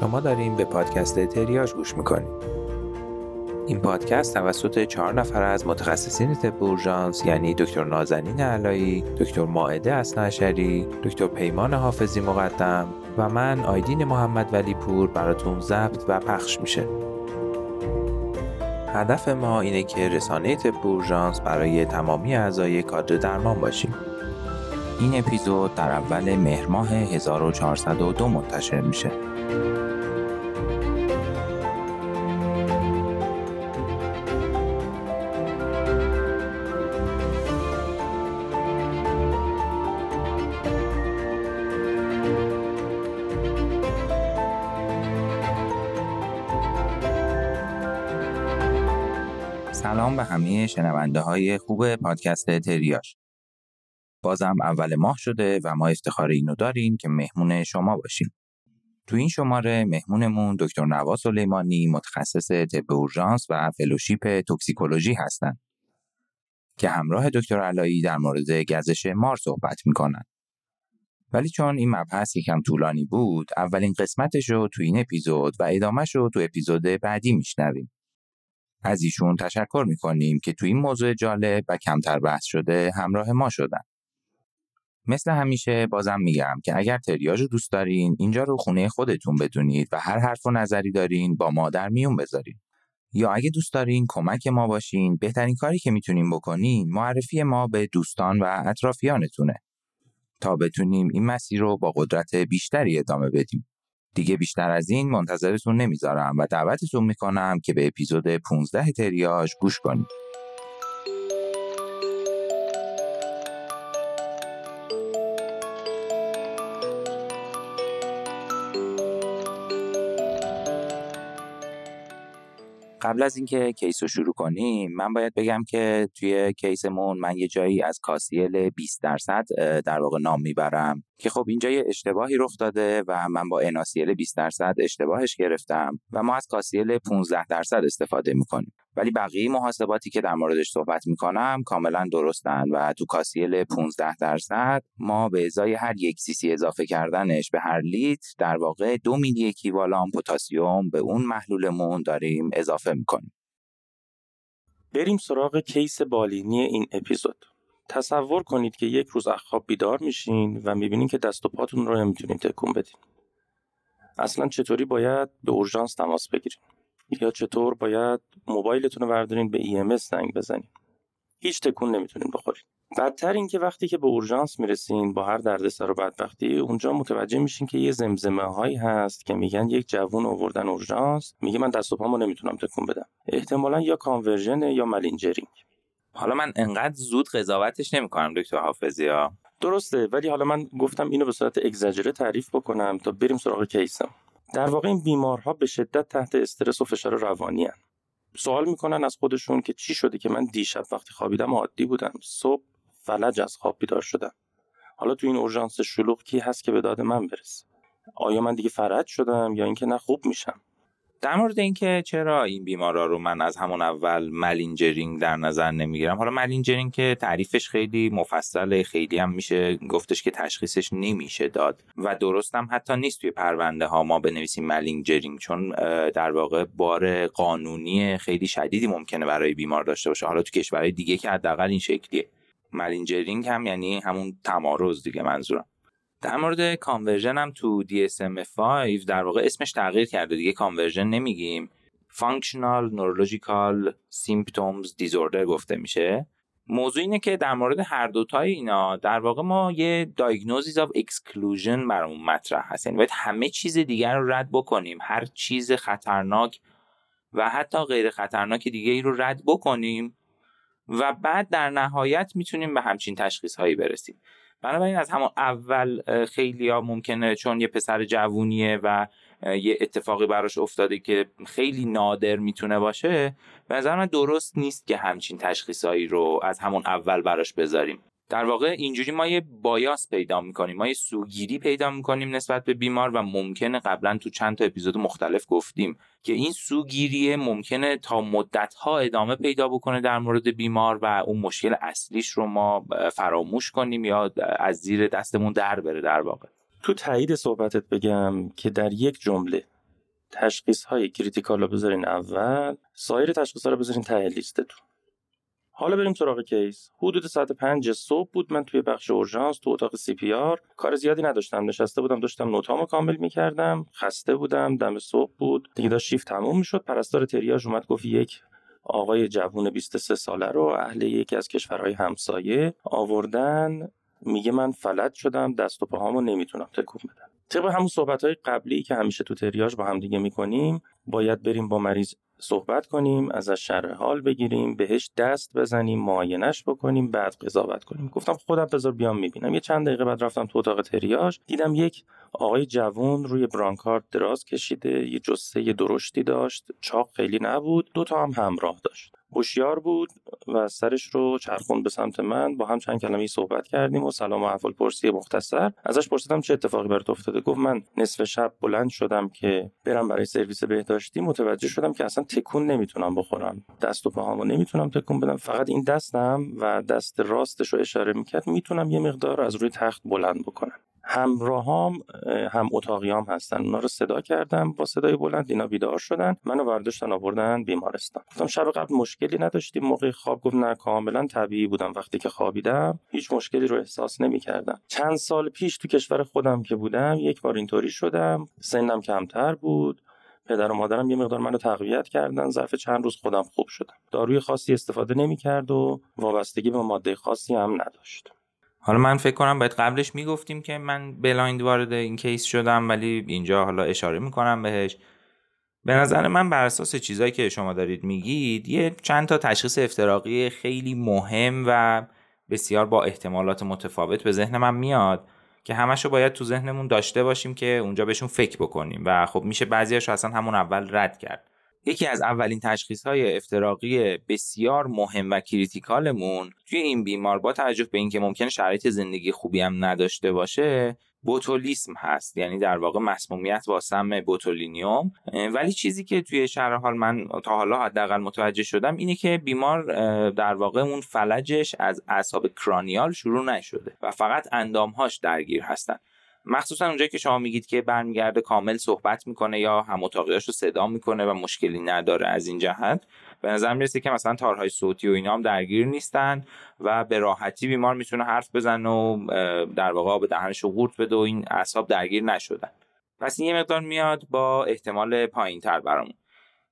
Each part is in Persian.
شما داریم به پادکست تریاج گوش می‌کنیم. این پادکست توسط چهار نفر از متخصصین طب اورژانس یعنی دکتر نازنین علایی، دکتر ماعده اسنعشری، دکتر پیمان حافظی مقدم و من آیدین محمد ولی پور براتون ضبط و پخش میشه. هدف ما اینه که رسانه طب اورژانس برای تمامی اعضای کادر درمان باشیم. این اپیزود در اول مهر ماه 1402 منتشر میشه. همه شنونده های خوب پادکست تریاش. بازم اول ماه شده و ما افتخار اینو داریم که مهمون شما باشیم. تو این شماره مهمونمون دکتر نوا سلیمانی متخصص طب اورژانس و فلوشیپ توکسیکولوژی هستند که همراه دکتر علایی در مورد گزش مار صحبت می‌کنن. ولی چون این مبحث یکم طولانی بود اولین قسمتش رو تو این اپیزود و ادامهش رو تو اپیزود بعدی میشنویم. از ایشون تشکر می‌کنیم که تو این موضوع جالب و کمتر بحث شده همراه ما شدن. مثل همیشه بازم میگم که اگر تریاج رو دوست دارین اینجا رو خونه خودتون بدونید و هر حرف و نظری دارین با ما در میون بذارین. یا اگه دوست دارین کمک ما باشین بهترین کاری که می‌تونین بکنین معرفی ما به دوستان و اطرافیانتونه تا بتونیم این مسیر رو با قدرت بیشتری ادامه بدیم. دیگه بیشتر از این منتظرتون نمی‌ذارم و دعوتتون می‌کنم که به اپیزود 15 تریاج گوش کنید. قبل از اینکه کیس رو شروع کنیم من باید بگم که توی کیسمون من یه جایی از کاسیل 20 درصد در واقع نام می‌برم که خب اینجا یه اشتباهی رخ داده و من با اناسیل 20 درصد اشتباهش گرفتم و ما از کاسیل 15 درصد استفاده می‌کنیم. ولی بقیه محاسباتی که در موردش صحبت می‌کنم کاملا درستن و تو کاسیل 15 درصد ما به ازای هر یک سیسی اضافه کردنش به هر لیتر در واقع دو میلی اکیوالان پتاسیم به اون محلولمون داریم اضافه می‌کنیم. بریم سراغ case بالینی این اپیزود. تصور کنید که یک روز از خواب بیدار میشین و می‌بینین که دست و پاتون رو نمی‌تونین تکون بدین. اصلا چطوری باید به اورژانس تماس بگیرین؟ یا چطور باید موبایلتون رو بردارین به EMS زنگ بزنین. هیچ تکون نمی‌تونین بخورین. بدتر این که وقتی که به اورژانس می‌رسین با هر دردسر و بدبختی اونجا متوجه میشین که یه زمزمه هایی هست که میگن یک جوون آوردن اورژانس میگه من دست و پامو نمی‌تونم تکون بدم. احتمالا یا conversion یا malingering حالا من انقدر زود قضاوتش نمی‌کنم دکتر حافظی ها. درسته ولی حالا من گفتم اینو به صورت اگزاجره تعریف بکنم تا بریم سراغ کیسم در واقع این بیمارها به شدت تحت استرس و فشار روانی هن. سوال می‌کنن از خودشون که چی شده که من دیشب وقتی خوابیدم عادی بودم. صبح فلج از خواب بیدار شدم. حالا تو این اورژانس شلوغ کی هست که به داد من برسه؟ آیا من دیگه فرج شدم یا اینکه نه خوب میشم؟ در مورد اینکه چرا این بیمارا رو من از همون اول malingering در نظر نمی‌گیرم حالا malingering که تعریفش خیلی مفصله خیلی هم میشه گفتش که تشخیصش نمیشه داد و درستم حتی نیست توی پرونده ها ما بنویسیم malingering چون در واقع بار قانونی خیلی شدیدی ممکنه برای بیمار داشته باشه. حالا تو کشورهای دیگه که حداقل این شکلیه. malingering هم یعنی همون تمارض دیگه منظورم. در مورد conversion هم تو DSM-5 در واقع اسمش تغییر کرده دیگه conversion نمیگیم. Functional Neurological Symptoms Disorder گفته میشه. موضوع اینه که در مورد هر دوتای اینا در واقع ما یه diagnosis of exclusion برامون مطرح هست. یعنی باید همه چیز دیگر رو رد بکنیم. هر چیز خطرناک و حتی غیر خطرناک دیگه ای رو رد بکنیم و بعد در نهایت می‌تونیم به همچین تشخیص هایی برسیم. بنابراین از همون اول خیلی ها ممکنه چون یه پسر جوونیه و یه اتفاقی براش افتاده که خیلی نادر می‌تونه باشه به نظر من درست نیست که همچین تشخیصایی رو از همون اول براش بذاریم. در واقع اینجوری ما یه بایاس پیدا می‌کنیم ما یه سوگیری پیدا می‌کنیم نسبت به بیمار و ممکنه قبلا تو چند تا اپیزود مختلف گفتیم که این سوگیری ممکنه تا مدت ها ادامه پیدا بکنه در مورد بیمار و اون مشکل اصلیش رو ما فراموش کنیم یا از زیر دستمون در بره در واقع. تو تایید صحبتت بگم که در یک جمله تشخیص های critical رو بذارین اول سایر تشخیص ها رو بذارین ته لیستتون حالا بریم سراغ case. حدود ساعت پنج صبح بود. من توی بخش اورژانس تو اتاق CPR کار زیادی نداشتم. نشسته بودم داشتم note امو کامل می‌کردم. خسته بودم. دم صبح بود. دیگه داشت شیفت تموم می‌شد. پرستار تریاژ اومد گفت یک آقای جوون 23 ساله رو اهل یکی از کشورهای همسایه آوردن. میگه من فلج شدم. دست و پاهامو نمی‌تونم تکون بدم. طبق همون صحبت های قبلی که همیشه تو تریاج با هم دیگه می‌کنیم باید بریم با مریض صحبت کنیم ازش شرح حال بگیریم بهش دست بزنیم معاینش بکنیم بعد قضاوت کنیم. گفتم خودم بذار بیام می‌بینم. یه چند دقیقه بعد رفتم تو اتاق تریاج دیدم یک آقای جوون روی برانکارد دراز کشیده یه جسه درشتی داشت چاق خیلی نبود دو تا هم همراه داشت. هوشیار بود و سرش رو چرخون به سمت من. با هم چند کلمه صحبت کردیم و سلام و احوال پرسی مختصر. ازش پرسیدم چه اتفاقی برات افتاده. گفت من نصف شب بلند شدم که برم برای سرویس بهداشتی. متوجه شدم که اصلا تکون نمی‌تونم بخورم. دست و پاهامو نمی‌تونم تکون بدم. فقط این دستم و دست راستش رو اشاره می‌کرد. می‌تونم یه مقدار از روی تخت بلند بکنم. همراهام هم اتاقیام هستن. اونا رو صدا کردم با صدای بلند اینا بیدار شدن. منو برداشتن آوردن بیمارستان. گفتم شب قبل مشکلی نداشتیم. موقع خواب گفت نه کاملا طبیعی بودم وقتی که خوابیدم. هیچ مشکلی رو احساس نمی‌کردم. چند سال پیش تو کشور خودم که بودم یک بار اینطوری شدم. سنم کمتر بود. پدر و مادرم یه مقدار منو تقویت کردن. ظرف چند روز خودم خوب شدم. داروی خاصی استفاده نمی‌کرد و وابستگی به ماده خاصی هم نداشت. حالا من فکر کنم باید قبلش می‌گفتیم که من blind وارد این case شدم ولی اینجا حالا اشاره می‌کنم بهش. به نظر من بر اساس چیزایی که شما دارید میگید یه چند تا تشخیص افتراقی خیلی مهم و بسیار با احتمالات متفاوت به ذهن من میاد که همش رو باید تو ذهنمون داشته باشیم که اونجا بهشون فکر بکنیم. و خب میشه بعضیش رو اصلا همون اول رد کرد. یکی از اولین تشخیص های افتراقی بسیار مهم و کریتیکالمون توی این بیمار با توجه به اینکه ممکن شرایط زندگی خوبی هم نداشته باشه بوتولیسم هست یعنی در واقع مسمومیت با سم بوتولینیوم. ولی چیزی که توی شرح حال من تا حالا حداقل متوجه شدم اینه که بیمار در واقع اون فلجش از اعصاب کرانیال شروع نشده و فقط اندامهاش درگیر هستن. مخصوصا اونجایی که شما میگید که برمیگرده کامل صحبت می‌کنه یا هم رو صدا می‌کنه و مشکلی نداره از این جهت به نظر می‌رسه که مثلا تارهای صوتی و اینا هم درگیر نیستن و به راحتی بیمار می‌تونه حرف بزنه و در واقع به دهنش قورت بده و این اعصاب درگیر نشدن. پس این یه مقدار میاد با احتمال پایین تر برامون.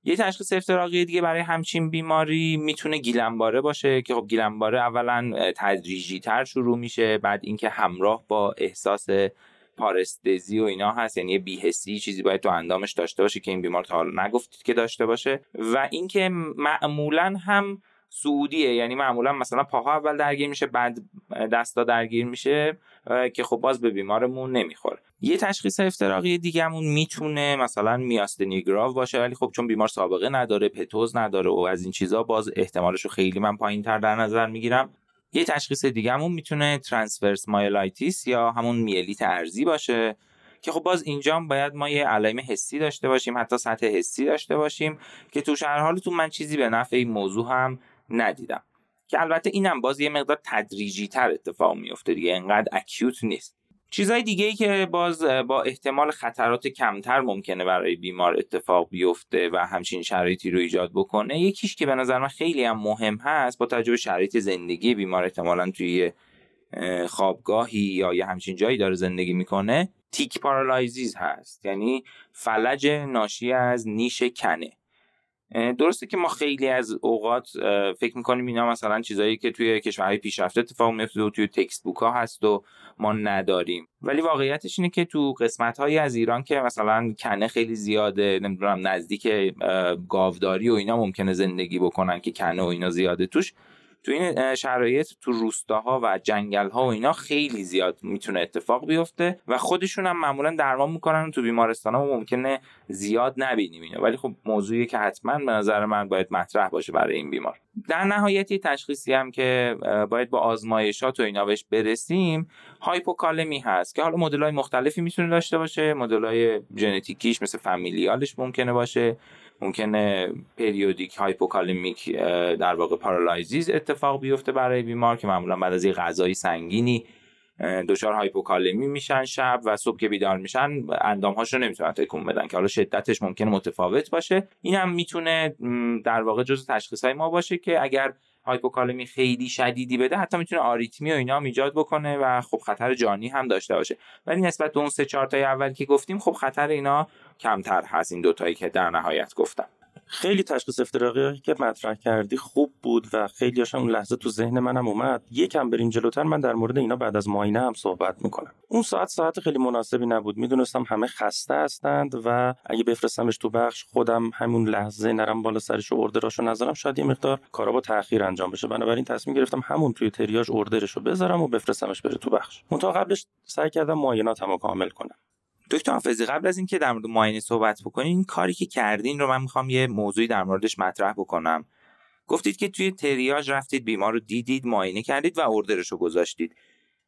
یه تشخیص افتراقی دیگه برای همچین بیماری می‌تونه گیلنباره باشه که خب گیلنباره اولا تدریجی تر شروع میشه بعد اینکه همراه با احساس پارستزی و اینا هست یعنی یه بیهسی چیزی باید تو اندامش داشته باشه که این بیمار تا حالا نگفتید که داشته باشه. و اینکه معمولا هم سعودیه یعنی معمولا مثلا پاها اول درگیر میشه بعد دستا درگیر میشه که خب باز به بیمارمون نمی‌خوره. یه تشخیص افتراقی دیگهمون می‌تونه مثلا میاستنی گراو باشه ولی خب چون بیمار سابقه نداره پتوز نداره و از این چیزا باز احتمالش رو خیلی من پایین تر در نظر می‌گیرم. یه تشخیص دیگه همون می‌تونه transverse myelitis یا همون میلیت عرضی باشه که خب باز اینجا باید ما یه علائم حسی داشته باشیم حتی سطح حسی داشته باشیم که تو شرح حالتون من چیزی به نفع این موضوع هم ندیدم. که البته اینم باز یه مقدار تدریجی تر اتفاق میفته دیگه انقدر acute نیست. چیزهای دیگه ای که باز با احتمال خطرات کمتر ممکنه برای بیمار اتفاق بیفته و همچین شرایطی رو ایجاد بکنه یکیش که به نظر من خیلی هم مهم هست با توجه به شرایط زندگی بیمار احتمالا توی خوابگاهی یا یه همچین جایی داره زندگی می‌کنه تیک پارالایزیز هست یعنی فلج ناشی از نیش کنه. درسته که ما خیلی از اوقات فکر می‌کنیم اینا مثلا چیزایی که توی کشورهای پیشرفته اتفاق میفته و توی تکست بوک ها هست و ما نداریم. ولی واقعیتش اینه که تو قسمت هایی از ایران که مثلا کنه خیلی زیاده نمی‌دونم نزدیک گاوداری و اینا ممکنه زندگی بکنن که کنه و اینا زیاده توش تو این شرایط تو روستاها و جنگل ها و اینا خیلی زیاد می‌تونه اتفاق بیفته و خودشون هم معمولا درمان می‌کنن تو بیمارستان ها ممکنه زیاد نبینیم اینا ولی خب موضوعی که حتما به نظر من باید مطرح باشه برای این بیمار. در نهایت تشخیصی هم که باید با آزمایشات و اینا بهش برسیم هایپوکالمی هست که حالا مدل های مختلفی می‌تونه داشته باشه. مدل های ژنتیکیش مثل فامیلیالش ممکنه باشه. ممکنه periodic hypokalemic در واقع paralysis اتفاق بیفته برای بیمار که معمولا بعد از یه غذای سنگینی دچار هایپوکالمی میشن شب و صبح که بیدار میشن اندامهاش رو نمی‌تونن تکون بدن که حالا شدتش ممکنه متفاوت باشه. این هم می‌تونه در واقع جزء تشخیص های ما باشه که اگر هایپوکالمی خیلی شدیدی بده حتی می‌تونه آریتمی و اینا هم ایجاد بکنه و خب خطر جانی هم داشته باشه. ولی نسبت به اون سه چهار تای اول که گفتیم خب خطر اینا کمتر هست. این دوتایی که در نهایت گفتم. خیلی تشخیص افتراقی که مطرح کردی خوب بود و خیلی اون لحظه تو ذهن منم اومد. یکم بریم جلوتر. من در مورد اینا بعد از ماینه هم صحبت می‌کنم. اون ساعت ساعت خیلی مناسبی نبود. می‌دونستم همه خسته هستند و اگه بفرستمش تو بخش خودم همون لحظه نرم بالا سرش اوردراشو نذارم شاید یه مقدار کارا با تاخیر انجام بشه. بنابراین تصمیم گرفتم همون توی تریاج اوردرشو بذارم و بفرستمش بره تو بخش. منتها قبلش سعی کردم معایناتمو کامل کنم. دکتر حافظی قبل از اینکه در مورد معاینه صحبت بکنین این کاری که کردین رو من می‌خوام یه موضوعی در موردش مطرح بکنم. گفتید که توی تریاج رفتید بیمار رو دیدید معاینه کردید و اردرش رو گذاشتید.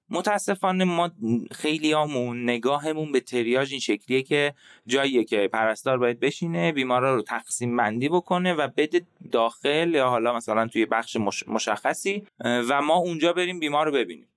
متاسفانه ما خیلی همون نگاهمون به تریاج این شکلیه که جاییه که پرستار باید بشینه بیمارا رو تقسیم بندی بکنه و بده داخل یا حالا مثلا توی بخش مشخصی و ما اونجا بریم بیمار رو ببینیم.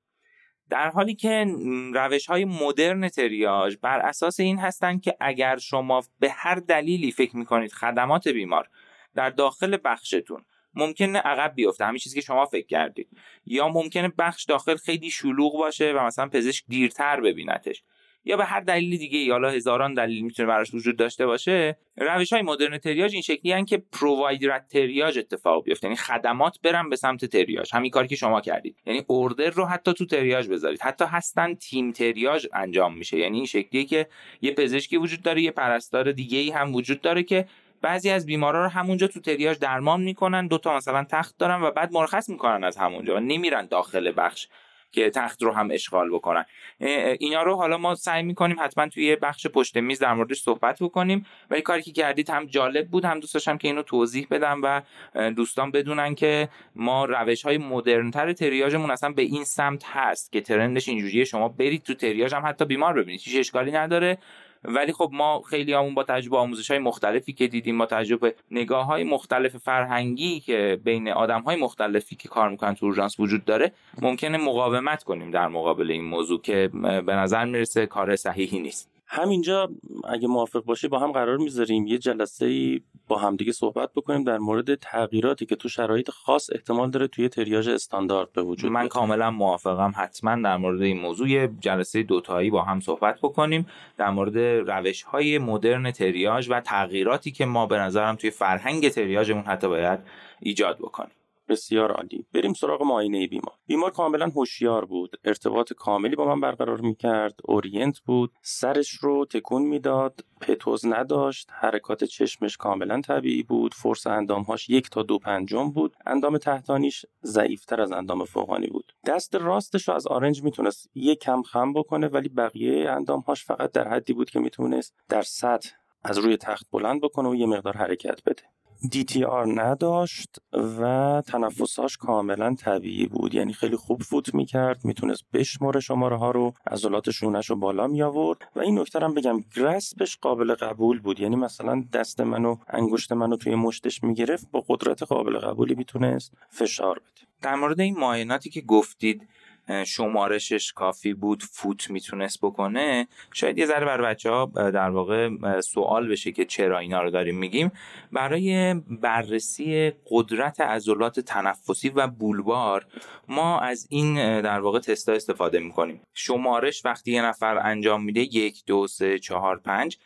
در حالی که روش های مدرن تریاج بر اساس این هستند که اگر شما به هر دلیلی فکر می‌کنید خدمات بیمار در داخل بخشتون ممکنه عقب بیفته همین چیزی که شما فکر کردید یا ممکنه بخش داخل خیلی شلوغ باشه و مثلا پزشک دیرتر ببینتش. یا به هر دلیل دیگه حالا هزاران دلیل می‌تونه براش وجود داشته باشه روش های مدرن تریاج این شکلی هن که پرووایدر تریاج اتفاق بیفته. یعنی خدمات برن به سمت تریاج همین کاری که شما کردید. یعنی اوردر رو حتی تو تریاج بذارید. حتی هستن تیم تریاج انجام میشه. یعنی این شکلیه که یه پزشکی وجود داره یه پرستار دیگه ای هم وجود داره که بعضی از بیمارا رو همونجا تو تریاج درمان می‌کنن دوتا مثلا تخت دارن و بعد مرخص می‌کنن از همونجا و نمیرن داخل بخش. که تخت رو هم اشغال بکنن. اینا رو حالا ما سعی می‌کنیم حتما توی بخش پشت میز در موردش صحبت بکنیم ولی کاری که کردید هم جالب بود هم دوست داشتم که اینو توضیح بدم و دوستان بدونن که ما روش های مدرنتر تریاجمون اصلا به این سمت هست که ترندش اینجوریه شما برید تو تریاج هم حتی بیمار ببینید هیچ اشکالی نداره. ولی خب ما خیلی همون با تجربه آموزش های مختلفی که دیدیم با تجربه نگاه های مختلف فرهنگی که بین آدم های مختلفی که کار می‌کنن تو اورژانس وجود داره ممکنه مقاومت کنیم در مقابل این موضوع که به نظر می‌رسه کار صحیحی نیست. همینجا اگه موافق باشی با هم قرار می‌ذاریم یه جلسه ای با همدیگه صحبت بکنیم در مورد تغییراتی که تو شرایط خاص احتمال داره توی تریاج استاندارد به وجود من کاملا موافقم. حتما در مورد این موضوع جلسه دوتایی با هم صحبت بکنیم در مورد روش های مدرن تریاژ و تغییراتی که ما به نظرم توی فرهنگ تریاژمون حتی باید ایجاد بکنیم. بسیار عالی. بریم سراغ معاینه بیمار. بیمار کاملا هوشیار بود. ارتباط کاملی با من برقرار می‌کرد. orient بود. سرش رو تکون می‌داد. پتوز نداشت. حرکات چشمش کاملا طبیعی بود. force اندامهاش یک تا دو پنجم بود. اندام تحتانیش ضعیفتر از اندام فوقانی بود. دست راستش رو از آرنج می‌تونست یک کم خم بکنه ولی بقیه اندامهاش فقط در حدی بود که می‌تونست در سطح از روی تخت بلند بکنه و یه مقدار حرکت بده. DTR نداشت و تنفساش کاملا طبیعی بود. یعنی خیلی خوب فوت می‌کرد می‌تونست بشماره شماره ها رو عضلات شونش رو بالا می آورد و این نکته هم بگم گرسپش قابل قبول بود. یعنی مثلا دست منو انگشت منو توی مشتش می‌گرفت با قدرت قابل قبولی می‌تونست فشار بده. در مورد این معایناتی که گفتید شمارشش کافی بود فوت می‌تونست بکنه شاید یه ذره بر بچه ها در واقع سوال بشه که چرا اینا رو داریم میگیم. برای بررسی قدرت عضلات تنفسی و بولبار ما از این در واقع تستا استفاده می‌کنیم. شمارش وقتی یه نفر انجام میده یک دو سه چهار پنج.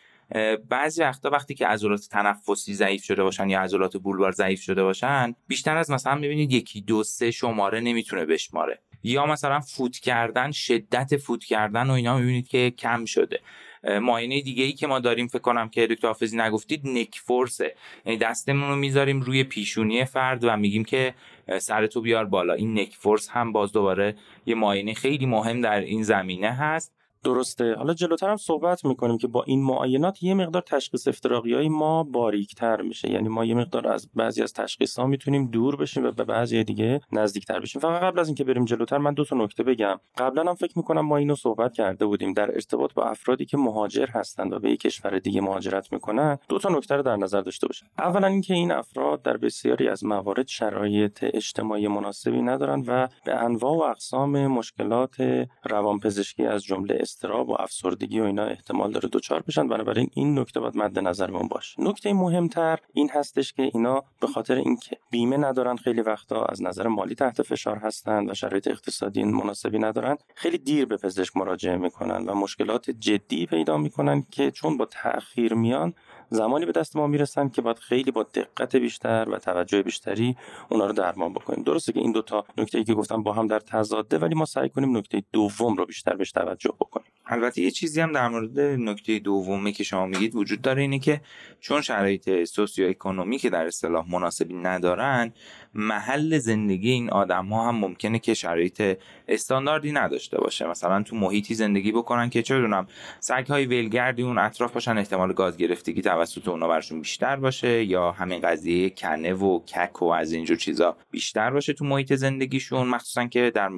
بعضی وقتا وقتی که عضلات تنفسی ضعیف شده باشن یا عضلات بولبار ضعیف شده باشن بیشتر از مثلا می‌بینید یکی دو سه شماره نمی‌تونه بشماره. یا مثلا فوت کردن شدت فوت کردن و اینا می‌بینید که کم شده. معاینه دیگه ای که ما داریم فکر کنم که دکتر حافظی نگفتید نک فورسه. یعنی دستمون رو می‌ذاریم روی پیشونی فرد و میگیم که سرتو بیار بالا. این نک فورس هم باز دوباره یه معاینه خیلی مهم در این زمینه هست. درسته. حالا جلوتر هم صحبت می‌کنیم که با این معاینات یه مقدار تشخیص افتراقی های ما باریکتر میشه. یعنی ما یه مقدار از بعضی از تشخیص ها می‌تونیم دور بشیم و به بعضی دیگه نزدیکتر بشیم. فقط قبل از اینکه بریم جلوتر من دو تا نکته بگم. قبلا هم فکر می‌کنم ما اینو صحبت کرده بودیم. در ارتباط با افرادی که مهاجر هستند و به یک کشور دیگه مهاجرت می‌کنن دو تا نکته رو در نظر داشته باشیم. اولا اینکه این افراد در بسیاری از موارد شرایط اجتماعی مناسبی ندارن و به انواع و اقسام مشکلات روانپزشکی از جمله استراب و افسردگی و اینا احتمال داره دچار بشن. بنابراین این نکته باید مد نظرمون باشه. نکته مهمتر این هستش که اینا به خاطر اینکه بیمه ندارن خیلی وقتا از نظر مالی تحت فشار هستند و شرایط اقتصادی مناسبی ندارن خیلی دیر به پزشک مراجعه می‌کنن و مشکلات جدی پیدا می‌کنن که چون با تاخیر میان زمانی به دست ما می‌رسن که باید خیلی با دقت بیشتر و توجه بیشتری اونا رو درمان بکنیم. درسته که این دوتا نکته ای که گفتم با هم در تضاده ولی ما سعی کنیم نکته دوم رو بیشتر بهش توجه بکنیم. البته یه چیزی هم در مورد نکته دومی که شما میگید وجود داره اینه که چون شرایط سوسیو اکونومی که در اصطلاح مناسبی ندارن محل زندگی این آدم ها هم ممکنه که شرایط استانداردی نداشته باشه. مثلا تو محیطی زندگی بکنن که چه دونم سگ های ولگردی اون اطراف باشن احتمال گاز گرفتگی توسط اونا برشون بیشتر باشه یا همین قضیه کنه و کک و از اینجور چیزا بیشتر باشه تو محیط زندگیشون مخصوصا که در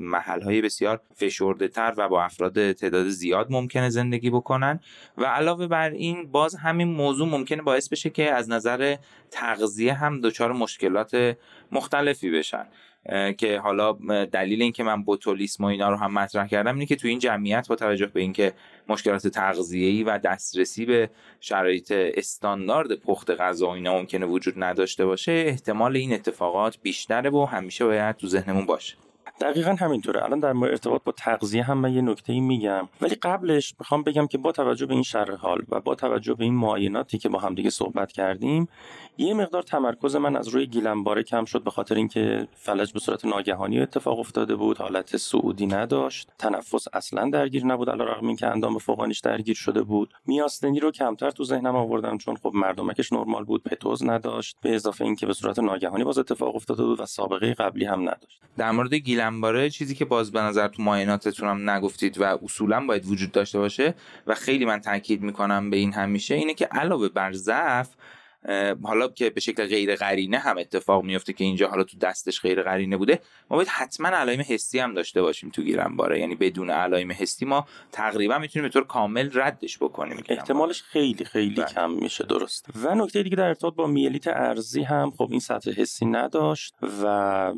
محل های بسیار فشرده تر و با افراد تعداد زیاد ممکنه زندگی بکنن. و علاوه بر این باز همین موضوع ممکنه باعث بشه که از نظر تغذیه هم دچار مشکلات مختلفی بشن. که حالا دلیل اینکه من بوتولیسم و اینا رو هم مطرح کردم اینه که تو این جمعیت با توجه به اینکه مشکلات تغذیه‌ای و دسترسی به شرایط استاندارد پخت غذا و اینا ممکنه وجود نداشته باشه احتمال این اتفاقات بیشتره و همیشه باید تو ذهنمون باشه. دقیقا همینطوره. الان در ارتباط با تغذیه هم من یه نکته ای میگم. ولی قبلش می‌خوام بگم که با توجه به این شرح حال و با توجه به این معایناتی که با همدیگه صحبت کردیم یه مقدار تمرکز من از روی گیلنباره کم شد به خاطر اینکه فلج به صورت ناگهانی اتفاق افتاده بود حالت سعودی نداشت تنفس اصلا درگیر نبود علیرغم اینکه اندام فوقانیش درگیر شده بود. میاستنی رو کمتر تو ذهنم آوردم چون خب مردمکش نرمال بود پتوز نداشت به اضافه اینکه به صورت ناگهانی باز اتفاق افتاده بود و سابقه قبلی هم نداشت. در مورد گیلنباره چیزی که باز به نظر تو معایناتتون هم نگفتید و اصولا باید وجود داشته باشه و خیلی من تاکید می‌کنم به این همیشه اینه که علاوه بر ضعف حالا که به شکل غیر قرینه هم اتفاق میفته که اینجا حالا تو دستش غیر قرینه بوده ما باید حتما علائم حسی هم داشته باشیم تو باره یعنی بدون علائم حسی ما تقریبا می‌تونیم به طور کامل ردش بکنیم احتمالش خیلی خیلی بله. کم میشه درست و نکته دیگه در ارتباط با میلیت ارزی هم خب این سطح حسی نداشت و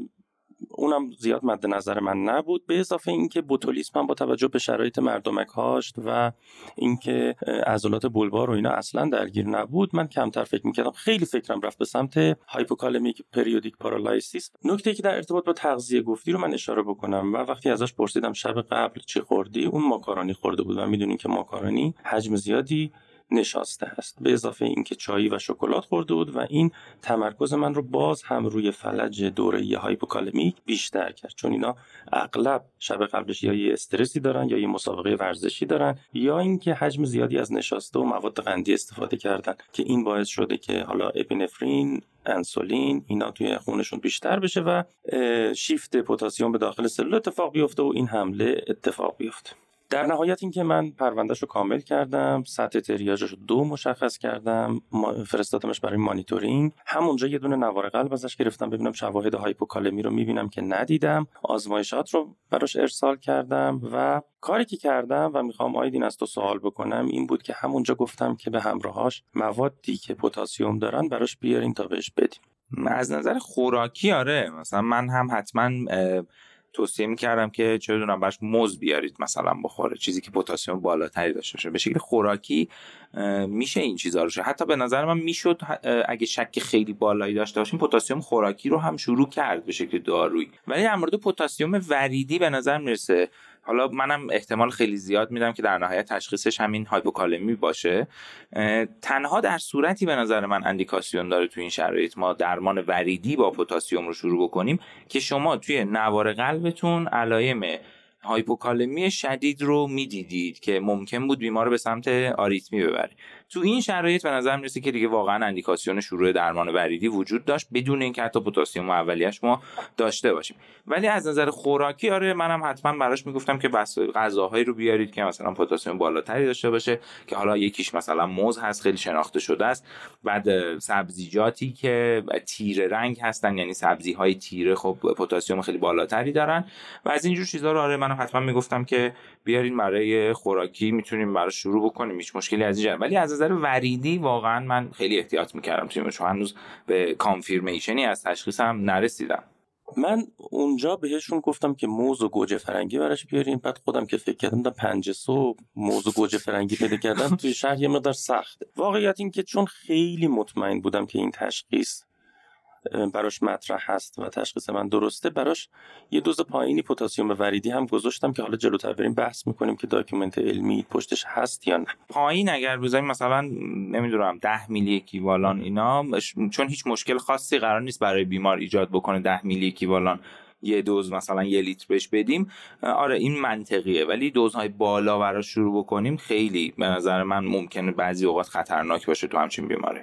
اونم زیاد مد نظر من نبود به اضافه اینکه بوتولیسم هم با توجه به شرایط مردمک هاش و اینکه عضلات bulbar و اینا اصلا درگیر نبود. من کمتر فکر می‌کردم خیلی فکرم رفت به سمت hypokalemic periodic paralysis نکته که در ارتباط با تغذیه گفتی رو من اشاره بکنم. و وقتی ازش پرسیدم شب قبل چی خوردی اون ماکارونی خورده بود و می‌دونین که ماکارونی حجم زیادی نشاسته است. به اضافه اینکه چایی و شکلات خورده بود و این تمرکز من رو باز هم روی فلج دوره hypokalemic بیشتر کرد. چون اینا اغلب شب قبلش یا یه استرسی دارن یا یه مسابقه ورزشی دارن یا اینکه حجم زیادی از نشاسته و مواد قندی استفاده کردن که این باعث شده که حالا اپینفرین انسولین اینا توی خونشون بیشتر بشه و شیفت پتاسیم به داخل سلول اتفاق بیفته و این حمله اتفاق بیفته. در نهایت اینکه من پروندهش رو کامل کردم سطح تریاجش رو دو مشخص کردم فرستادمش برای مانیتورینگ. همونجا یه دونه نوار قلب ازش گرفتم ببینم شواهد هایپوکالمی رو می‌بینم که ندیدم. آزمایشات رو براش ارسال کردم و کاری که کردم و می‌خوام آیدین از تو سوال بکنم این بود که همونجا گفتم که به همراهاش موادی که پتاسیم دارن براش بیارین تا بهش بدیم. از نظر خوراکی آره مثلا من هم حتما توصیه می‌کردم که چه دونم براش موز بیارید مثلا بخوره چیزی که پتاسیم بالاتری داشته باشه. به شکل خوراکی میشه این چیزا رو حتی به نظر من می‌شد اگه شک خیلی بالایی داشته باشیم پتاسیم خوراکی رو هم شروع کرد به شکل دارویی. ولی در مورد پتاسیم وریدی به نظر می‌رسه. حالا منم احتمال خیلی زیاد میدم که در نهایت تشخیصش همین هایپوکالمی باشه. تنها در صورتی به نظر من اندیکاسیون داره تو این شرایط ما درمان وریدی با پتاسیم رو شروع بکنیم که شما توی نوار قلبتون علائم هایپوکالمی شدید رو می‌دیدید که ممکن بود بیمار به سمت آریتمی ببره. تو این شرایط به نظر می‌رسه که دیگه واقعا اندیکاسیون شروع درمان وریدی وجود داشت بدون اینکه حتی پتاسیم اولیش ما داشته باشیم. ولی از نظر خوراکی آره منم حتما براش می‌گفتم که بس غذاهایی رو بیارید که مثلا پتاسیم بالاتری داشته باشه که حالا یکیش مثلا موز هست خیلی شناخته شده است. بعد سبزیجاتی که تیره رنگ هستن یعنی سبزی های تیره خب پتاسیم خیلی بالاتری دارن. و از اینجور چیزها رو آره منم حتما می‌گفتم که بیارین برای خوراکی می‌تونیم براش شروع بکنیم هیچ مشکلی از اینجا ولی از نظر وریدی واقعا من خیلی احتیاط می‌کردم توی چون هنوز به کانفیرمیشنی از تشخیصم نرسیدم. من اونجا بهشون گفتم که موز و گوجه فرنگی براش بیاریم بعد خودم که فکر کردم پنج صبح موز و گوجه فرنگی پیدا کردم توی شهر یه مقدار سخته. واقعیت این که چون خیلی مطمئن بودم که این تشخیص براش مطرح هست و تشخیص من درسته. براش یه دوز پایینی پتاسیم وریدی هم گذاشتم که حالا جلوتر بریم بحث می‌کنیم که document علمی پشتش هست یا نه. پایین اگر بزنیم مثلا نمی‌دونم 10 میلی اکیوالان اینا چون هیچ مشکل خاصی قرار نیست برای بیمار ایجاد بکنه 10 میلی اکیوالان یه دوز مثلا یه لیتر بهش بدیم. آره این منطقیه. ولی دوزهای بالا براش شروع بکنیم خیلی به نظر من ممکنه بعضی اوقات خطرناک باشه تو همچین بیماری.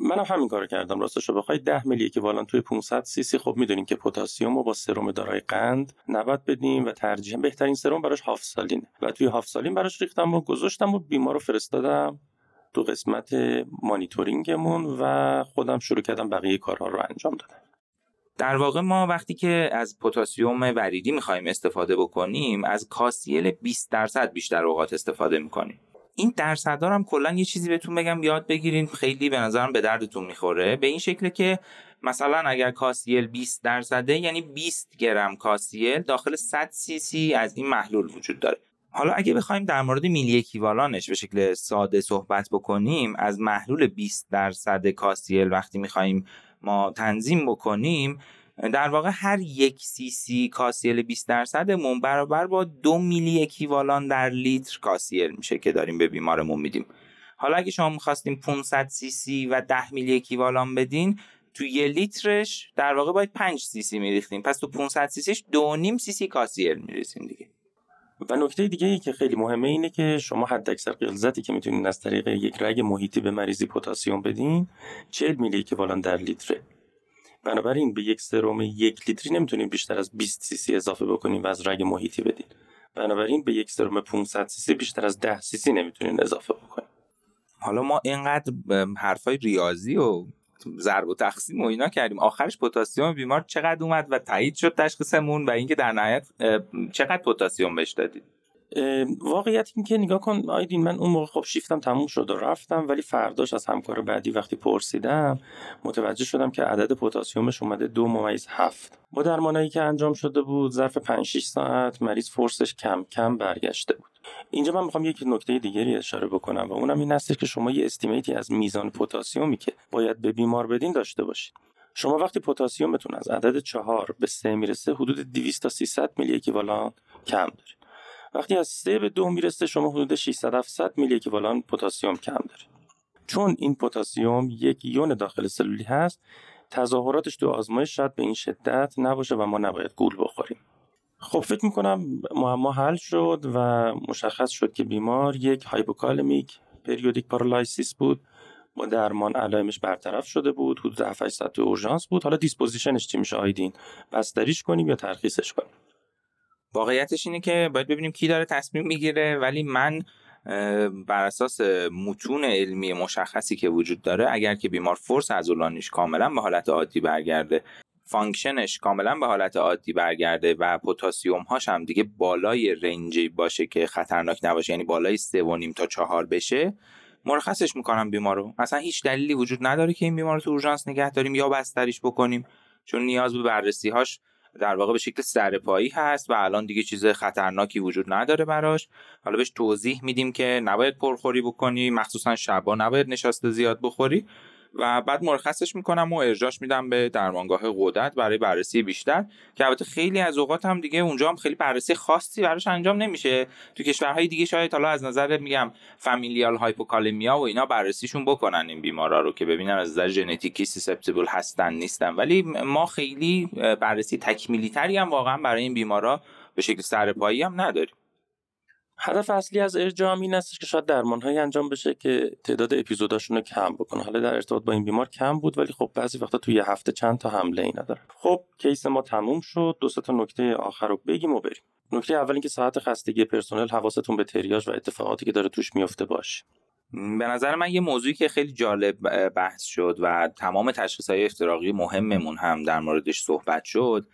منم همین کارو کردم. راستش رو بخوای 10 میلی اکیوالنت توی 500 سی سی خب می‌دونیم که پتاسیم رو با سرم دارای قند نباید بدیم و ترجیحاً بهترین سرم براش half saline ه. و توی half saline براش ریختم و گذاشتم و بیمار رو فرستادم تو قسمت مانیتورینگمون و خودم شروع کردم بقیه کارها رو انجام دادم در واقع ما وقتی که از پتاسیم وریدی می‌خوایم استفاده بکنیم از کاسیل 20 درصد بیشتر اوقات استفاده می‌کنیم. این درصدها هم کلا یه چیزی بهتون بگم یاد بگیرین خیلی به نظرم به دردتون می‌خوره. به این شکل که مثلا اگر کاسیل 20 درصده یعنی 20 گرم کاسیل داخل 100 سی سی از این محلول وجود داره. حالا اگه بخوایم در مورد میلی اکیوالانش به شکل ساده صحبت بکنیم از محلول 20 درصد KCl وقتی می‌خوایم ما تنظیم بکنیم در واقع هر یک سی سی KCl 20 درصدمون برابر با دو میلی اکیوالان در لیتر KCl میشه که داریم به بیمارمون میدیم. حالا اگه شما می‌خواستیم 500 سی سی و 10 میلی اکیوالان بدین تو یه لیترش در واقع باید 5 سی سی میریختیم. پس تو 500 سی سیش دو نیم سی سی KCl میریزیم دیگه. و نکته دیگه ای که خیلی مهمه اینه که شما حد اکثر غلظتی که می‌تونید از طریق یک رگ محیطی به مریضی پتاسیم بدین 40 میلی اکیوالان در لیتره. بنابراین به یک سرم یک لیتری نمی‌تونیم بیشتر از 20 سی سی اضافه بکنیم و از رگ محیطی بدین بنابراین به یک سرم 500 سی سی بیشتر از 10 سی سی نمی‌تونین اضافه بکنیم. حالا ما اینقدر حرفای ریاضی و ضرب و تقسیم و اینا کردیم. آخرش پتاسیم بیمار چقدر اومد و تایید شد تشخیصمون و اینکه در نهایت چقدر پتاسیم بهش دادید واقعیت این که نگاه کن آیدین من اون موقع خب شیفتم تموم شد و رفتم ولی فرداش از همکار بعدی وقتی پرسیدم متوجه شدم که عدد پتاسیمش اومده دو ممیز هفت. با درمانایی که انجام شده بود ظرف 5 6 ساعت مریض فرسش کم کم برگشته بود. اینجا من می‌خوام یک نکته دیگری اشاره بکنم و اونم این هستش که شما یه استیمیتی از میزان پتاسیمی که باید به بیمار بدین داشته باشید شما وقتی پتاسیمتون از عدد چهار به سه می‌رسه حدود 200 تا 300 میلی اکیوالانت کم دارید وقتی از 3 به 2 می‌رسه شما حدود 600 700 میلی اکیوالان پتاسیم کم دارید. چون این پتاسیم یک یون داخل سلولی هست تظاهراتش تو آزمایش شاید به این شدت نباشه و ما نباید گول بخوریم. خب فکر می‌کنم معما حل شد و مشخص شد که بیمار یک hypokalemic periodic paralysis بود. با درمان علائمش برطرف شده بود حدود 7 ساعت اورژانس بود. حالا disposition ش چی میشه آیدین؟ بستریش کنیم یا ترخیصش کنیم؟ واقعیتش اینه که باید ببینیم کی داره تصمیم می‌گیره ولی من بر اساس متون علمی مشخصی که وجود داره اگر که بیمار force عضلانیش کاملا به حالت عادی برگرده function ش کاملا به حالت عادی برگرده و پتاسیم هاش هم دیگه بالای رنجی باشه که خطرناک نباشه یعنی بالای نیم تا چهار بشه مرخصش می‌کنم بیمار رو. اصلا هیچ دلیلی وجود نداره که این بیمار رو تو اورژانس نگه داریم یا بستریش بکنیم چون نیاز به بررسی هاش در واقع به شکل سرپایی هست و الان دیگه چیز خطرناکی وجود نداره براش. حالا بهش توضیح میدیم که نباید پرخوری بکنی مخصوصا شبا نباید نشسته زیاد بخوری. و بعد مرخصش می‌کنم و ارجاش میدم به درمانگاه قدرت برای بررسی بیشتر. که البته خیلی از اوقات هم دیگه اونجا هم خیلی بررسی خاصی براش انجام نمیشه. تو کشورهای دیگه شاید حالا از نظر میگم familial hypokalemia و اینا بررسیشون بکنن این بیمارا رو که ببینن از نظر ژنتیکی susceptible هستن نیستن. ولی ما خیلی بررسی تکمیلی تری هم واقعا برای این بیمارا به شکل سرپایی هم نداریم. هدف اصلی از ارجاع این است که شاید درمانهایی انجام بشه که تعداد اپیزوداشون رو کم بکنه. حالا در ارتباط با این بیمار کم بود ولی خب بعضی وقتا توی یه هفته چند تا حمله اینا داره. خب case ما تموم شد. دو تا نکته آخر رو بگیم و بریم. نکته اول اینکه ساعت خستگی پرسنل حواستون به تریاج و اتفاقاتی که داره توش میفته باشه. به نظر من یه موضوعی که خیلی جالب بحث شد و تمام تشخیص های افتراقی مهممون هم در موردش صحبت شد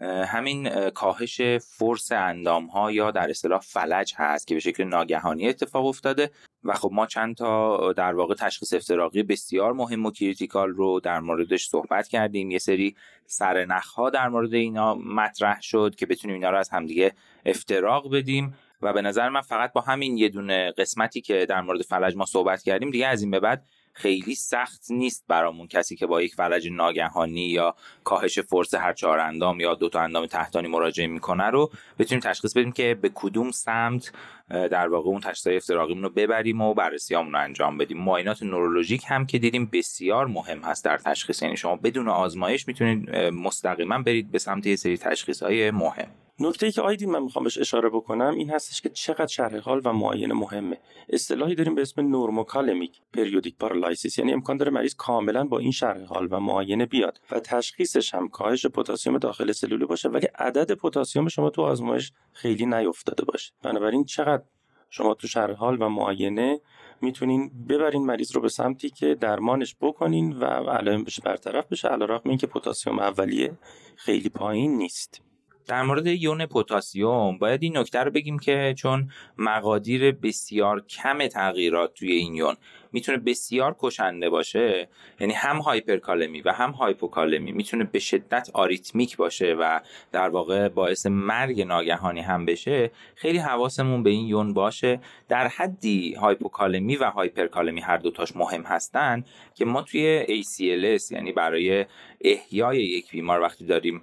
همین کاهش force اندام ها یا در اصطلاح فلج هست که به شکل ناگهانی اتفاق افتاده و خب ما چند تا در واقع تشخیص افتراقی بسیار مهم و critical رو در موردش صحبت کردیم. یه سری سرنخ ها در مورد اینا مطرح شد که بتونیم اینا رو از همدیگه افتراق بدیم و به نظر من فقط با همین یه دونه قسمتی که در مورد فلج ما صحبت کردیم دیگه از این به بعد خیلی سخت نیست برامون کسی که با یک فلج ناگهانی یا کاهش فرس هر چهار اندام یا دو تا اندام تحتانی مراجعه می‌کنه رو بتونیم تشخیص بدیم که به کدوم سمت در واقع اون تشخیص افتراقیمون رو ببریم و بررسیامون رو انجام بدیم. معاینات نورولوژیک هم که دیدیم بسیار مهم هست در تشخیص یعنی شما بدون آزمایش می‌تونید مستقیما برید به سمت یه سری تشخیص های مهم. نکته ای که آیدین من می‌خوام بهش اشاره بکنم این هستش که چقدر شرح حال و معاینه مهمه. اصطلاحی داریم به اسم normokalemic periodic paralysis یعنی امکان داره مریض کاملا با این شرح حال و معاینه بیاد و تشخیصش هم کاهش پتاسیم داخل سلولی باشه ولی عدد پتاسیم شما تو آزمایش خیلی نیفتاده باشه. بنابراین چقدر شما تو شرح حال و معاینه می‌تونین ببرین مریض رو به سمتی که درمانش بکنین و علائم بشه برطرف بشه علیرغم اینکه پتاسیم اولیه خیلی پایین نیست. در مورد یون پتاسیم باید این نکته رو بگیم که چون مقادیر بسیار کم تغییرات توی این یون می‌تونه بسیار کشنده باشه یعنی هم هایپرکالمی و هم هایپوکالمی می‌تونه به شدت آریتمیک باشه و در واقع باعث مرگ ناگهانی هم بشه خیلی حواسمون به این یون باشه. در حدی هایپوکالمی و هایپرکالمی هر دوتاش مهم هستن که ما توی ACLS یعنی برای احیای یک بیمار وقتی داریم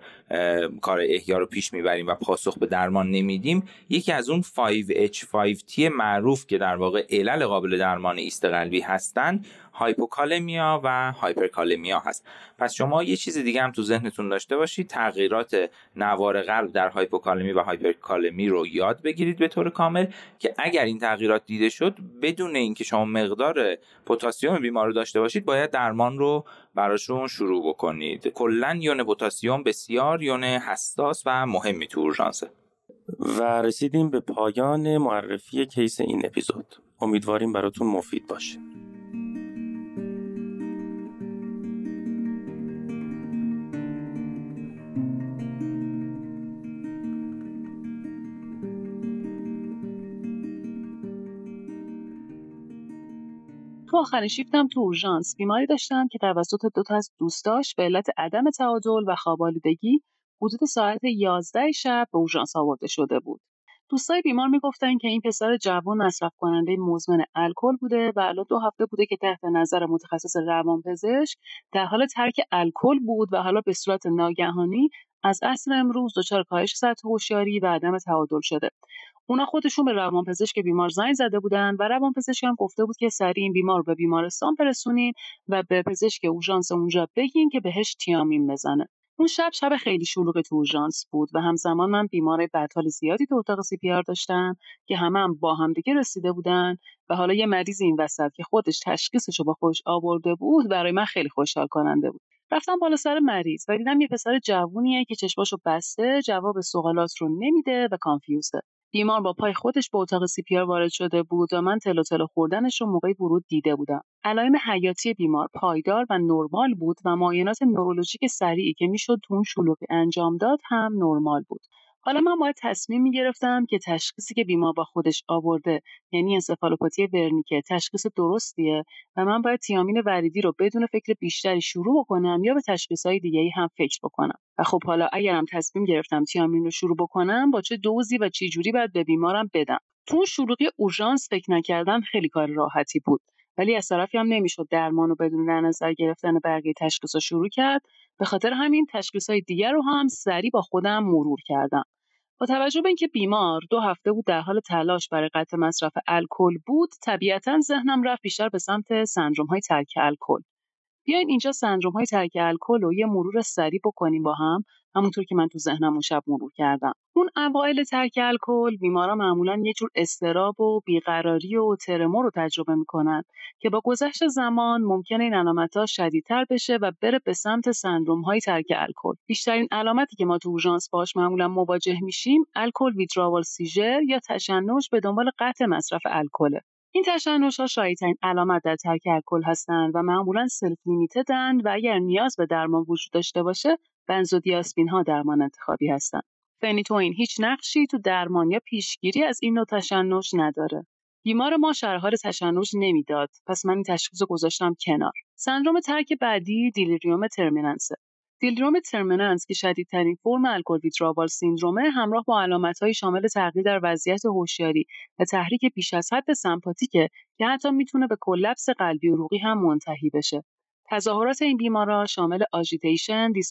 کار احیا رو پیش می‌بریم و پاسخ به درمان نمیدیم یکی از اون 5H5T معروف که در واقع علل قابل درمان ایست قلبی هستن هایپوکالمیا و هایپرکالمیا هست. پس شما یه چیز دیگه هم تو ذهنتون داشته باشید تغییرات نوار قلب در هایپوکالمی و هایپرکالمی رو یاد بگیرید به طور کامل که اگر این تغییرات دیده شد بدون اینکه شما مقدار پتاسیم بیمار رو داشته باشید باید درمان رو براشون شروع بکنید. کلا یون پتاسیم بسیار یون حساس و مهمی تو اورژانسه. و رسیدیم به پایان معرفی کیس این اپیزود. امیدواریم براتون مفید باشه. تو آخرین شیفتم تو اورژانس بیماری داشتم که توسط دو تا از دوستاش به علت عدم تعادل و خوابالودگی حدود ساعت 11 شب به اورژانس آورده شده بود. دوستای بیمار می‌گفتن که این پسر جوان مصرف کننده مزمن الکل بوده و الان دو هفته بوده که تحت نظر متخصص روانپزشک در حال ترک الکل بود و حالا به صورت ناگهانی از اصل امروز دچار کاهش سطح هوشیاری و عدم تعادل شده اونا خودشون به روانپزشک بیمار زنگ زده بودن و روانپزشک هم گفته بود که سریع این بیمار رو به بیمارستان برسونین و به پزشک اورژانس اونجا بگین که بهش تیامین بزنه اون شب شب خیلی شلوغ تو اورژانس بود و همزمان من بیمار بدحال زیادی تو اتاق CPR داشتم که همه هم با هم دیگه رسیده بودن و حالا یه مریض این وسط که خودش تشخیصش رو با خودش آورده بود برای من خیلی خوشحال کننده بود. رفتم بالا سر مریض و دیدم یه پسر جوونیه که چشماشو بسته جواب سوالات رو نمیده و confuse ه. بیمار با پای خودش به اتاق سی وارد شده بود و من تلو تلو خوردنش رو موقع ورود دیده بودم. علائم حیاتی بیمار پایدار و نرمال بود و معاینات نورولوژیک سریعی که می‌شد تو اون شلوغی انجام داد هم نرمال بود. حالا من باید تصمیم می گرفتم که تشخیصی که بیمار با خودش آورده یعنی انسفالوپاتی ورنیکه تشخیص درستیه و من باید تیامین وریدی رو بدون فکر بیشتری شروع بکنم یا به تشخیصهای دیگه ای هم فکر بکنم؟ و خب حالا اگرم تصمیم گرفتم تیامین رو شروع بکنم با چه دوزی و چه جوری باید به بیمارم بدم؟ تو شروعی اورژانس فکر نکردم خیلی کار راحتی بود. ولی از طرفی هم نمی‌شد درمان رو بدون در نظر گرفتن بقیه تشخیص رو شروع کرد. به خاطر همین تشخیص های دیگر رو هم سریع با خودم مرور کردم. با توجه به اینکه بیمار دو هفته بود در حال تلاش برای قطع مصرف الکل بود طبیعتا ذهنم رفت بیشتر به سمت سندروم های ترک الکل. بیاین اینجا سندروم های ترک الکل رو یه مرور سریع بکنیم با هم. همونطور که من تو ذهنم اون شب مرور کردم. اون اوایل ترک الکل بیمارا معمولا یه جور استراب و بیقراری و ترمور رو تجربه می‌کنن که با گذشت زمان ممکنه این علامتها شدیدتر بشه و بره به سمت سندروم های ترک الکل. بیشترین علامتی که ما تو اورژانس باش معمولا مواجه میشیم alcohol withdrawal seizure یا تشنج به دنبال قطع مصرف الکله. این تشنج ها شایع‌ترین علامت در ترک الکل هستند و معمولا self-limited ن و اگر نیاز به درمان وجود داشته باشه بنزودیازپین ها درمان انتخابی هستند. فنی‌توئین هیچ نقشی تو درمان یا پیشگیری از این نوع تشنج نداره. بیمار ما شرح تشنج نمی‌داد پس من این تشخیص گذاشتم کنار. سندروم ترک بعدی delirium tremens ه. delirium tremens که شدیدترین فرم alcohol withdrawal syndrome ه همراه با علامتهایی شامل تغییر در وضعیت هوشیاری و تحریک بیش از حد سمپاتیکه که حتی می‌تونه به collapse قلبی عروقی هم منتهی بشه. تظاهرات این بیمارا شامل agitation، دیس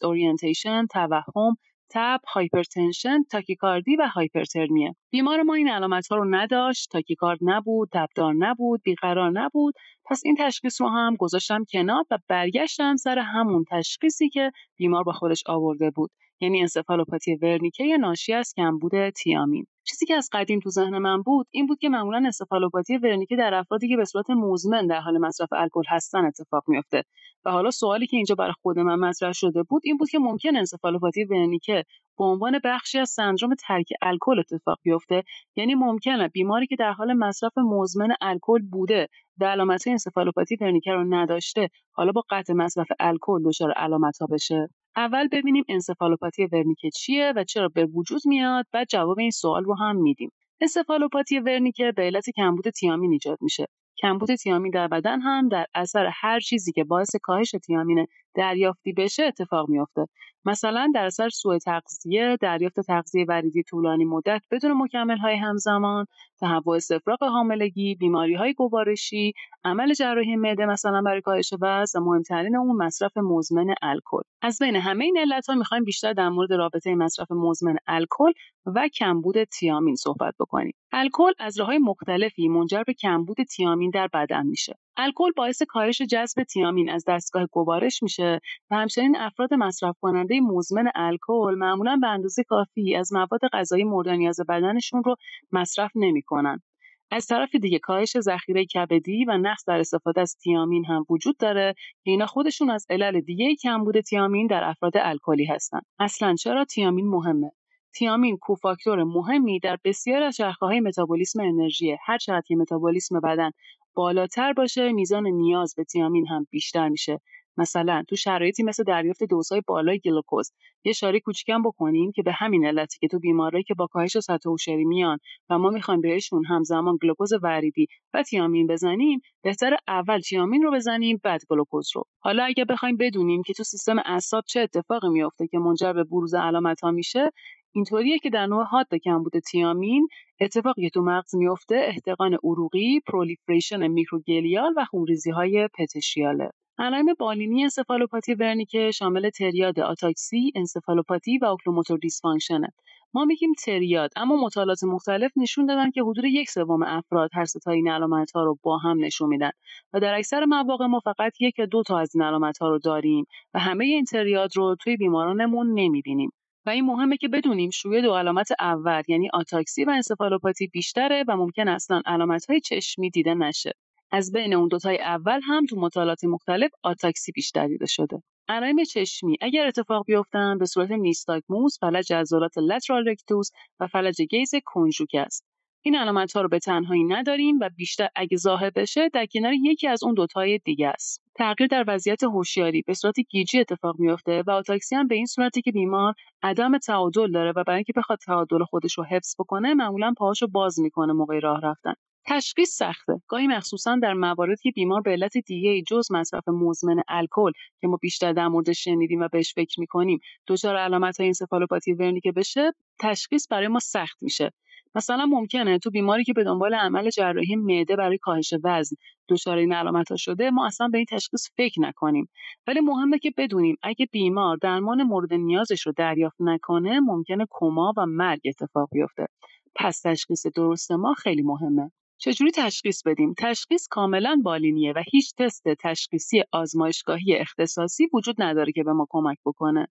توهم، تب، hypertension، تاکیکاردی و هایپرترمیه. بیمار ما این علامت ها رو نداشت، تاکیکارد نبود، تبدار نبود، بیقرار نبود. پس این تشخیص رو هم گذاشتم کنار و برگشتم سر همون تشخیصی که بیمار با خودش آورده بود. یعنی انسفالوپاتی ورنیکه ناشی از کمبود تیامین. چیزی که از قدیم تو ذهن من بود این بود که معمولا انسفالوپاتی ورنیکه در افرادی که به صورت مزمن در حال مصرف الکل هستن اتفاق میفته و حالا سوالی که اینجا برای خود من مطرح شده بود این بود که ممکن انسفالوپاتی ورنیکه به عنوان بخشی از سندروم ترک الکل اتفاق بیفته. یعنی ممکنه بیماری که در حال مصرف مزمن الکل بوده و علامت انسفالوپاتی ورنیکه رو نداشته حالا با قطع مصرف الکل دچار علامت ها بشه. اول ببینیم انسفالوپاتی ورنیکه چیه و چرا به وجود میاد و جواب این سوال رو هم میدیم. انسفالوپاتی ورنیکه به علت کمبود تیامین ایجاد میشه. کمبود تیامین در بدن هم در اثر هر چیزی که باعث کاهش تیامین دریافتی بشه اتفاق میافته مثلا در اثر سوء تغذیه دریافت تغذیه وریدی طولانی مدت بدون مکمل های همزمان تهوع استفراغ حاملگی بیماری های گوارشی عمل جراحی معده مثلا برای کاهش وزن و مهمترین اون مصرف مزمن الکل. از بین همه این علت ها می‌خوایم بیشتر در مورد رابطه مصرف مزمن الکل و کمبود تیامین صحبت بکنیم. الکل از راههای مختلفی منجر به کمبود تیامین در بدن میشه. الکل باعث کاهش جذب تیامین از دستگاه گوارش میشه و همچنین افراد مصرف کننده مزمن الکل معمولا به اندازه کافی از مواد غذایی مورد نیاز بدنشون رو مصرف نمی‌کنن. از طرف دیگه کاهش ذخیره کبدی و نقص در استفاده از تیامین هم وجود داره که اینا خودشون از علل دیگه کمبود تیامین در افراد الکلی هستن. اصلا چرا تیامین مهمه؟ تیامین کوفاکتور مهمی در بسیار از های متابولیسم انرژی هر چقدر که متابولیسم بدن بالاتر باشه میزان نیاز به تیامین هم بیشتر میشه. مثلا تو شرایطی مثل دریافت دوزهای بالای گلوکوز یه اشاره کوچیکم بکنیم که به همین علتی که تو بیمارایی که با کاهش سطح هوشیاری میان و ما می‌خوایم بهشون همزمان گلوکوز وریدی و تیامین بزنیم بهتر اول تیامین رو بزنیم بعد گلوکوز رو. حالا اگه بخوایم بدونیم که تو سیستم اعصاب چه اتفاقی میفته که منجر به بروز علامت ها میشه اینطوریه که در نوع حاد کمبود تیامین اتفاقی که تو مغز میفته احتقان عروقی، proliferation microglial و خونریزی های petechial ه. علائم بالینی انسفالوپاتی ورنیکه شامل تریاد آتاکسی، انسفالوپاتی و oculomotor dysfunction ه. ما میگیم تریاد اما مطالعات مختلف نشون دادن که حدود یک سوم افراد هر سه این علامت ها رو با هم نشون میدن و در اکثر مواقع ما فقط یک یا دو تا از این علامت ها رو داریم و همه این تریاد رو توی بیمارانمون نمی‌بینیم و این مهمه که بدونیم شیوع دو علامت اول یعنی آتاکسی و انسفالوپاتی بیشتره و ممکنه اصلا علامت های چشمی دیده نشه. از بین اون دوتای اول هم تو مطالعات مختلف آتاکسی بیشتر دیده شده. علائم چشمی اگر اتفاق بیفتن به صورت نیستاگموس فلج عضلات lateral rectus و فلج gaze conjugate است. این علامت ها رو به تنهایی نداریم و بیشتر اگه ظاهر بشه در کنار یکی از اون دوتای دیگه است. تغییر در وضعیت هوشیاری. به صورت گیجی اتفاق میافته و آتاکسی هم به این صورتی که بیمار عدم تعادل داره و برای اینکه بخواد تعادل خودش رو حفظ بکنه معمولا پاهاشو باز می‌کنه موقع راه رفتن. تشخیص سخته. گاهی مخصوصا در مواردی که بیمار به علت دیگه جز مصرف مزمن الکل که ما بیشتر در موردش شنیدیم و بهش فکر می‌کنیم دچار علامت های انسفالوپاتی ورنیکه بشه تشخیص برای ما سخت میشه. مثلا ممکنه تو بیماری که به دنبال عمل جراحی معده برای کاهش وزن دچار این علامت ها شده ما اصلا به این تشخیص فکر نکنیم ولی مهمه که بدونیم اگه بیمار درمان مورد نیازش رو دریافت نکنه ممکنه کما و مرگ اتفاق بیفته پس تشخیص درست ما خیلی مهمه چجوری تشخیص بدیم؟ تشخیص کاملا بالینیه و هیچ تست تشخیصی آزمایشگاهی اختصاصی وجود نداره که به ما کمک بکنه.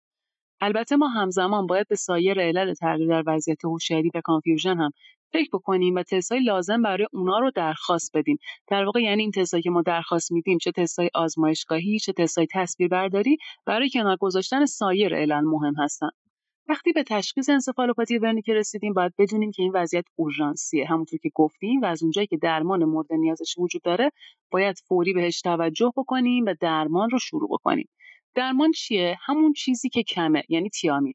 البته ما همزمان باید به سایر علل تغییر در وضعیت هوشیاری و confusion هم فکر بکنیم و تستای لازم برای اونا رو درخواست بدیم. در واقع یعنی این تستایی که ما درخواست میدیم چه تستای آزمایشگاهی چه تستای تصویربرداری برای کنار گذاشتن سایر علل مهم هستن. وقتی به تشخیص انسفالوپاتی ورنیک رسیدیم باید بدونیم که این وضعیت اورژانسیه. همونطور که گفتیم و از اونجایی که درمان مورد نیازش وجود داره باید فوری بهش توجه بکنیم و درمان رو شروع بکنیم. درمان چیه؟ همون چیزی که کمه یعنی تیامین.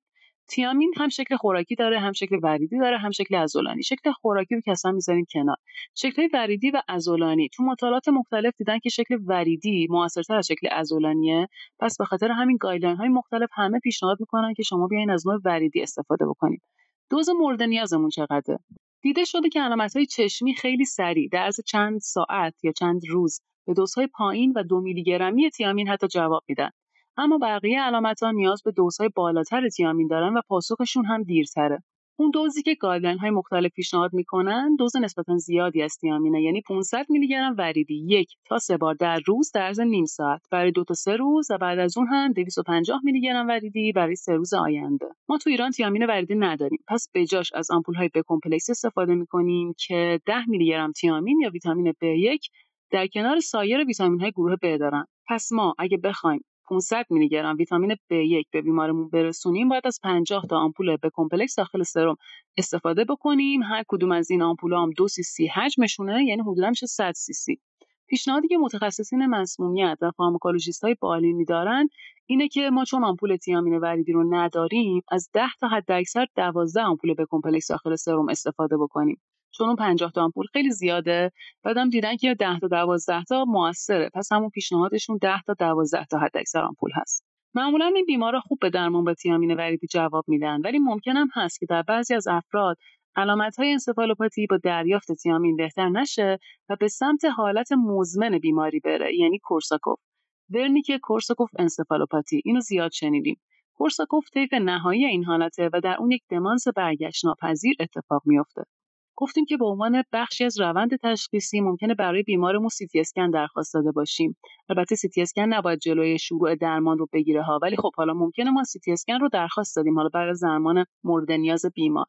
تیامین هم شکل خوراکی داره هم شکل وریدی داره هم شکل عضلانی. شکل خوراکی رو که اصلا می‌ذاریم کنار. شکل وریدی و عضلانی. تو مطالعات مختلف دیدن که شکل وریدی موثرتر از شکل عضلانیه. پس به خاطر همین guideline های مختلف همه پیشنهاد می‌کنن که شما بیاین از نوع وریدی استفاده بکنید. دوز مورد نیازمون چقدره؟ دیده شده که علامت های چشمی خیلی سریع در از چند ساعت یا چند روز به دوزهای پایین و دو میلی گرمی تیامین حتی جواب میدن. اما بقیه ها نیاز به دوزهای بالاتر تیامین دارن و پاسخشون هم دیرتره. اون دوزی که guideline های مختلف پیشنهاد می‌کنن دوز نسبتا زیادی از تیامینه یعنی 500 میلی گرم وریدی یک تا سه بار در روز در عرض نیم ساعت. برای دو تا سه روز و بعد از اون هم 250 میلی گرم وریدی برای سه روز آینده. ما تو ایران تیامین وریدی نداریم. پس بجاش از آمپول های B complex استفاده می‌کنیم که 10 میلی گرم تیامین یا ویتامین B1 در کنار سایر ویتامین های گروه B دارن. پس ما اگه بخوایم 500 میلی گرم ویتامین B1 به بیمارمون برسونیم باید از 50 تا آمپول B complex داخل سرم استفاده بکنیم. هر کدوم از این آمپول هم دو سی سی حجمشونه یعنی حدودا میشه 100 سی سی. پیشنهادی که متخصصین مسمومیت و فارماکولوژیست های بالینی دارن اینه که ما چون آمپول تیامین وریدی رو نداریم از 10 تا حد اکثر 12 آمپول B complex داخل سرم استفاده بکنیم. چون اون 50 تا آمپول خیلی زیاده. بعدم دیدن که 10 تا 12 تا موثره. پس همون پیشنهادشون 10 تا 12 تا حد اکثر آمپول هست. معمولا این بیمارا خوب به درمان با تیامین وریدی جواب میدن ولی ممکن هم هست که در بعضی از افراد علامت های انسفالوپاتی با دریافت تیامین بهتر نشه و به سمت حالت مزمن بیماری بره یعنی کورساکوف. ورنیک کورساکوف انسفالوپاتی اینو زیاد شنیدیم. کورساکوف طیف نهایی این حالته و در اون یک دمانس برگشت ناپذیر اتفاق میافته. گفتیم که به عنوان بخشی از روند تشخیصی ممکنه برای بیمارمون سی تی اسکن درخواست داده باشیم. البته سی تی اسکن نباید جلوی شروع درمان رو بگیره ها ولی خب حالا ممکنه ما سی تی اسکن رو درخواست دادیم حالا برای درمان مورد نیاز بیمار.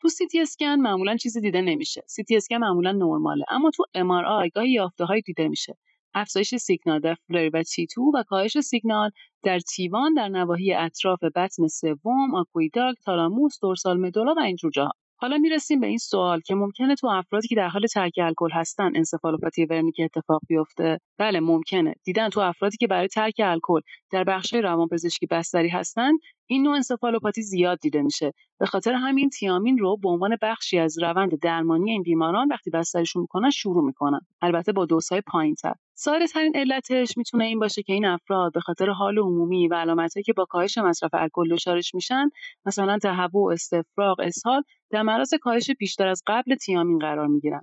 تو سی تی اسکن معمولا چیزی دیده نمیشه. سی تی اسکن معمولا نرماله اما تو ام آر آی گاهی یافته هایی دیده میشه. افزایش سیگنال در FLAIR و T2 و کاهش سیگنال در T1 در نواحی اطراف بطن سوم aqueduct تالاموس dorsal medulla و اینجور جاها. حالا می‌رسیم به این سوال که ممکنه تو افرادی که در حال ترک الکل هستن انسفالوپاتی ورنیک اتفاق بیفته بله ممکنه. دیدن تو افرادی که برای ترک الکل در بخش روانپزشکی بستری هستن این نوع انسفالوپاتی زیاد دیده میشه. به خاطر همین تیامین رو به عنوان بخشی از روند درمانی این بیماران وقتی بستریشون می‌کنن شروع می‌کنن. البته با دوزهای پایینتر. ساده ترین علتش می‌تونه این باشه که این افراد به خاطر حال عمومی و علامتهایی که با کاهش مصرف الکل دچارش میشن مثلا تهوع استفراغ اسهال در معرض کاهش بیشتر از قبل تیامین قرار می‌گیرن.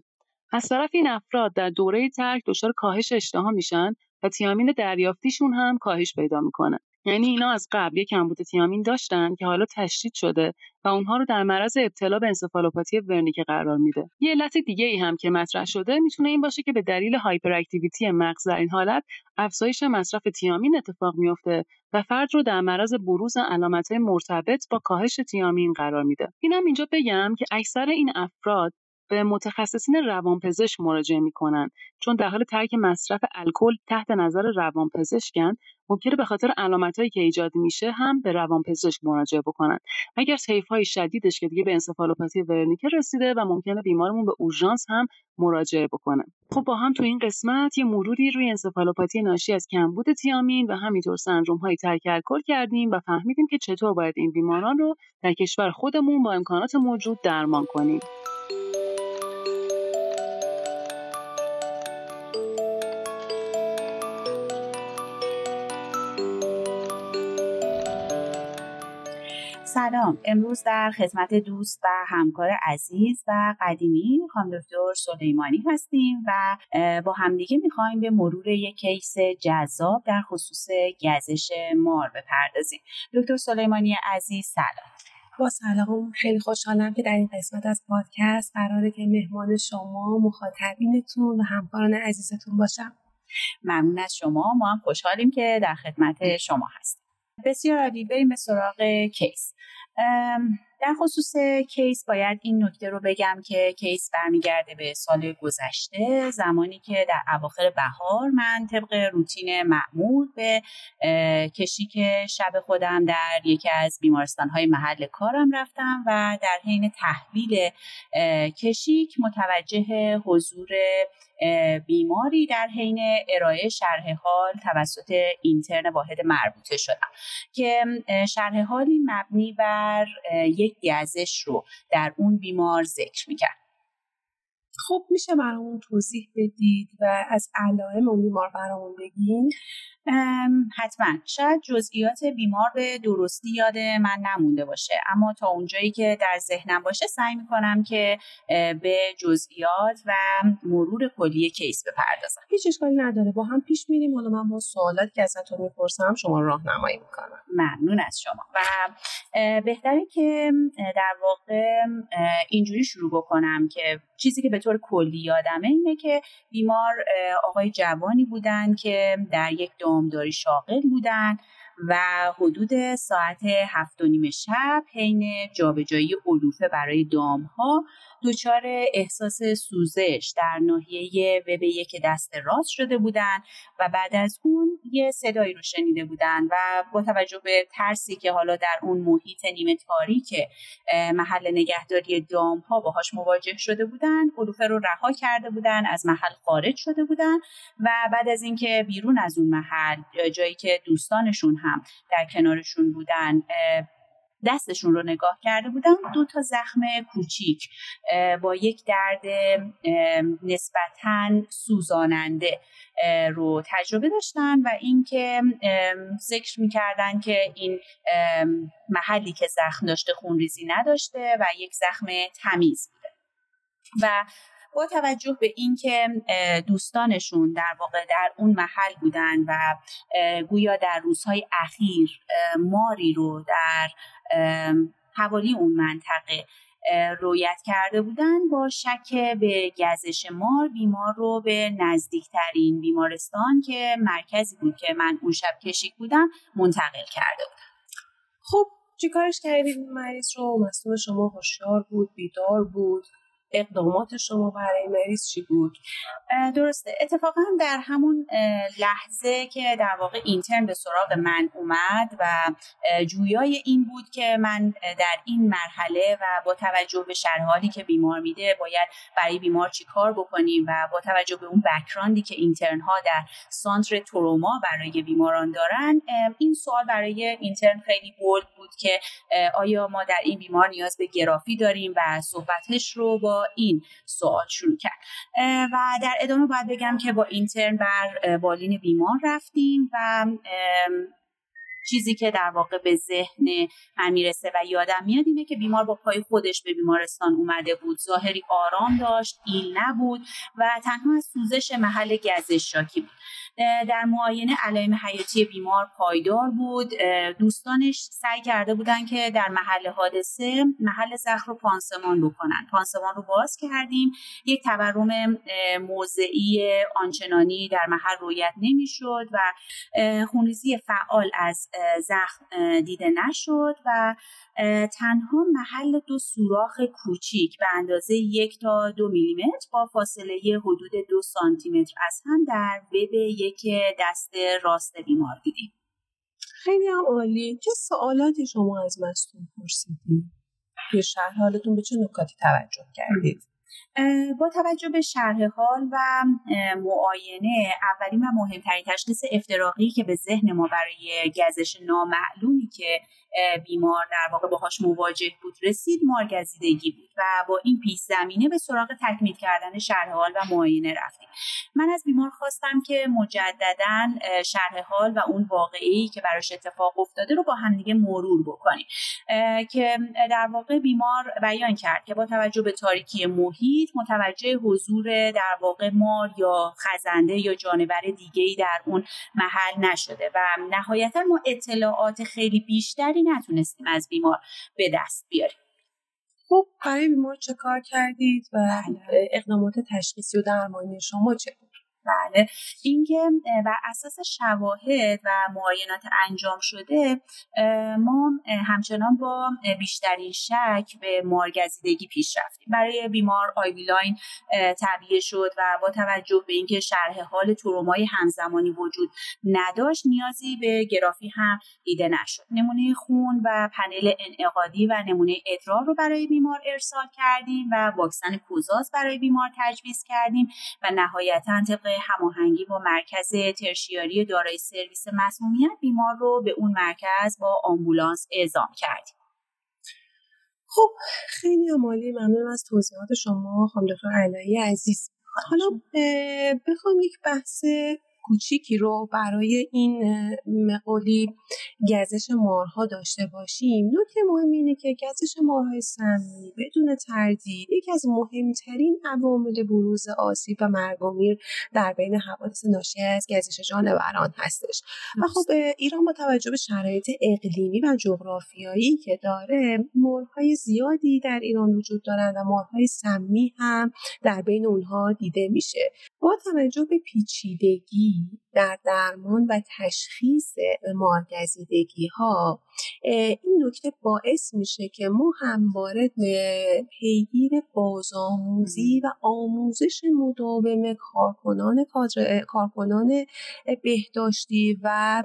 از طرف این افراد در دوره ترک دچار کاهش اشتها میشن و تیامین دریافتیشون هم کاهش پیدا می‌کنه. یعنی اینا از قبل یک کمبود تیامین داشتن که حالا تشدید شده و اونها رو در معرض ابتلا به انسفالوپاتی ورنیک قرار میده. یه علت دیگه ای هم که مطرح شده می‌تونه این باشه که به دلیل هایپر اکتیویتی مغز در این حالت افزایش مصرف تیامین اتفاق میفته و فرد رو در معرض بروز علامت مرتبط با کاهش تیامین قرار میده. اینم اینجا بگم که اکثر این افراد به متخصصین روانپزشک مراجعه می‌کنن. چون در حال ترک مصرف الکل تحت نظر روانپزشکن ممکنه به خاطر علامتهایی که ایجاد میشه هم به روانپزشک مراجعه بکنن. اگر های شدیدش که دیگه به انسفالوپاتی ورنیکه رسیده و ممکنه بیمارمون به اورژانس هم مراجعه بکنه. خب با هم تو این قسمت یه مروری روی انسفالوپاتی ناشی از کمبود تیامین و همینطور سندروم های ترک الکل کردیم و فهمیدیم که چطور باید این بیماران رو در کشور خودمون با امکانات موجود درمان کنیم. سلام. امروز در خدمت دوست و همکار عزیز و قدیمی خانم دکتر سلیمانی هستیم و با همدیگه می‌خوایم به مرور یک کیس جذاب در خصوص گزش مار بپردازیم. دکتر سلیمانی عزیز سلام. با سلام. خیلی خوشحالم که در این قسمت از پادکست قراره که مهمان شما مخاطبینتون و همکاران عزیزتون باشم. ممنون از شما. ما هم خوشحالیم که در خدمت شما هستیم. بسیار عالی بریم به سراغ case. در خصوص case باید این نکته رو بگم که case برمیگرده به سال گذشته زمانی که در اواخر بهار من طبق روتین معمول به کشیک شب خودم در یکی از بیمارستان های محل کارم رفتم و در حین تحویل کشیک متوجه حضور بیماری در حین ارائه شرح حال توسط اینترن واحد مربوطه شدم که شرح حالی مبنی بر یک گزش رو در اون بیمار ذکر می‌کرد. خب میشه برامون توضیح بدید و از علائم اون بیمار برامون بگین؟ حتما. شاید جزئیات بیمار به درستی یاد من نمونده باشه. اما تا اونجایی که در ذهنم باشه سعی می‌کنم که به جزئیات و مرور کلی کیس بپردازم. هیچ اشکالی نداره. با هم پیش میریم. حالا من با سوالاتی که ازتون می‌پرسم شما راهنمایی می‌کنم. ممنون از شما. و بهتره که در واقع اینجوری شروع بکنم که چیزی که به طور کلی یادمه اینه که بیمار آقای جوانی بودن که در یک دامداری شاغل بودن. و حدود ساعت هفت و نیم شب حین جابجایی علوفه برای دامها دچار احساس سوزش در ناحیه وب یک دست راست شده بودن و بعد از اون یه صدایی رو شنیده بودن و با توجه به ترسی که حالا در اون محیط نیمه تاریک محل نگهداری دام ها باهاش مواجه شده بودن علوفه رو رها کرده بودن از محل خارج شده بودن و بعد از اینکه بیرون از اون محل جایی که دوستانشون هم در کنارشون بودن دستشون رو نگاه کرده بودم دو تا زخم کوچیک با یک درد نسبتا سوزاننده رو تجربه داشتن و اینکه ذکر می‌کردن که این محلی که زخم داشته خونریزی نداشته و یک زخم تمیز بوده. و با توجه به اینکه دوستانشون در واقع در اون محل بودن و گویا در روزهای اخیر ماری رو در حوالی اون منطقه رویت کرده بودن با شک به گزش مار بیمار رو به نزدیکترین بیمارستان که مرکزی بود که من اون شب کشیک بودم منتقل کرده بودم. خب چیکارش کردید؟ مریض رو مصنوع شما هوشیار بود بیدار بود. اقدامات شما برای مریض چی بود؟ درسته. اتفاقا در همون لحظه که در واقع اینترن به سراغ من اومد و جویای این بود که من در این مرحله و با توجه به شرحالی که بیمار میده باید برای بیمار چی کار بکنیم و با توجه به اون بکراندی که اینترن ها در سانتر تروما برای بیماران دارن این سوال برای اینترن خیلی بولد بود که آیا ما در این بیمار نیاز به گرافی داریم و صحبتش رو با این سوال شروع کرد. و در ادامه باید بگم که با اینترن بر بالین بیمار رفتیم و چیزی که در واقع به ذهن من می‌رسه و یادم میاد اینه که بیمار با پای خودش به بیمارستان اومده بود. ظاهری آرام داشت ایل نبود و تنها از سوزش محل گزش شاکی بود. در معاینه علائم حیاتی بیمار پایدار بود. دوستانش سعی کرده بودن که در محل حادثه محل زخم رو پانسمان بکنن. پانسمان رو باز کردیم. یک تورم موضعی آنچنانی در محل رویت نمی‌شد و خونریزی فعال از زخم دیده نشد و تنها محل دو سوراخ کوچیک به اندازه یک تا دو میلیمتر با فاصله حدود دو سانتیمتر از هم در وب یک دست راست بیمار دیدیم. خیلی عالی. چه سوالاتی شما از مستون پرسیدید توی شهر حالتون به چه نکاتی توجه کردید؟ با توجه به شرح حال و معاینه اولین و مهمترین تشخیص افتراقی که به ذهن ما برای گزش نامعلومی که بیمار در واقع باهاش مواجه بود. رسید مارگزیدگی بود و با این پیش زمینه به سراغ تکمیل کردن شرح حال و معاینه رفتیم. من از بیمار خواستم که مجددا شرح حال و اون واقعی که براش اتفاق افتاده رو با همدیگه مرور بکنیم. که در واقع بیمار بیان کرد که با توجه به تاریکی محیط متوجه حضور در واقع مار یا خزنده یا جانور دیگه ای در اون محل نشده و نهایتا ما اطلاعات خیلی بیشتری نتونستیم از بیمار به دست بیاریم خب برای بیمار چه کار کردید و بله. اقدامات تشخیصی و درمانی شما چه بود؟ بله. اینکه بر اساس شواهد و معاینات انجام شده ما همچنان با بیشترین شک به مارگزیدگی پیش رفتیم. برای بیمار IV line تعبیه شد و با توجه به اینکه شرح حال ترومای همزمانی وجود نداشت نیازی به گرافی هم دیده نشد. نمونه خون و پنل انعقادی و نمونه ادرار رو برای بیمار ارسال کردیم و واکسن کزاز برای بیمار تجویز کردیم و نهایتا طبق هماهنگی با مرکز ترشیاری دارای سرویس مسمومیت بیمار رو به اون مرکز با آمبولانس اعزام کردیم. خب خیلی عمالی ممنون از توضیحات شما خانم دکتر علایی عزیز. حالا بخوام یک بحث کوچیکی رو برای این مقولی گزش مارها داشته باشیم. نکته مهم اینه که گزش مارهای سمی بدون تردید یکی از مهمترین عوامل بروز آسیب و مرگومیر در بین حوادث ناشی از گزش جانوران هستش. و خب ایران با توجه به شرایط اقلیمی و جغرافیایی که داره مارهای زیادی در ایران وجود دارند و مارهای سمی هم در بین اونها دیده میشه. با توجه به پیچیدگی در درمان و تشخیص مارگزیدگی ها این نکته باعث میشه که ما همواره پیگیر بازآموزی و آموزش مداوم کارکنان کارکنان بهداشتی و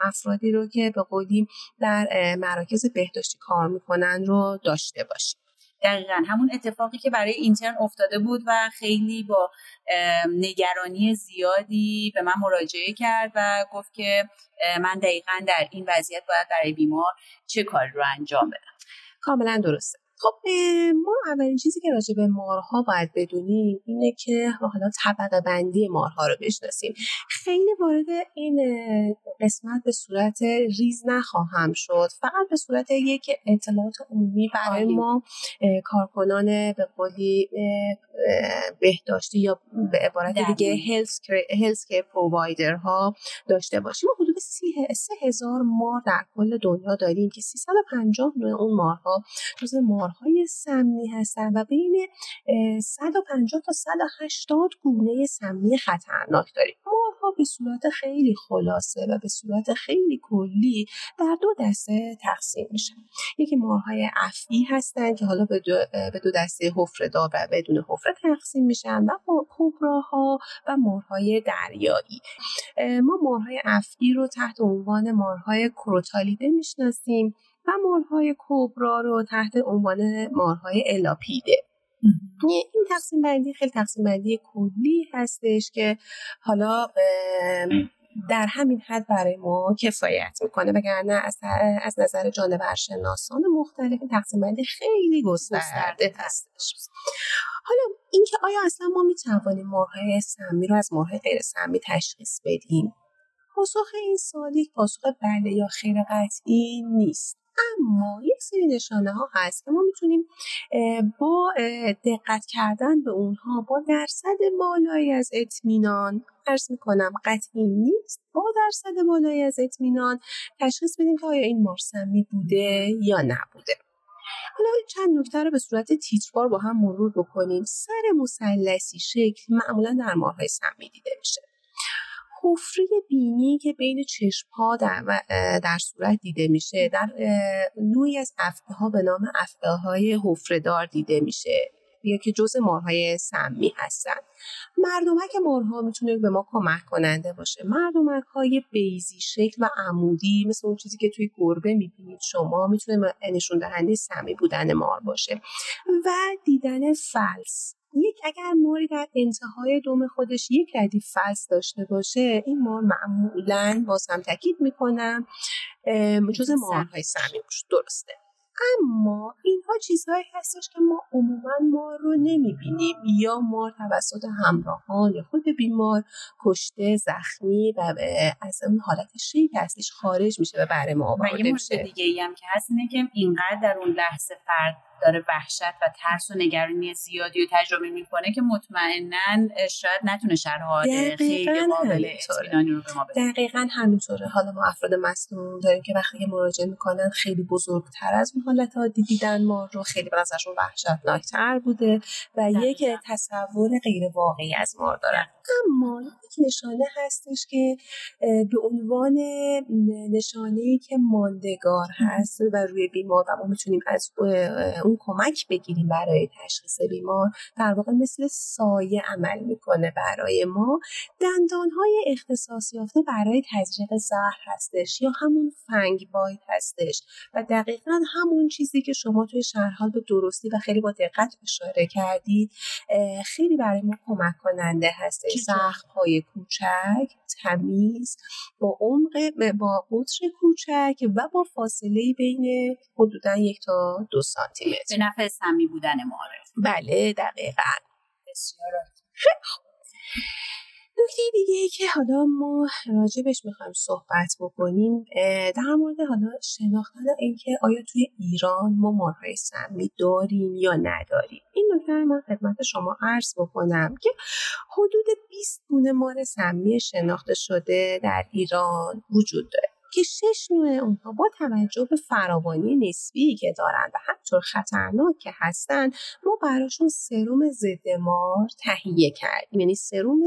افرادی رو که به قولیم در مراکز بهداشتی کار می‌کنن رو داشته باشیم. دقیقا همون اتفاقی که برای اینترن افتاده بود و خیلی با نگرانی زیادی به من مراجعه کرد و گفت که من دقیقا در این وضعیت باید برای بیمار چه کاری رو انجام بدم. کاملا درسته. خب ما اولین چیزی که راجع به مارها باید بدونیم اینه که حالا طبقه بندی مارها رو بشناسیم. خیلی وارد این قسمت به صورت ریز نخواهم شد. فقط به صورت یک اطلاعات عمومی برای ما کارکنان به قولی بهداشتی یا به عبارت دیگه هلس کیر پرووایدر ها داشته باشیم. ما حدود سه هزار مار در کل دنیا داریم که 350 اون مارها جز مار های سمی هستن و بین 150 تا 180 گونه سمی خطرناک داریم. مارها به صورت خیلی خلاصه و به صورت خیلی کلی در دو دسته تقسیم میشن. یکی مارهای افعی هستن که حالا به دو, به دو دسته حفره و بدون حفره تقسیم میشن و کبراها و مارهای دریایی. ما مارهای افعی رو تحت عنوان مارهای کروتالیده می‌شناسیم. و مارهای کبرا رو تحت عنوان مارهای الاپیده. این تقسیم بندی خیلی تقسیم بندی کلی هستش که حالا در همین حد برای ما کفایت می‌کنه وگرنه از, از نظر جانورشناسان مختلف تقسیم بندی خیلی گسترده هستش. حالا اینکه آیا اصلا ما می‌توانیم مارهای سمی رو از مارهای غیر سمی تشخیص بدیم؟ پاسخ این سوال یک پاسخ بله یا خیر قطعی نیست. اما یک سری نشانه ها هست که ما می‌تونیم با دقت کردن به اونها با درصد بالایی از اطمینان ارز می‌کنم قطعی نیست با درصد بالایی از اطمینان تشخیص بدیم که آیا این مارسمی بوده یا نبوده. حالا چند نکته رو به صورت تیتروار با هم مرور بکنیم. سر مثلثی شکل معمولا در مارهای سمی دیده میشه. حفره بینی که بین چشم ها در, در صورت دیده میشه در نوعی از افعه ها به نام افعه های حفره دار دیده میشه یا که جز مارهای سمی هستن. مردمک مارها می‌تونه به ما کمک کننده باشه. مردمک های بیزی شکل و عمودی مثل اون چیزی که توی گربه می‌بینید شما می‌تونه نشون دهنده سمی بودن مار باشه. و دیدن فلس. یک اگر ماری در انتهای دوم خودش یک ردیف فلس داشته باشه این مار معمولا باز هم تاکید می‌کنم جز مارهای سمی درسته. اما اینها چیزهایی هستش که ما عموما ما رو نمی‌بینیم. یا مار توسط همراهان یا خود بیمار کشته زخمی و از اون حالت شیک هستش خارج میشه و برای ما آورده میشه. دیگه ای هم که هست اینه که اینقدر در اون لحظه فرد داره وحشت و ترس و نگرانی زیادی رو تجربه می‌کنه که مطمئنا شاید نتونه شرح خیلی قابل اطمینانی رو به ما بده. دقیقا همینطوره. حالا ما افراد مصنوع داریم که وقتی که مراجعه می‌کنن خیلی بزرگتر از اون حالت عادی دیدن ما رو خیلی به نظرشون وحشتناکتر بوده و یک تصور غیر واقعی از ما دارن. اما نشانه هستش که به عنوان نشانه ای که ماندگار هست و روی بیمار و ما می‌تونیم از اون کمک بگیریم برای تشخیص بیمار در واقع مثل سایه عمل می‌کنه برای ما. دندان های اختصاص یافته برای تزریق زهر هستش یا همون فنگ بایت هستش و دقیقا همون چیزی که شما توی شرحال به درستی و خیلی با دقت اشاره کردید خیلی برای ما کمک کننده هستش. زخم های کوچک تمیز با عمق با قطر کوچک و با فاصله بین حدودا یک تا دو سانتی متر به نفع سمی بودن معارف بله دقیقا. بسیار نکته دیگه ای که حالا ما راجبش می‌خوایم صحبت بکنیم در مورد حالا شناختن اینکه آیا توی ایران ما مارهای سمی داریم یا نداریم. این نکته من خدمت شما عرض بکنم که حدود 20 گونه مار سمی شناخته شده در ایران وجود داره. که شش نوع اونها با توجه به فراوانی نسبی که دارن و همطور خطرناک که هستن ما براشون سروم ضد مار تهیه کردیم. یعنی سروم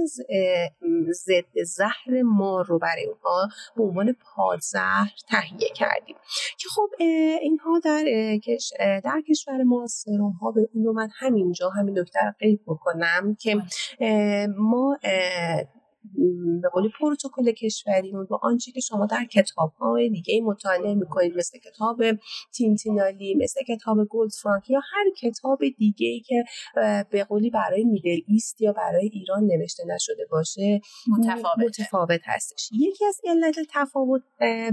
ضد زهر مار رو برای اونها به عنوان پادزهر تهیه کردیم. که خب اینها در در کشور ما سروم ها به این رو من همینجا همین دکتر قید بکنم که ما به قولی پروتکل کشوریمون با آنچه که شما در کتاب های دیگه مطالعه می‌کنید مثل کتاب تینتینالی مثل کتاب گولد فرانک یا هر کتاب دیگه ای که به قولی برای میدل ایست یا برای ایران نوشته نشده باشه متفاوت, متفاوت هستش. یکی از علت تفاوت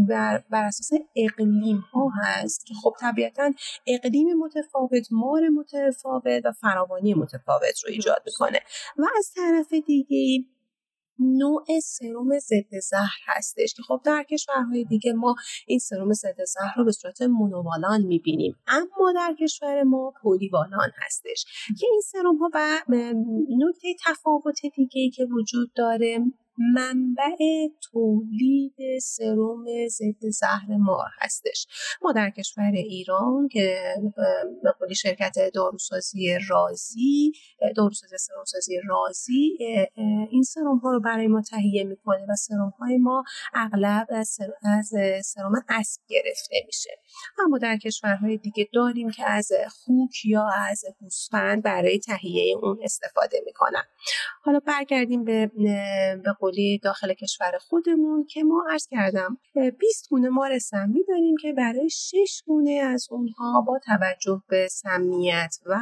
بر, بر اساس اقلیم ها هست که خب طبیعتا اقلیم متفاوت مار متفاوت و فراوانی متفاوت رو ایجاد می‌کنه. و از طرف دیگه نوع سروم ضد زهر هستش که خب در کشورهای دیگه ما این سروم ضد زهر رو به صورت مونوالان می‌بینیم. اما در کشور ما پولیوالان هستش که این سروم ها و نکته تفاوت دیگه که وجود داره منبع تولید سروم ضد زهر مار هستش. ما در کشور ایران که به شرکت داروسازی رازی داروسازی سرومسازی رازی این سروم ها رو برای ما تهیه می‌کنه و سروم های ما اغلب از, سروم اسب گرفته میشه. اما در کشورهای دیگه داریم که از خوک یا از گوسفند برای تهیه اون استفاده می‌کنن. حالا برگردیم به به قولی داخل کشور خودمون که ما عرض کردم 20 گونه مار سمی داریم که برای 6 گونه از اونها با توجه به سمیت و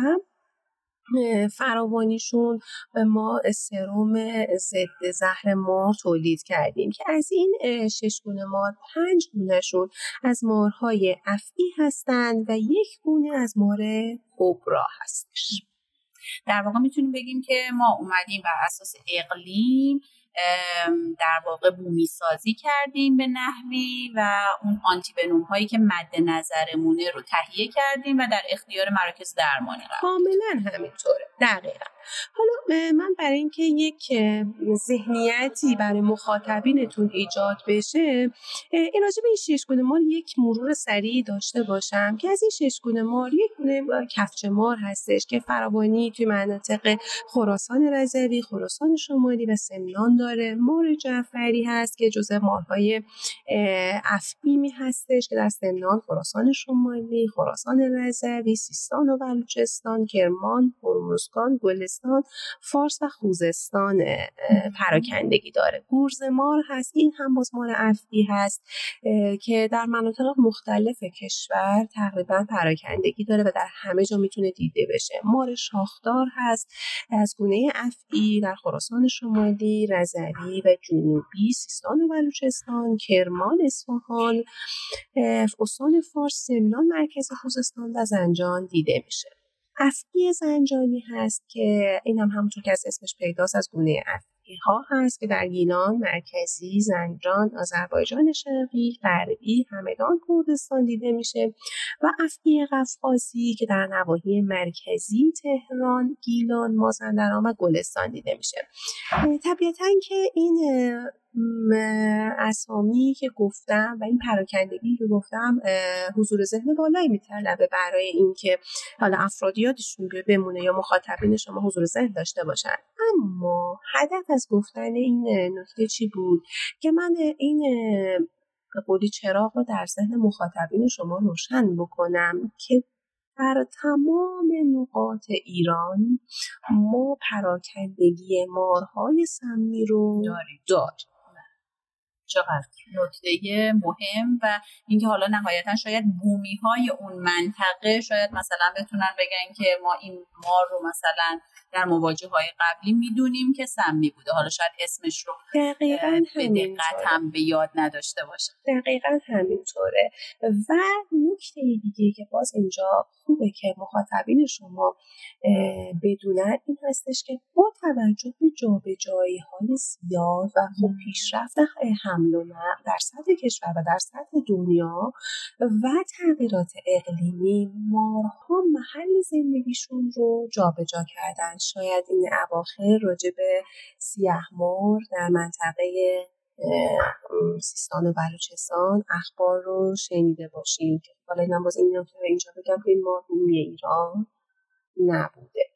فراوانیشون ما سروم ضد زهر مار تولید کردیم که از این شش گونه مار پنج گونهشون از مارهای افعی هستند و یک گونه از مار کبرا هستش. در واقع می‌تونیم بگیم که ما اومدیم بر اساس اقلیم در واقع بومی سازی کردیم به نحوی و اون آنتیبنوم هایی که مد نظرمونه رو تهیه کردیم و در اختیار مراکز درمانی قرار کاملا همینطوره. دقیقا. حالا من برای اینکه یک ذهنیتی برای مخاطبینتون ایجاد بشه این راجع به این شش مار یک مرور سریع داشته باشم که از این شش گونه مار یک گونه کفچه مار هستش که فراوانی توی مناطق خراسان رضوی خراسان شمالی و سمنان داره. مار جعفری هست که جزء مارهای افیمی هستش که در سمنان خراسان شمالی خراسان رضوی سیستان و بلوچستان کرمان هرمزگان گلستان فارس و خوزستان پراکندگی داره. گورزمار هست این هم باز مار افعی هست که در مناطق مختلف کشور تقریبا پراکندگی داره و در همه جا می‌تونه دیده بشه. مار شاخدار هست از گونه افعی در خراسان شمالی رضوی و جنوبی سیستان و بلوچستان کرمان اصفهان استان فارس سمنان مرکز خوزستان و زنجان دیده میشه. افعی زنجانی هست که این هم همونطور که از اسمش پیداست از گونه منطقه ها هست که در گیلان مرکزی زنجان آذربایجان شرقی غربی همدان کردستان دیده میشه و افقی قفقازی که در نواحی مرکزی تهران گیلان مازندران و گلستان دیده میشه. طبیعتا که این اسامی که گفتم و این پراکندگی که گفتم حضور ذهن بالایی میطلبه برای اینکه حالا افراد یادشون بمونه یا مخاطبین شما حضور ذهن داشته باشن. اما هدف از گفتن این نکته چی بود؟ که من این قولی چراغ رو در ذهن مخاطبین شما روشن بکنم که در تمام نقاط ایران ما پراکندگی مارهای سمی رو داریم. چقدر نکته مهم و اینکه حالا نهایتا شاید بومی های اون منطقه شاید مثلا بتونن بگن که ما این مار رو مثلا در مواجه های قبلی می‌دونیم که سمی بوده حالا شاید اسمش رو دقیقا به دقت هم به یاد نداشته باشه دقیقا همینطوره. و نکته دیگه که باز اینجا خوبه که مخاطبین شما بدونن این هستش که با توجه به جابجایی های زیاد و خب پیشرفت حمل و نقل در سطح کشور و در سطح دنیا و تغییرات اقلیمی مارها محل زندگیشون رو جابجا کردن. شاید این اواخر راجع به مار در منطقه سیستان و بلوچستان اخبار رو شنیده باشیم که حالا اینم باز این نکته اینجا بگم که این مار ایران نبوده.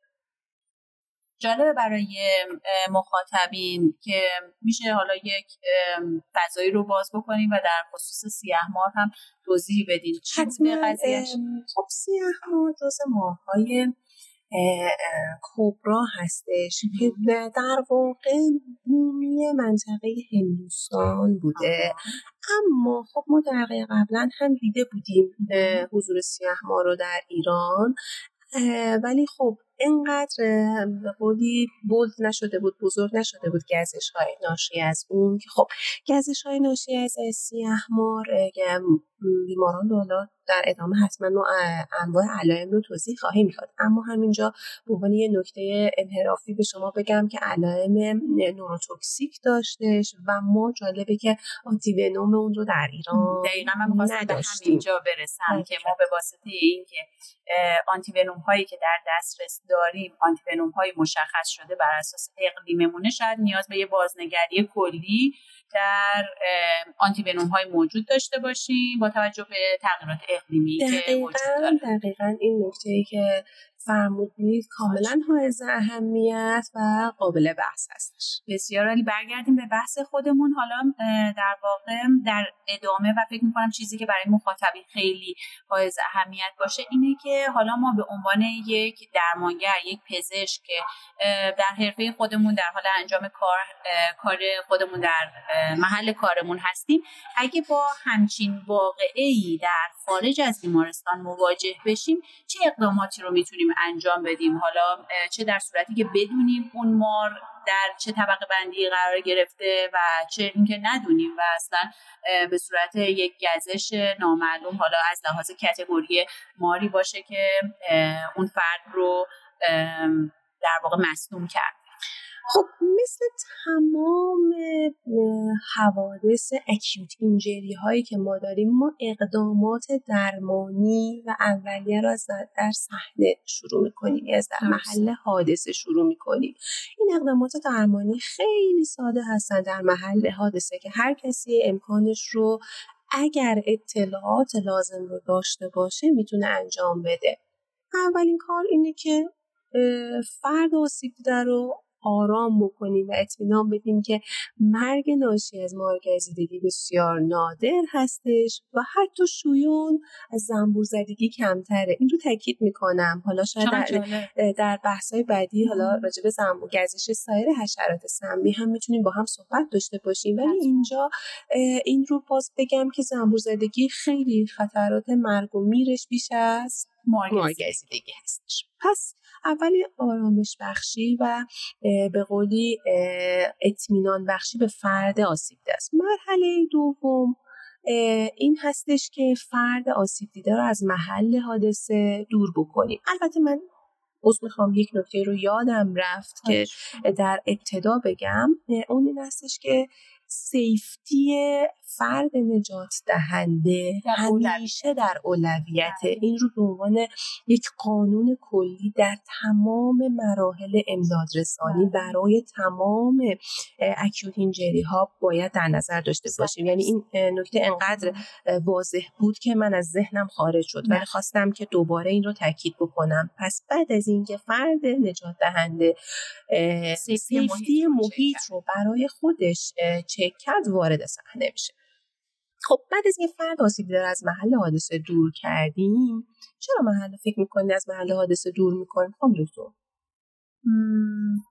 جالبه برای مخاطبین که میشه حالا یک فضایی رو باز بکنیم و در خصوص سیاه مار هم توضیح بدین چی بوده قضیهش. خب سیاه مار جز مارهای کبرا هستش که در واقع بومی منطقه هندوستان بوده. اما خب ما در قبلا هم دیده بودیم حضور سیاه رو در ایران ولی خب اینقدر به قولی بولد نشده بود بزرگ نشده بود گزش های ناشی از اون که خب گزش های ناشی از سیاه مار بیماران حالا در ادامه حتما ما انواع علائم رو توضیح خواهیم داد اما همینجا به عنوان یه نکته انحرافی به شما بگم که علائم نوروتوکسیک داشتش و ما جالبه که آنتی اون رو در ایران دقیقا من می‌خواستم به همینجا برسم که ما به واسطه اینکه آنتی هایی که در دسترس داریم آنتی های مشخص شده بر اساس اقلیممونه شاید نیاز به یه بازنگری کلی در آنتی های موجود داشته باشیم با توجه به تغییرات اقلیمی که وجود داره. دقیقا این نکته ای که فرمودید کاملا حائز اهمیت و قابل بحث هستش. بسیار عالی. برگردیم به بحث خودمون. حالا در واقع در ادامه و فکر می‌کنم چیزی که برای مخاطبین خیلی حائز اهمیت باشه اینه که حالا ما به عنوان یک درمانگر یک پزشک که در حرفه خودمون در حال انجام کار کار خودمون در محل کارمون هستیم اگه با همچین واقعی در خارج از بیمارستان مواجه بشیم چه اقداماتی رو می‌تونیم انجام بدیم؟ حالا چه در صورتی که بدونیم اون مار در چه طبقه بندی قرار گرفته و چه اینکه ندونیم و اصلا به صورت یک گزش نامعلوم حالا از لحاظ کتگوری ماری باشه که اون فرد رو در واقع مصنوم کرد. خب مثل تمام حوادث اکیوت اینجری هایی که ما داریم ما اقدامات درمانی و اولیه را در صحنه شروع می‌کنیم یا از در محل حادثه شروع می‌کنیم. این اقدامات درمانی خیلی ساده هستن در محل حادثه که هر کسی امکانش رو اگر اطلاعات لازم رو داشته باشه می‌تونه انجام بده. اولین کار اینه که فرد آسیب دیده رو آرام بکنیم و اطمینان بدیم که مرگ ناشی از مارگزیدگی بسیار نادر هستش و حتی شویون از زنبور زدگی کمتره. این رو تاکید می‌کنم. حالا شاید در, در بحثای بعدی حالا راجع به زنبور گزش سایر حشرات سمی هم می‌تونیم با هم صحبت داشته باشیم. ولی اینجا این رو باز بگم که زنبور زدگی خیلی خطرات مرگ و میرش بیش از مارگزیدگی هستش. پس اولی آرامش بخشی و به قولی اطمینان بخشی به فرد آسیب دیده است مرحله دوم این هستش که فرد آسیب دیده رو از محل حادثه دور بکنیم. البته من از می‌خوام یک نکته رو یادم رفت که در ابتدا بگم. اون این هستش که سیفتی فرد نجات دهنده همیشه در اولویت. بله. این رو به عنوان یک قانون کلی در تمام مراحل امداد رسانی بله. برای تمام اکیوت اینجری ها باید در نظر داشته باشیم. یعنی این نکته انقدر واضح بود که من از ذهنم خارج شد. ولی بله. خواستم که دوباره این رو تاکید بکنم. پس بعد از اینکه فرد نجات دهنده سیفتی محیط رو برای خودش چک کرد وارد صحنه میشه. خب بعد از یه فرد آسیب داره از محل حادثه دور کردیم. چرا محل فکر می‌کنی از محل حادثه دور می‌کنیم خب دکتر؟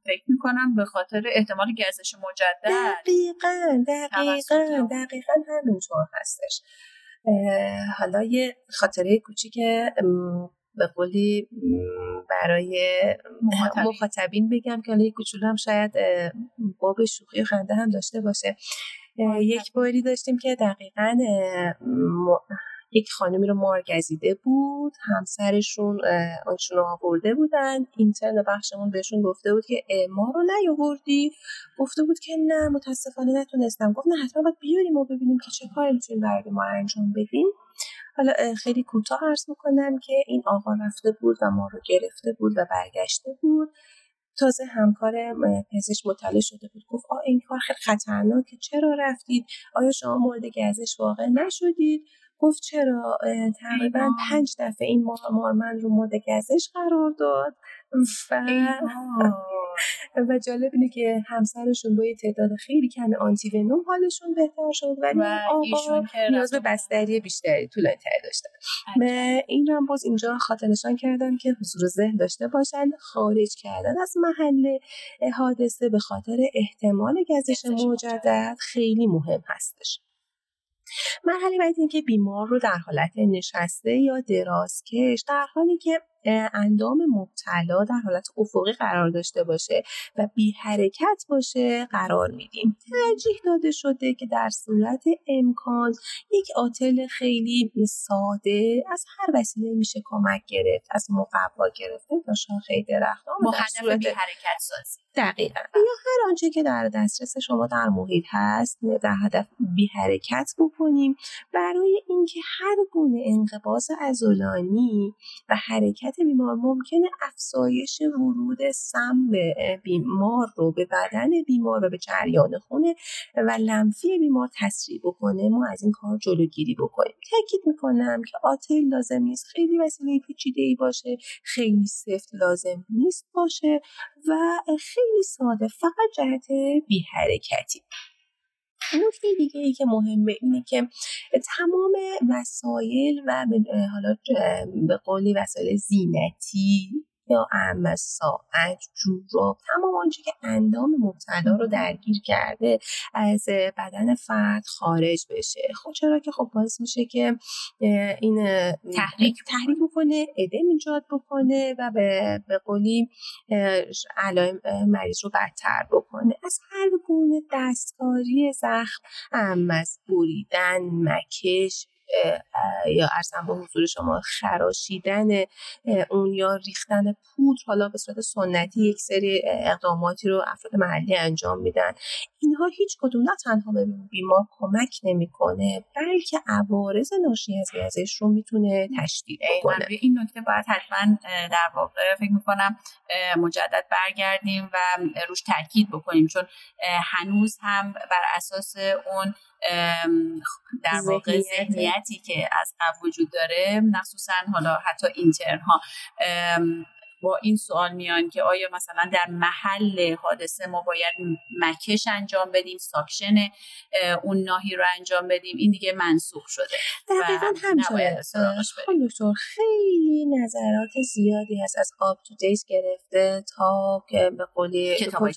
فکر می‌کنم به خاطر احتمال گزش مجدد. دقیقا دقیقا دقیقا همینطور هستش. حالا یه خاطره کوچیک به قولی برای مخاطبین. بگم که حالا یه کوچولو هم شاید باب شوخی و خنده هم داشته باشه. یک باری داشتیم که دقیقا یک خانمی رو مارگزیده بود همسرشون آنشون آورده بودن. اینترن بخشمون بهشون گفته بود که ما رو نیاوردی. گفته بود که نه متاسفانه نتونستم. گفت نه حتما باید بیاریم و ببینیم که چه کاری می‌تونیم برای ما انجام بدیم. حالا خیلی کوتاه عرض می‌کنم که این آقا رفته بود و ما رو گرفته بود و برگشته بود. تازه همکار پزشک مطلع شده بود. گفت آ این کار خیلی خطرناکه. چرا رفتید؟ آیا شما مورد گزش واقع نشدید؟ گفت چرا تقریبا پنج دفعه این مارمن رو مورد گزش قرار داد. و و جالب اینه که همسرشون با یه تعداد خیلی کم آنتی ونوم حالشون بهتر شد ولی آقا نیاز به بستری بیشتری طولانی تر داشتن. این رو هم باز اینجا خاطرشان کردم که حضور ذهن داشته باشن خارج کردن از محل حادثه به خاطر احتمال گزش مجدد. خیلی مهم هستش. مرحله بعد اینکه بیمار رو در حالت نشسته یا درازکش در حالی که اندام مبتلا در حالت افقی قرار داشته باشه و بی حرکت باشه قرار میدیم. ترجیح داده شده که در صورت امکان یک آتل خیلی ساده از هر وسیله میشه کمک گرفت از مقوا گرفته تا شاخه درخت با هدف بی حرکت سازی. دقیقا. یا هر آنچه که در دسترس شما در محیط هست در هدف بی حرکت بکنیم. برای اینکه هر گونه انقباض عضلانی و حرکت بیمار ممکنه افزایش ورود سم بیمار رو به بدن بیمار و به جریان خونه و لمفی بیمار تسریع بکنه ما از این کار جلوگیری بکنیم. تاکید می‌کنم که آتل لازم نیست. خیلی وسیله پیچیده ای باشه. خیلی سفت لازم نیست باشه. و خیلی ساده فقط جهت بی حرکتی نکته دیگه ای که مهمه اینه که تمام وسایل و حالا به قولی وسایل زینتی یا اهم ساعت جوراب تمام آنچه که اندام مبتلا رو درگیر کرده از بدن فرد خارج بشه. خب چرا که خب باعث میشه که این تحریک تحریک بکنه ادم ایجاد بکنه و به, به قولی علائم مریض رو بدتر بکنه. از هر گونه دستکاری زخم هم از بریدن مکش یا ارزم به حضور شما خراشیدن اون یا ریختن پودر حالا به صورت سنتی یک سری اقداماتی رو افراد محلی انجام میدن. اینها هیچ کدوم نه تنها به بیمار کمک نمی‌کنه بلکه عوارض ناشی از گزش رو می‌تونه تشدید بکنه. این نکته باید حتما در واقع فکر می‌کنم مجدد برگردیم و روش تاکید بکنیم. چون هنوز هم بر اساس اون در واقع ذهنیتی که از قبل وجود داره مخصوصا حالا حتی اینترن ها با این سوال میان که آیا مثلا در محل حادثه ما باید مکش انجام بدیم suction اون ناحیه رو انجام بدیم؟ این دیگه منسوخ شده دقیقا همینطوره دکتر خیلی نظرات زیادی هست از UpToDate گرفته تا که به قولی کتاب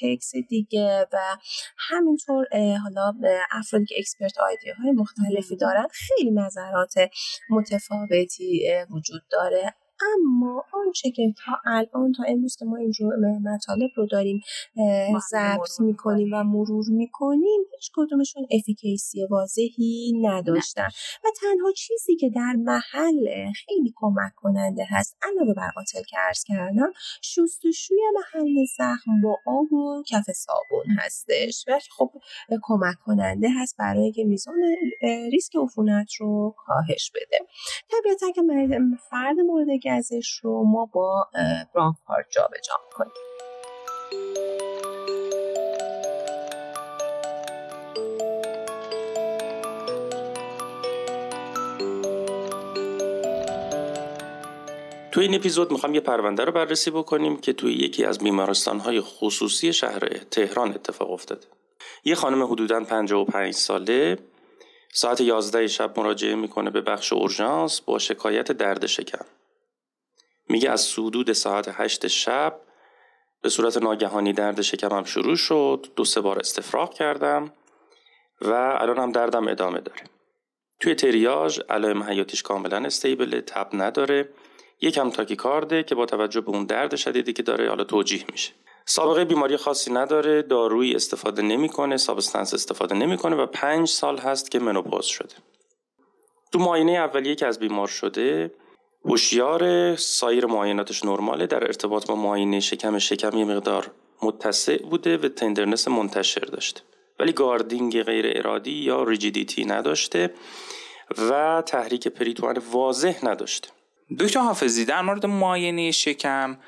تکس دیگه و همینطور حالا افرادی که expert idea های مختلفی دارن خیلی نظرات متفاوتی وجود داره. اما آنچه که تا الان تا امروز که ما این مطالب رو داریم ضبط می‌کنیم و مرور می‌کنیم هیچ کدومشون افیکیسی واضحی نداشتن. و تنها چیزی که در محل خیلی کمک کننده هست علاوه بر آتل که عرض کردم شستشوی محل زخم با آب و کف صابون هستش. و خب کمک کننده هست برای که میزان ریسک عفونت رو کاهش بده. طبیعتا که فرد مورد گزش رو ما با برانکارد جابجا کنیم تو این اپیزود می‌خوام یه پرونده رو بررسی بکنیم که توی یکی از بیمارستانهای خصوصی شهر تهران اتفاق افتاده. یه خانم حدوداً 55 ساله ساعت 11 شب مراجعه می‌کنه به بخش اورژانس با شکایت درد شکم. میگه از حدود ساعت 8 شب به صورت ناگهانی درد شکمم شروع شد. دو سه بار استفراغ کردم و الان هم دردم ادامه داره. توی تریاژ علائم حیاتیش کاملا stable ه تب نداره. یکم tachycard ه که با توجه به اون درد شدیدی که داره حالا توجیه میشه. سابقه بیماری خاصی نداره دارویی استفاده نمی‌کنه substance استفاده نمی‌کنه و پنج سال هست که menopause شده. تو معاینه اولیه که از بیمار شده هوشیار سایر معایناتش نرماله در ارتباط با معاینه شکم شکم یه مقدار متسع بوده و tenderness منتشر داشته ولی guarding غیر ارادی یا rigidity نداشته و تحریک پریتوان واضح نداشته. دکتر حافظی در مورد معاینه شکم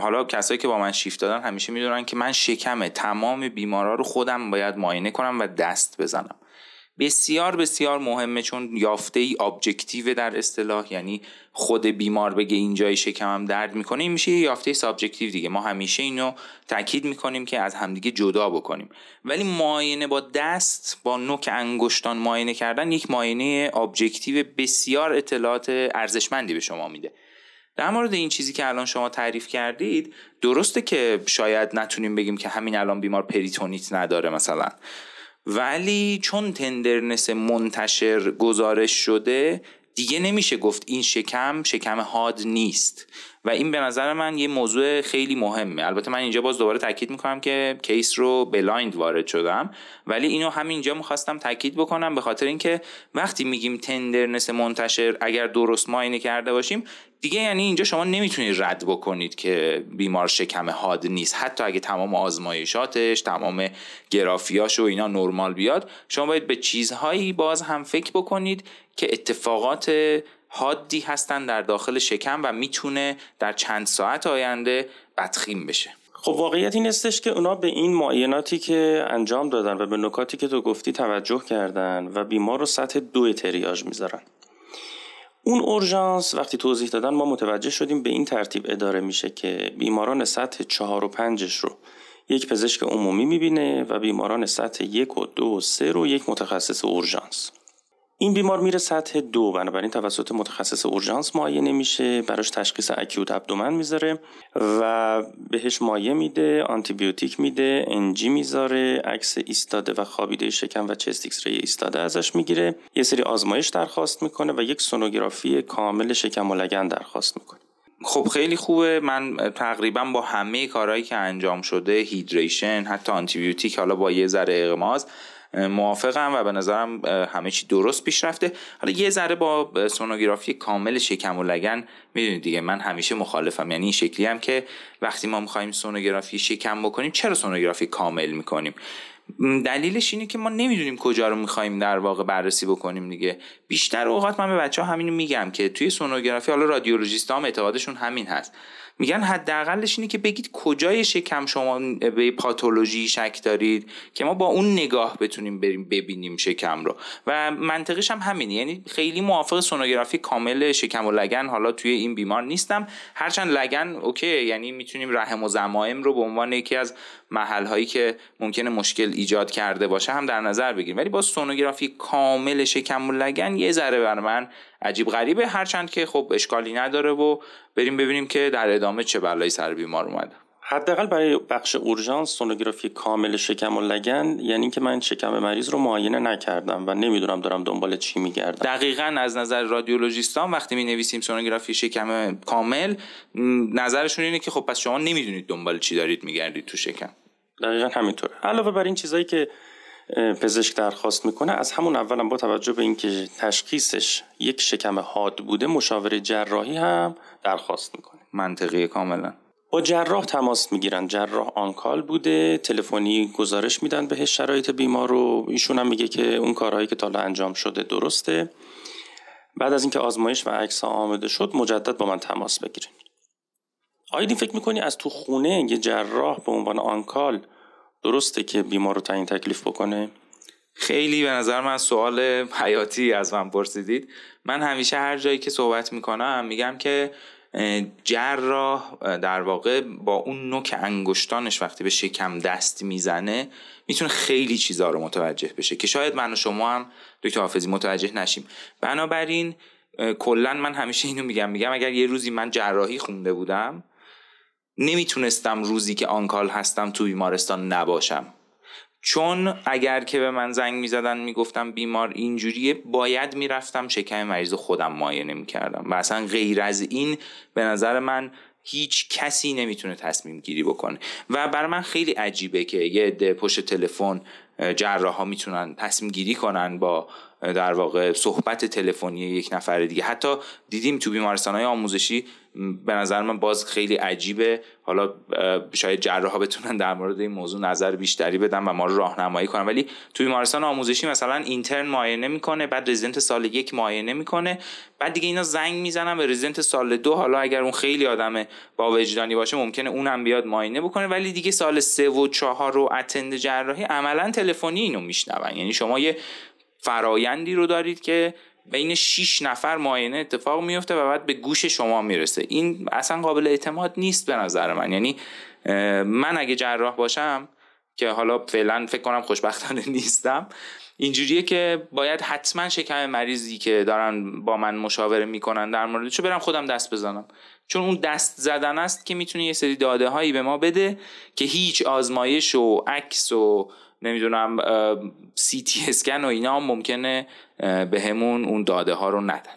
حالا کسایی که با من شیفت دادن همیشه می‌دونن که من شکم تمام بیمارا رو خودم باید معاینه کنم و دست بزنم. بسیار بسیار مهمه چون یافته ای objective در اصطلاح یعنی خود بیمار بگه اینجای شکمم درد می‌کنه این میشه یه یافته subjective دیگه. ما همیشه اینو تاکید می‌کنیم که از همدیگه جدا بکنیم. ولی معاینه با دست با نوک انگشتان معاینه کردن یک معاینه objective بسیار اطلاعات ارزشمندی به شما میده. در مورد این چیزی که الان شما تعریف کردید درسته که شاید نتونیم بگیم که همین الان بیمار پریتونیت نداره مثلا. ولی چون tenderness منتشر گزارش شده دیگه نمیشه گفت این شکم شکم حاد نیست. و این به نظر من یه موضوع خیلی مهمه. البته من اینجا باز دوباره تاکید می‌کنم که case رو blind وارد شدم. ولی اینو همینجا می‌خواستم تاکید بکنم به خاطر اینکه وقتی میگیم tenderness منتشر اگر درست معاینه کرده باشیم دیگه یعنی اینجا شما نمی‌تونید رد بکنید که بیمار شکم حاد نیست. حتی اگه تمام آزمایشاتش تمام گرافیاش و اینا نرمال بیاد شما باید به چیزهایی باز هم فکر بکنید که اتفاقات حادی هستن در داخل شکم و می‌تونه در چند ساعت آینده بدخیم بشه. خب واقعیت این استش که اونا به این معایناتی که انجام دادن و به نکاتی که تو گفتی توجه کردن و بیمار رو سطح دو تریاج می‌ذارن. اون اورژانس وقتی توضیح دادن ما متوجه شدیم به این ترتیب اداره میشه که بیماران سطح چهار و پنجش رو یک پزشک عمومی می‌بینه و بیماران سطح یک و دو و سه رو یک متخصص اورژانس. این بیمار میره سطح دو. بنابراین توسط متخصص اورژانس معاینه میشه. براش تشخیص acute abdomen می‌ذاره و بهش مایع میده آنتیبیوتیک میده NG می‌ذاره عکس ایستاده و خوابیده شکم و chest x-ray ایستاده ازش می‌گیره. یه سری آزمایش درخواست می‌کنه و یک سونوگرافی کامل شکم و لگن درخواست می‌کنه. خب خیلی خوبه. من تقریبا با همه کارهایی که انجام شده هیدریشن حتی آنتیبیوتیک حالا با یه ذره اغماز موافقم و به نظرم همه چی درست پیش رفته حالا یه ذره با سونوگرافی کامل شکم و لگن می‌دونید دیگه من همیشه مخالفم. یعنی این شکلی هم که وقتی ما می‌خوایم سونوگرافی شکم بکنیم چرا سونوگرافی کامل می‌کنیم؟ دلیلش اینه که ما نمی‌دونیم کجا رو می‌خوایم در واقع بررسی بکنیم دیگه. بیشتر اوقات من به بچه ها همینو میگم که توی سونوگرافی حالا رادیولوژیست هم اعتقادشون همین هست. میگن حداقلش اینه که بگید کجای شکم شما به پاتولوژی شک دارید که ما با اون نگاه بتونیم بریم ببینیم شکم رو. و منطقش هم همینه. یعنی خیلی موافق سونوگرافی کامل شکم و لگن حالا توی این بیمار نیستم. هرچند لگن اوکی یعنی می‌تونیم رحم و زمائم رو به عنوان یکی از محل هایی که ممکنه مشکل ایجاد کرده باشه هم در نظر بگیریم. ولی با سونوگرافی کامل شکم و لگن یه ذره بر من عجیب غریبه. هرچند که خب اشکالی نداره و بریم ببینیم که در ادامه چه بلایی سر بیمار اومده. حداقل برای بخش اورژانس سونوگرافی کامل شکم و لگن یعنی که من شکم مریض رو معاینه نکردم و نمی‌دونم دارم دنبال چی میگردم. دقیقا از نظر رادیولوژیستان وقتی می نویسیم سونوگرافی شکم کامل نظرشون اینه که خب پس شما نمی‌دونید دنبال چی دارید میگردید تو شکم. دقیقا همینطوره. علاوه بر این چیزایی که پزشک درخواست می‌کنه از همون اولم با توجه به اینکه تشخیصش یک شکم حاد بوده مشاور جراحی هم درخواست می‌کنه. منطقی کاملا. با جراح تماس می‌گیرن. جراح آنکال بوده. تلفنی گزارش میدن بهش شرایط بیمار رو. ایشون هم میگه که اون کارهایی که تا انجام شده درسته. بعد از اینکه آزمایش و عکس آماده شد مجدد با من تماس بگیرین آیدین فکر می‌کنی از تو خونه یه جراح به عنوان آنکال درسته که بیمار رو تعیین تکلیف بکنه؟ خیلی به نظر من سوال حیاتی از من پرسیدید. من همیشه هر جایی که صحبت می‌کنم میگم که جراح در واقع با اون نوک انگشتانش وقتی به شکم دست می‌زنه می‌تونه خیلی چیزها رو متوجه بشه که شاید من و شما هم دکتر حافظی متوجه نشیم. بنابراین کلا من همیشه اینو میگم میگم اگر یه روزی من جراحی خونده بودم نمی‌تونستم روزی که آنکال هستم تو بیمارستان نباشم. چون اگر که به من زنگ می‌زدن می‌گفتم بیمار اینجوریه باید می‌رفتم شکم مریض خودم معاینه می‌کردم. و اصلا غیر از این به نظر من هیچ کسی نمی‌تونه تصمیم گیری بکنه. و بر من خیلی عجیبه که یه عده پشت تلفن جراح ها می‌تونن تصمیم گیری کنن با در واقع صحبت تلفنی یک نفر دیگه. حتی دیدیم تو بیمارستان های آموزشی به نظر من باز خیلی عجیبه. حالا شاید جراح بتونن در مورد این موضوع نظر بیشتری بدن و ما رو راهنمایی کنن. ولی تو بیمارستان آموزشی مثلا اینترن معاینه می‌کنه بعد رزیدنت سال یک معاینه می‌کنه. بعد دیگه اینا زنگ می‌زنن به رزیدنت سال دو. حالا اگر اون خیلی آدم با وجدانی باشه ممکنه اونم بیاد معاینه بکنه. ولی دیگه سال سه و چهار رو اتند جراحی عملا تلفنی اینو میشنون. یعنی شما یه فرایندی رو دارید که بین 6 نفر معاینه اتفاق میفته و بعد به گوش شما می‌رسه. این اصلا قابل اعتماد نیست به نظر من. یعنی من اگه جراح باشم که حالا فعلا فکر کنم خوشبختانه نیستم اینجوریه که باید حتما شکم مریضی که دارن با من مشاوره می‌کنن در موردش برم خودم دست بزنم. چون اون دست زدن است که می‌تونه یه سری داده هایی به ما بده که هیچ آزمایش و عکس و نمی‌دونم سی تی اسکن و اینا ممکنه به همون اون داده ها رو ندن.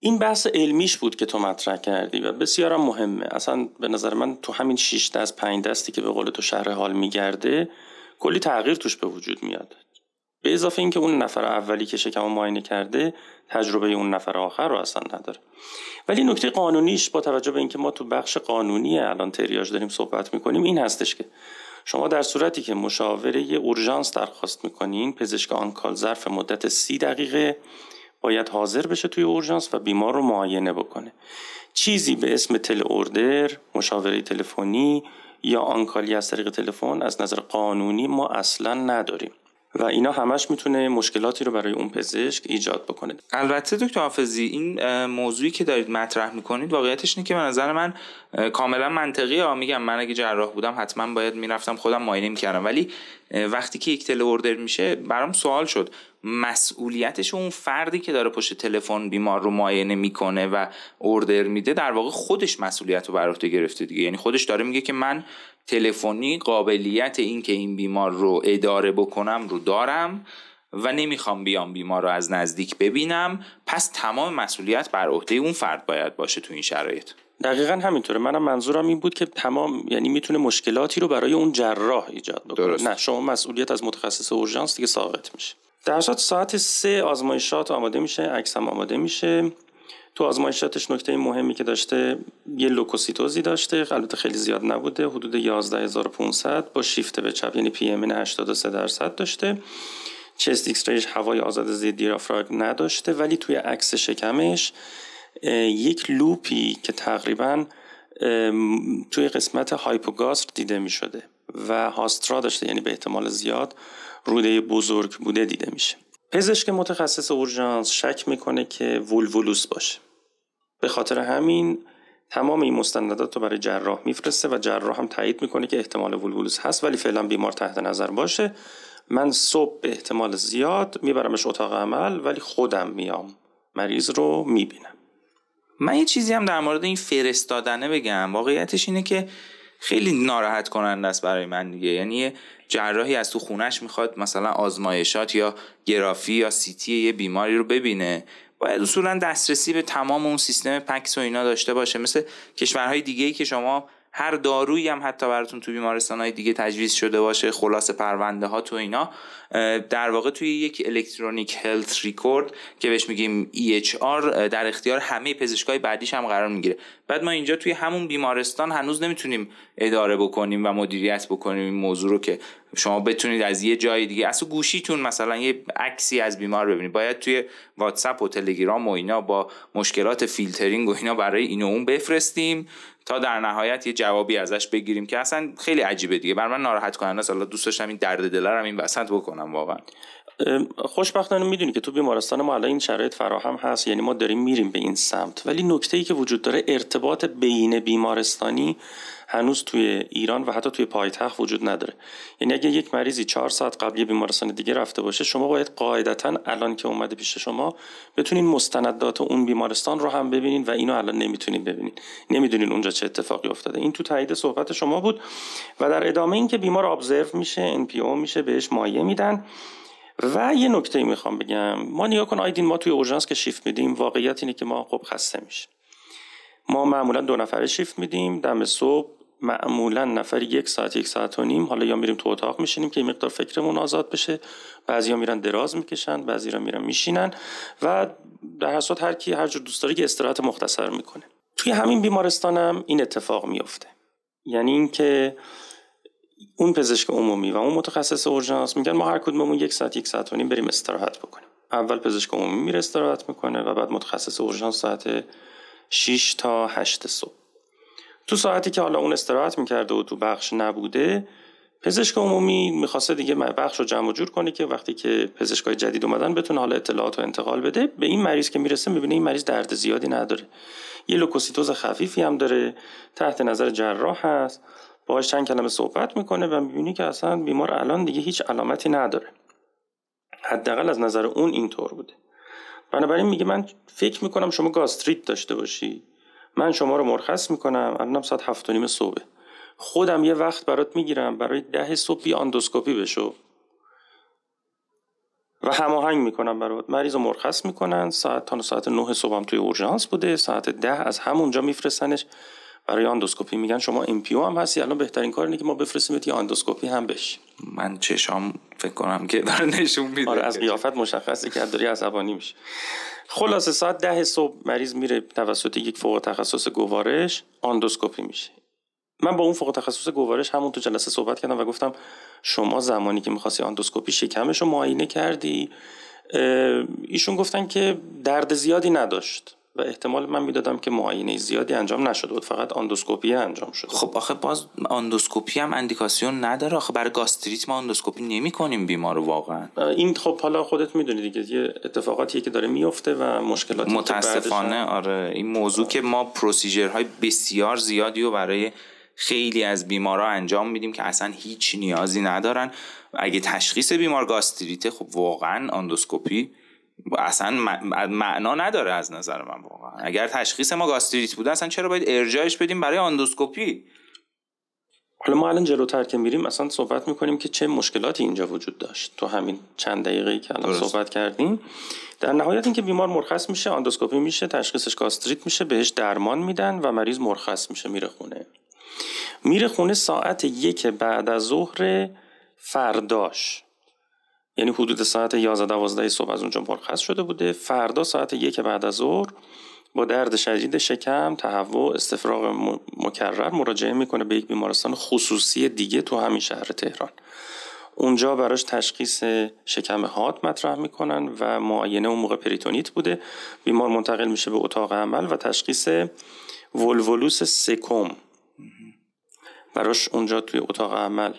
این بحث علمیش بود که تو مطرح کردی و بسیارم مهمه. اصلا به نظر من تو همین 6 دست 5 دستی که به قول تو شهر حال میگرده کلی تغییر توش به وجود میاد. به اضافه اینکه اون نفر اولی که شکم معاینه کرده تجربه اون نفر آخر رو اصلا نداره. ولی نکته قانونیش با توجه به اینکه ما تو بخش قانونی الان تریاج داریم صحبت می‌کنیم این هستش که شما در صورتی که مشاوره اورژانس درخواست می‌کنین پزشک آنکال ظرف مدت سی دقیقه باید حاضر بشه توی اورژانس و بیمار رو معاینه بکنه. چیزی به اسم تل اوردر مشاوره تلفنی یا آنکالی از طریق تلفن از نظر قانونی ما اصلا نداریم. و اینا همش می‌تونه مشکلاتی رو برای اون پزشک ایجاد بکنه. البته دکتر حافظی این موضوعی که دارید مطرح می‌کنید واقعیتش اینه که به نظر من کاملا منطقی ها میگم من اگه جراح بودم حتما باید می‌رفتم خودم معاینه می‌کردم. ولی وقتی که یک تله اوردر میشه برام سوال شد. مسئولیتش اون فردی که داره پشت تلفن بیمار رو معاینه می‌کنه و اوردر میده در واقع خودش مسئولیت رو بر عهده گرفته دیگه. یعنی خودش داره میگه که من تلفنی قابلیت این که این بیمار رو اداره بکنم رو دارم. و نمی‌خوام بیام بیمار رو از نزدیک ببینم پس تمام مسئولیت بر عهده اون فرد باید باشه تو این شرایط. دقیقا همینطوره. منم منظورم این بود که تمام یعنی می‌تونه مشکلاتی رو برای اون جراح ایجاد بکنه. درست. نه شما مسئولیت از متخصص اورژانس دیگه ساقط میشه. در ساعت سه آزمایشات آماده میشه عکس هم آماده میشه. تو آزمایشاتش نکته مهمی که داشته یه لوکوسیتوزی داشته البته خیلی زیاد نبوده حدود 11500 با شیفت به چپ یعنی PMN 83 درصد داشته. چست ایکس هوای آزاد زیر دیافراگم نداشته ولی توی عکس شکمش یک loop ی که تقریبا توی قسمت hypogaster دیده می شده و haustra داشته یعنی به احتمال زیاد روده بزرگ بوده دیده میشه. پزشک متخصص اورژانس شک می‌کنه که volvulus باشه. به خاطر همین تمام این مستندات رو برای جراح میفرسته و جراح هم تایید می‌کنه که احتمال volvulus هست ولی فعلا بیمار تحت نظر باشه. من صبح به احتمال زیاد میبرمش اتاق عمل ولی خودم میام. مریض رو می‌بینم. من یه چیزی هم در مورد این فرستادنه بگم. واقعیتش اینه که خیلی ناراحت کننده است برای من دیگه. یعنی جراحی از تو خونش می‌خواد مثلا آزمایشات یا گرافی یا سیتی یه بیماری رو ببینه. باید اصولا دسترسی به تمام اون سیستم پکس و اینا داشته باشه. مثل کشورهای دیگه ای که شما هر دارویی هم حتی براتون تو بیمارستان های دیگه تجویز شده باشه خلاص پرونده ها تو اینا در واقع توی یک electronic health record که بهش میگیم EHR در اختیار همه پزشکای بعدیش هم قرار می‌گیره. بعد ما اینجا توی همون بیمارستان هنوز نمی‌تونیم اداره بکنیم و مدیریت بکنیم این موضوع رو که شما بتونید از یه جای دیگه اصلا گوشیتون مثلا یه عکسی از بیمار ببینید. باید توی واتساپ و تلگرام و اینا با مشکلات فیلترینگ و اینا برای این و اون بفرستیم. تا در نهایت یه جوابی ازش بگیریم که اصلا خیلی عجیبه دیگه. برا من ناراحت کننده است. دوست داشتم این درد دلرم این وسط بکنم واقعا. خوشبختانه می‌دونی که تو بیمارستان ما الان این شرایط فراهم هست. یعنی ما داریم میریم به این سمت. ولی نکته ای که وجود داره ارتباط بین بیمارستانی هنوز توی ایران و حتی توی پایتخت وجود نداره. یعنی اگه یک مریضی چهار ساعت قبل بیمارستان دیگه رفته باشه شما باید قاعدتا الان که اومده پیش شما بتونین مستندات اون بیمارستان رو هم ببینین و اینو الان نمی‌تونین ببینین. نمی‌دونین اونجا چه اتفاقی افتاده. این تو تایید صحبت شما بود و در ادامه این که بیمار ابزرو میشه NPO میشه بهش مایه میدن. و یه نکته می‌خوام بگم. ما نگاه کن آیدین ما توی اورژانس که شیفت میدیم واقعیت اینه که ما خب خسته میشه ما معمولا دو نفره شیفت میدیم دم صبح معمولا نفر یک ساعت یک ساعت و نیم. حالا یا میریم تو اتاق میشینیم که این مقدار فکرمون آزاد بشه. بعضیا میرن دراز می‌کشن بعضی میرن میشینن و در حسات هر کی هر جور دوست داره که استراحت مختصر می‌کنه. توی همین بیمارستانم این اتفاق میفته یعنی اینکه اون پزشک عمومی و اون متخصص اورژانس میگن ما هر کدوممون یک ساعت یک ساعت و نیم بریم استراحت بکنیم. اول پزشک عمومی میره استراحت می‌کنه و بعد متخصص اورژانس ساعت 6 تا 8 صبح. تو ساعتی که حالا اون استراحت می‌کرده و تو بخش نبوده پزشک عمومی می‌خواسته دیگه بخش رو جمع جور کنه که وقتی که پزشکای جدید اومدن بتونه حالا اطلاعات رو انتقال بده به این مریض که می‌رسه می‌بینه این مریض درد زیادی نداره. یه لوکوسیتوز خفیفی هم داره تحت نظر جراح هست باهاش چند کلمه صحبت می‌کنه و می‌بینی که اصلا بیمار الان دیگه هیچ علامتی نداره. حداقل از نظر اون اینطور بوده. بنابراین میگه من فکر می‌کنم شما گاستریت داشته باشی. من شما رو مرخص می‌کنم. الانم ساعت هفت و نیم صبح خودم یه وقت برات می‌گیرم. برای ده صبح بیا آندوسکوپی بشو. و هماهنگ می‌کنم برات. مریض رو مرخص می‌کنن. ساعت تا ساعت نه صبح هم توی اورژانس بوده. ساعت ده از همونجا میفرستنش. برای آندوسکوپی میگن شما NPO هم هستی. الان بهترین کار اینه که ما بفرستیم یه آندوسکوپی هم بشی. من چشام فکر کنم که داره نشون میده. آره از قیافت مشخصه که داری عصبانی میشه خلاصه ساعت ده صبح مریض میره توسط یک فوق تخصص گوارش آندوسکوپی میشه. من با اون فوق تخصص گوارش همون تو جلسه صحبت کردم و گفتم شما زمانی که می‌خواستی آندوسکوپی شکمش رو معاینه کردی ایشون گفتن که درد زیادی نداشت. و احتمال من می‌دادم که معاینه زیادی انجام نشده بود فقط آندوسکوپی انجام شده خب آخه باز آندوسکوپی هم اندیکاسیون نداره. آخه برای گاستریت ما آندوسکوپی نمی کنیم بیمار واقعا. این خب حالا خودت می‌دونی دیگه یه اتفاقاتی که داره میفته و مشکلاتی متاسفانه آره این موضوع که ما procedure های بسیار زیادی و برای خیلی از بیمارا انجام میدیم که اصلا هیچ نیازی ندارن. اگه تشخیص بیمار گاستریته خب واقعا آندوسکوپی اصلا معنا نداره از نظر من واقعا. اگر تشخیص ما گاستریت بوده اصلا چرا باید ارجاعش بدیم برای آندوسکوپی؟ حالا ما الان جلوتر که میریم اصلا صحبت می‌کنیم که چه مشکلاتی اینجا وجود داشت. تو همین چند دقیقه که الان صحبت کردیم. در نهایت اینکه بیمار مرخص میشه آندوسکوپی میشه تشخیصش گاستریت میشه بهش درمان میدن و مریض مرخص میشه میره خونه. میره خونه ساعت یک بعد از ظهر فرداش. یعنی حدود ساعت 11 12 صبح از اونجا مرخص شده بوده. فردا ساعت یک بعد از ظهر با درد شدید شکم تهوع استفراغ مکرر مراجعه می‌کنه به یک بیمارستان خصوصی دیگه تو همین شهر تهران. اونجا براش تشخیص شکم حاد مطرح می‌کنن و معاینه اون موقع پریتونیت بوده. بیمار منتقل میشه به اتاق عمل و تشخیص ولولوس سکوم. براش اونجا توی اتاق عمل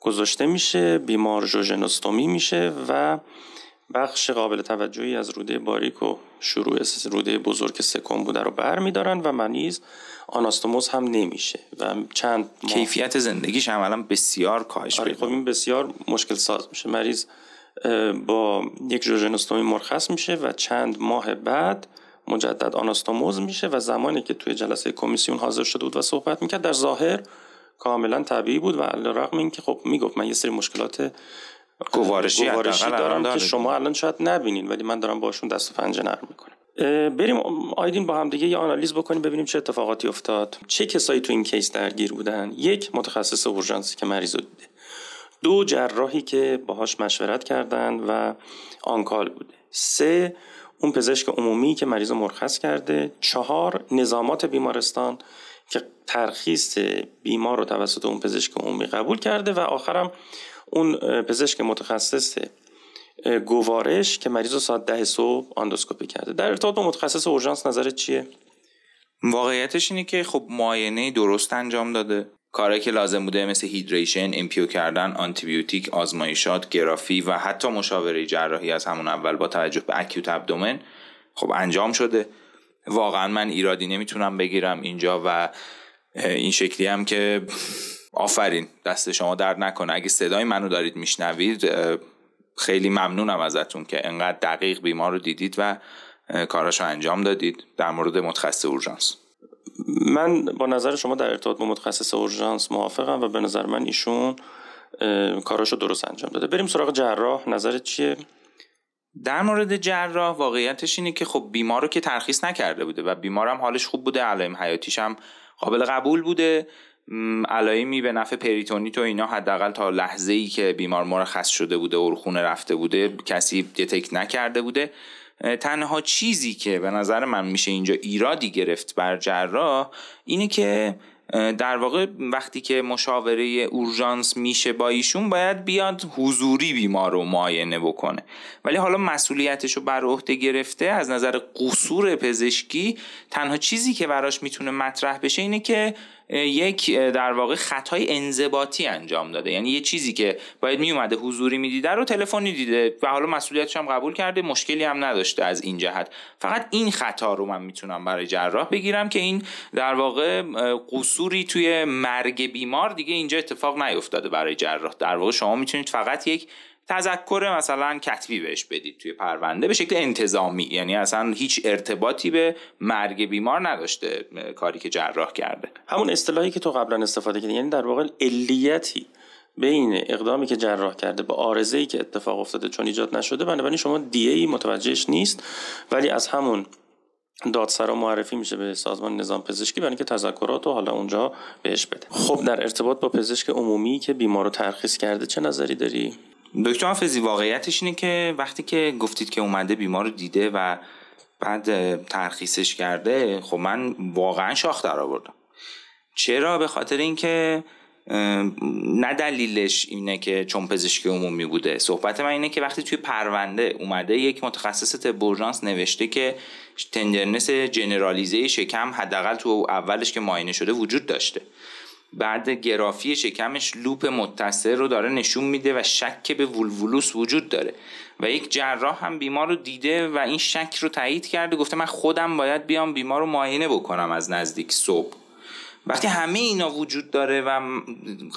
گذاشته میشه بیمار جوژنوستومی میشه و بخش قابل توجهی از روده باریک و شروع روده بزرگ سکون بوده رو بر میدارن و منیز آناستوموز هم نمیشه و چند کیفیت زندگیش عملا بسیار کاهش آره خب این بسیار مشکل ساز میشه. مریض با یک جوژنوستومی مرخص میشه و چند ماه بعد مجدد آناستوموز میشه و زمانی که توی جلسه کمیسیون حاضر شده بود و صحبت می‌کرد در ظاهر کاملا طبیعی بود و رغم اینکه خب می‌گفت من یه سری مشکلات گوارشی, گوارشی دارم که شما الان شاید نبینین ولی من دارم باشون دست و پنجه نرم می‌کنم. بریم آیدین با هم دیگه یه آنالیز بکنیم ببینیم چه اتفاقاتی افتاد. چه کسایی تو این کیس درگیر بودن؟ یک متخصص اورژانسی که مریض رو دیده. دو جراحی که باهاش مشورت کردن و آنکال بوده. سه اون پزشک عمومی که مریض مرخص کرده. چهار نظامات بیمارستان. ترخیص بیمار رو توسط اون پزشک عمومی قبول کرده و آخرم اون پزشک متخصص گوارش که مریض رو ساعت ده صبح آندوسکوپی کرده. در ارتباط با متخصص اورژانس نظرت چیه؟ واقعیتش اینه که خب معاینه درست انجام داده. کاری که لازم بوده مثل hydration NPO کردن آنتیبیوتیک آزمایشات گرافی و حتی مشاوره جراحی از همون اول با توجه به acute abdomen خب انجام شده. واقعا من ایرادی نمی‌تونم بگیرم اینجا و این شکلی هم که آفرین دست شما درد نکنه. اگه صدای منو دارید میشنوید خیلی ممنونم ازتون که انقدر دقیق بیمار رو دیدید و کاراشو انجام دادید. در مورد متخصص اورژانس. من با نظر شما در ارتباط با متخصص اورژانس موافقم و به نظر من ایشون کاراشو درست انجام داده. بریم سراغ جراح. نظرت چیه؟ در مورد جراح واقعیتش اینه که خب بیمار رو که ترخیص نکرده بوده و بیمارم حالش خوب بوده علائم حیاتیش هم قابل قبول بوده. علائمی به نفع پریتونیت و اینا حداقل تا لحظه ای که بیمار مرخص شده بوده و خونه رفته بوده کسی دتک نکرده بوده. تنها چیزی که به نظر من میشه اینجا ایرادی گرفت بر جراح اینه که در واقع وقتی که مشاوره اورژانس میشه با ایشون باید بیاد حضوری بیمار رو معاینه بکنه. ولی حالا مسئولیتش رو بر عهده گرفته از نظر قصور پزشکی تنها چیزی که براش می‌تونه مطرح بشه اینه که یک در واقع خطای انضباطی انجام داده. یعنی یه چیزی که باید میومده حضوری می‌دیده رو تلفنی دیده و حالا مسئولیتش هم قبول کرده مشکلی هم نداشته از این جهت. فقط این خطا رو من می‌تونم برای جراح بگیرم که این در واقع قصوری توی مرگ بیمار دیگه اینجا اتفاق نیفتاده برای جراح. در واقع شما می‌تونید فقط یک تذکر مثلا کتبی بهش بدید توی پرونده به شکل انتظامی. یعنی اصلا هیچ ارتباطی به مرگ بیمار نداشته کاری که جراح کرده. همون اصطلاحی که تو قبلا استفاده کردی یعنی در واقع علیتی بین اقدامی که جراح کرده با آرزه ای که اتفاق افتاده چون ایجاد نشده بنابراین شما دیه ای متوجهش نیست ولی از همون دادسرا معرفی میشه به سازمان نظام پزشکی برای اینکه تذکرات رو حالا اونجا بهش بده. خب در ارتباط با پزشک عمومی که بیمار رو ترخیص کرده چه نظری داری؟ دکتر حافظی واقعیتش اینه که وقتی که گفتید که اومده بیمار رو دیده و بعد ترخیصش کرده خب من واقعا شاخ در آوردم. چرا؟ به خاطر اینکه نه دلیلش اینه که چون پزشکی عمومی بوده. صحبت من اینه که وقتی توی پرونده اومده یک متخصص طب نوشته که تندرنس جنرالیزه شکم حداقل تو اولش که معاینه شده وجود داشته. بعد گرافی شکمش لوپ متصل رو داره نشون میده و شک به وولولوس وجود داره. و یک جراح هم بیمار رو دیده و این شک رو تایید کرده گفته من خودم باید بیام بیمار رو معاینه بکنم از نزدیک صبح. وقتی همه اینا وجود داره و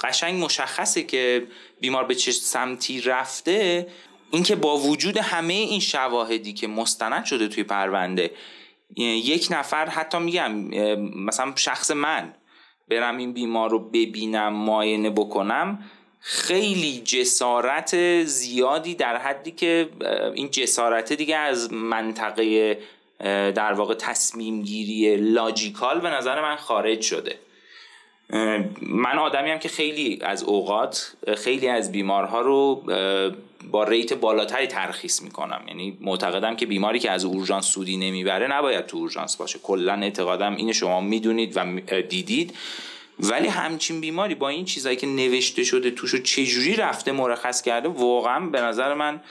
قشنگ مشخصه که بیمار به چه سمتی رفته اینکه با وجود همه این شواهدی که مستند شده توی پرونده یک نفر حتی میگم مثلا شخص من برم این بیمار رو ببینم معاینه بکنم خیلی جسارت زیادی در حدی که این جسارت دیگه از منطقه در واقع تصمیم گیری لاجیکال به نظر من خارج شده. من آدمی هم که خیلی از اوقات خیلی از بیمارها رو با ریت بالاتری ترخیص می‌کنم. یعنی معتقدم که بیماری که از اورژانس سودی نمی‌بره نباید تو اورژانس باشه. کلا اعتقادم اینه شما می‌دونید و دیدید. ولی همچین بیماری با این چیزایی که نوشته شده توشو چجوری رفته مرخص کرده واقعا به نظر من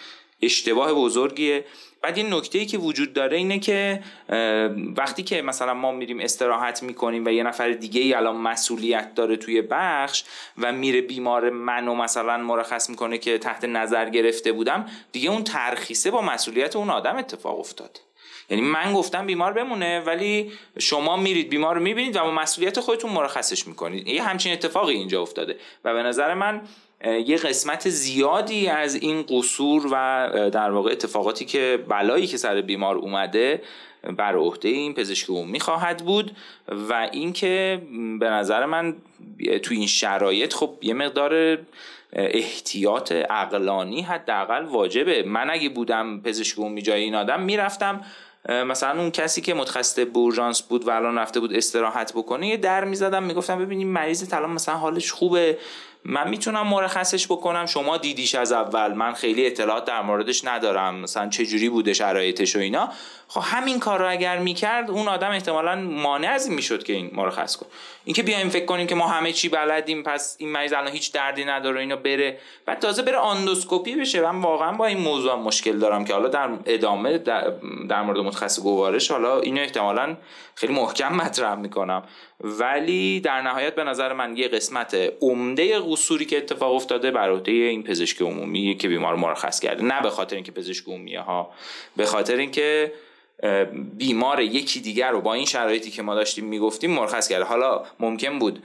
اشتباه بزرگیه. بعد یه نکته ای که وجود داره اینه که وقتی که مثلا ما میریم استراحت می‌کنیم و یه نفر دیگه ای الان مسئولیت داره توی بخش و میره بیمار منو مثلا مرخص می‌کنه که تحت نظر گرفته بودم دیگه اون ترخیصه با مسئولیت اون آدم اتفاق افتاد یعنی من گفتم بیمار بمونه ولی شما میرید بیمار رو می‌بینید و با مسئولیت خودتون مرخصش می‌کنید. یه همچین اتفاقی اینجا افتاده. و به نظر من یه قسمت زیادی از این قصور و در واقع اتفاقاتی که بلایی که سر بیمار اومده بر عهده این پزشک عمومی خواهد بود و اینکه به نظر من تو این شرایط خب یه مقدار احتیاط اقلانی حداقل واجبه. من اگه بودم پزشک عمومی جای این آدم می‌رفتم مثلا اون کسی که متخصص بورژانس بود و الان رفته بود استراحت بکنه یه در می‌زدم می‌گفتم ببینیم مریض الان مثلا حالش خوبه. من می‌تونم مرخصش بکنم. شما دیدیش از اول. من خیلی اطلاعات در موردش ندارم. مثلا چه جوری بوده شرایطش و اینا. خب همین کار رو اگر می‌کرد اون آدم احتمالا مانع از این می‌شد که این مرخص کن اینکه بیایم فکر کنیم که ما همه چی بلدیم پس این مریض الان هیچ دردی نداره اینا بره. بعد تازه بره آندوسکوپی بشه. من واقعا با این موضوع مشکل دارم که حالا در ادامه در, مورد متخصص گوارش حالا اینو احتمالا خیلی محکم مطرح می‌کنم. ولی در نهایت به نظر من یه قسمت عمده قصوری که اتفاق افتاده بر عهده این پزشک عمومی که بیمار مرخص کرده. نه به خاطر اینکه پزشک عمومی ها به خاطر اینکه بیمار یکی دیگر رو با این شرایطی که ما داشتیم می‌گفتیم مرخص کرده. حالا ممکن بود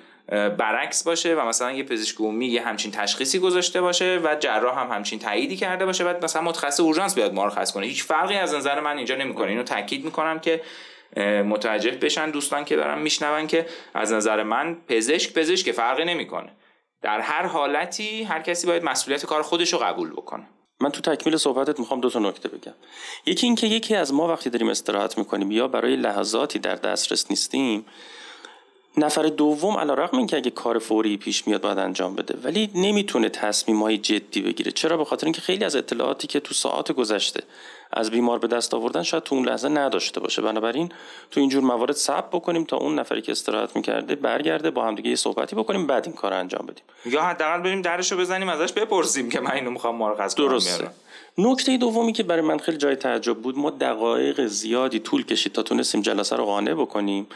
برعکس باشه و مثلا یه پزشک عمومی یه همچین تشخیصی گذاشته باشه و جراح هم همچین تاییدی کرده باشه بعد مثلا متخصص اورژانس بیاد مرخص کنه. هیچ فرقی از نظر من اینجا نمی‌کنه. اینو تاکید می‌کنم که متوجه بشن دوستان که دارن میشنون که از نظر من پزشک پزشک فرقی نمی‌کنه. در هر حالتی هر کسی باید مسئولیت کار خودش رو قبول بکنه. من تو تکمیل صحبتت می‌خوام دو تا نکته بگم. یکی اینکه یکی از ما وقتی داریم استراحت می‌کنیم یا برای لحظاتی در دسترس نیستیم نفر دوم علا رقم این که اگه کار فوری پیش میاد باید انجام بده. ولی نمی‌تونه تصمیم های جدی بگیره. چرا؟ به خاطر اینکه خیلی از اطلاعاتی که تو ساعات گذشته از بیمار به دست آوردن شاید تو اون لحظه نداشته باشه. بنابراین تو اینجور موارد صبر بکنیم تا اون نفری که استراحت می‌کرده برگرده با هم دیگه یه صحبتی بکنیم بعد این کار انجام بدیم. یا حداقل بریم درشو بزنیم ازش بپرسیم که من اینو می‌خوام مرخص کنم درسته. نکته دومی که برای من خیلی جای تعجب بود ما دقایق زیادی طول کشید تا تونستیم جلسه رو قانع بکنیم.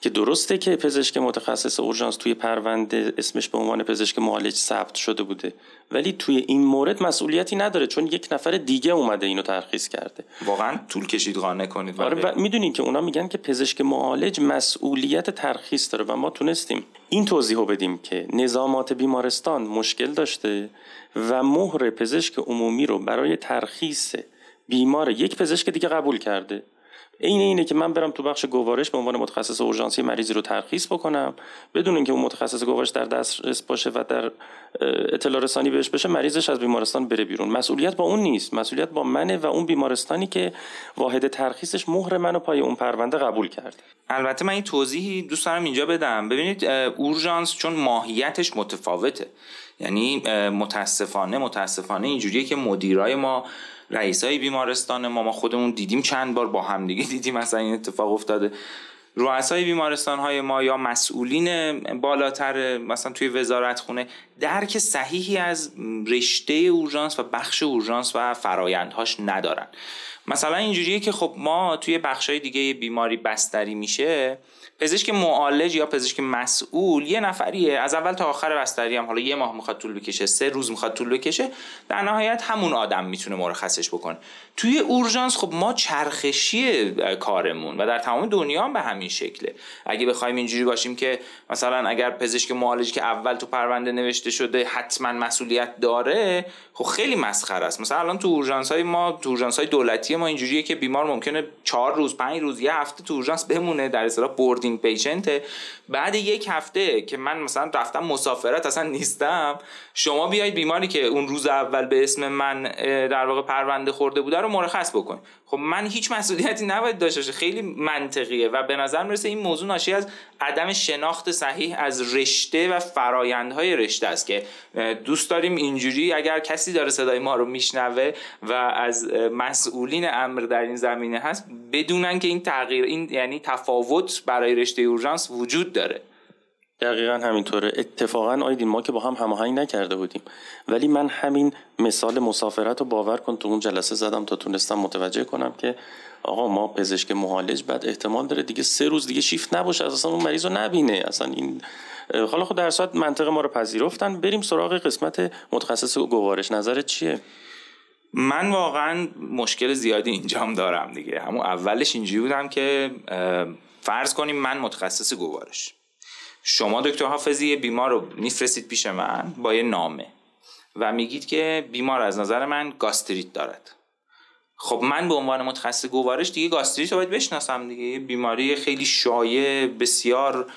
که درسته که پزشک متخصص اورژانس توی پرونده اسمش به عنوان پزشک معالج ثبت شده بوده ولی توی این مورد مسئولیتی نداره چون یک نفر دیگه اومده اینو ترخیص کرده. واقعا طول کشید قانع کنید. آره و می‌دونین که اونا میگن که پزشک معالج مسئولیت ترخیص داره و ما تونستیم این توضیح بدیم که نظامات بیمارستان مشکل داشته و مهر پزشک عمومی رو برای ترخیص بیمار یک پزشک دیگه قبول کرده. عین اینه که من برم تو بخش گوارش به عنوان متخصص اورژانسی مریضی رو ترخیص بکنم. بدون اینکه اون متخصص گوارش در دسترس باشه و در اطلاع رسانی بهش بشه مریضش از بیمارستان بره بیرون. مسئولیت با اون نیست. مسئولیت با منه و اون بیمارستانی که واحد ترخیصش مهر منو پای اون پرونده قبول کرده. البته من این توضیحی دوست دارم اینجا بدم. ببینید اورژانس چون ماهیتش متفاوته. یعنی متاسفانه متاسفانه اینجوریه که مدیرای ما رئیسای بیمارستان ما ما خودمون دیدیم چند بار با هم دیگه دیدیم مثلا این اتفاق افتاده. رؤسای بیمارستان های ما یا مسئولین بالاتر مثلا توی وزارت خونه درک صحیحی از رشته اورژانس و بخش اورژانس و فرایندهاش ندارن. مثلا اینجوریه که خب ما توی بخشای دیگه بیماری بستری میشه پزشک معالج یا پزشک مسئول یه نفریه. از اول تا آخر بستری هم حالا یه ماه می‌خواد طول بکشه سه روز می‌خواد طول بکشه در نهایت همون آدم می‌تونه مرخصش بکنه. توی اورژانس خب ما چرخشی کارمون و در تمام دنیا هم به همین شکله. اگه بخوایم اینجوری باشیم که مثلا اگر پزشک معالجی که اول تو پرونده نوشته شده حتما مسئولیت داره خب خیلی مسخره است. مثلا الان تو اورژانس های ما تو اورژانس های دولتی ما اینجوریه که بیمار ممکنه چهار روز پنج روز یه هفته تو اورژانس بمونه در اصطلاح boarding patient بعد یک هفته که من مثلا رفتم مسافرت اصلا نیستم شما بیاید بیماری که اون روز اول به اسم من در واقع پرونده خورده بوده رو مرخص بکن. خب من هیچ مسئولیتی نباید داشته باشه خیلی منطقیه و به نظر می‌رسه این موضوع ناشی از عدم شناخت صحیح از رشته و فرایندهای رشته است که دوست داریم اینجوری اگر کسی داره صدای ما رو میشنوه و از مسئولین امر در این زمینه هست بدونن که این تغییر این یعنی تفاوت برای رشته اورژانس وجود داره. دقیقا همینطوره. اتفاقا آیدین ما که با هم هماهنگ نکرده بودیم. ولی من همین مثال مسافرت رو باور کن تو اون جلسه زدم تا تونستم متوجه کنم که آقا ما پزشک معالج بعد احتمال داره دیگه سه روز دیگه شیفت نباشه اصلا اون مریض رو نبینه. اصلا این حالا خود در صورت منطق ما رو پذیرفتن. بریم سراغ قسمت متخصص گوارش. نظرت چیه؟ من واقعا مشکل زیادی اینجام دارم دیگه. همون اولش اینجوری بودم که فرض کنیم من متخصص گوارش. شما دکتر حافظی بیمار رو میفرستید پیش من با یه نامه و میگید که بیمار از نظر من گاستریت دارد. خب من به عنوان متخصص گوارش دیگه گاستریت رو باید بشناسم دیگه. بیماری خیلی شایع بسیار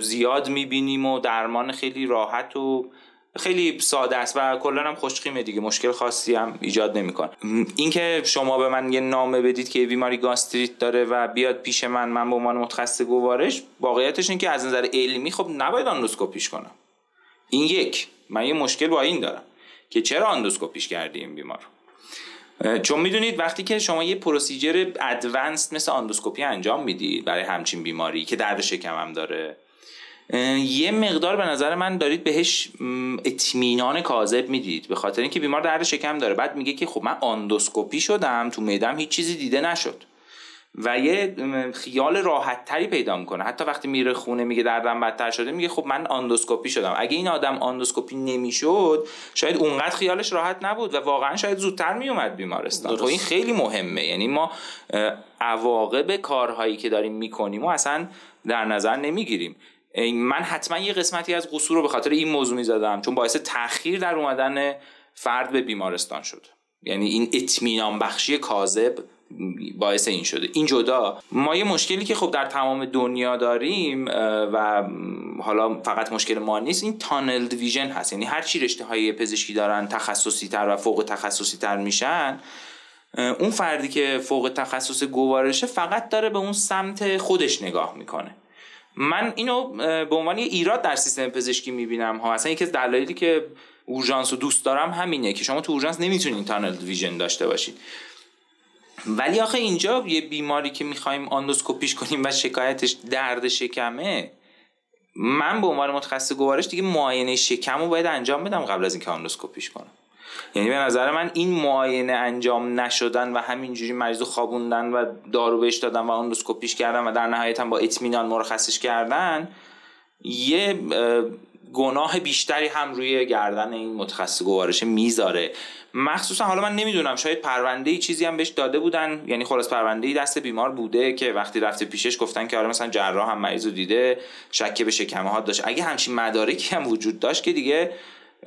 زیاد می‌بینیم و درمان خیلی راحت و خیلی ساده است و کلا هم خوشخیمه دیگه. مشکل خاصی هم ایجاد نمی‌کنه. اینکه شما به من یه نامه بدید که بیماری گاستریت داره و بیاد پیش من من به عنوان متخصص گوارش واقعیتش این که از نظر علمی خب نباید آندوسکوپیش کنم. این یک. من یه مشکل با این دارم که چرا آندوسکوپیش کردی این بیمار چون می‌دونید وقتی که شما یه پروسیجر ادوانس مثل آندوسکوپی انجام می‌دید برای همچین بیماری که درد شکم هم داره یه مقدار به نظر من دارید بهش اطمینان کاذب می‌دید به خاطر اینکه بیمار درد شکم داره. بعد میگه که خب من آندوسکوپی شدم تو میدم هیچ چیزی دیده نشد. و یه خیال راحت تری پیدا می‌کنه. حتی وقتی میره خونه میگه دردم بدتر شده میگه خب من آندوسکوپی شدم. اگه این آدم آندوسکوپی نمی‌شد شاید اونقدر خیالش راحت نبود و واقعا شاید زودتر میومد بیمارستان. خب این خیلی مهمه. یعنی ما عواقب کارهایی که داریم می‌کنیم و اصلا در نظر نمی‌گیریم. من حتما یه قسمتی از قصور رو به خاطر این موضوع می‌زدم چون باعث تاخیر در اومدن فرد به بیمارستان شد. یعنی این اطمینان بخشی کاذب باعث این شده. این جدا. ما یه مشکلی که خب در تمام دنیا داریم و حالا فقط مشکل ما نیست این تانل ویژن هست. یعنی هر چی رشته های پزشکی دارن تخصصی تر و فوق تخصصی تر میشن اون فردی که فوق تخصص گوارشه فقط داره به اون سمت خودش نگاه می‌کنه. من اینو به عنوان یه ایراد در سیستم پزشکی می‌بینم ها. اصلا یکی از دلایلی که اورژانس رو دوست دارم همینه که شما تو اورژانس نمی‌تونین تانل ویژن داشته باشید ولی آخه اینجا یه بیماری که می‌خوایم آندوسکوپیش کنیم و شکایتش درد شکمه من به عنوان متخصص گوارش دیگه معاینه شکم رو باید انجام بدم قبل از اینکه آندوسکوپیش کنم. یعنی به نظر من این معاینه انجام نشدن و همینجوری مریض خوابوندن و دارو بهش دادن و آندوسکوپیش کردن و در نهایت هم با اطمینان مرخصش کردن یه گناه بیشتری هم روی گردن این متخصص گوارش می‌ذاره. مخصوصا حالا من نمی‌دونم شاید پرونده ای چیزی هم بهش داده بودن یعنی خلاص پرونده ای دست بیمار بوده که وقتی رفته پیشش گفتن که آره مثلا جراح هم مریض دیده شک به شکمه ها داشت. اگه همچین مدارکی هم وجود داشت که دیگه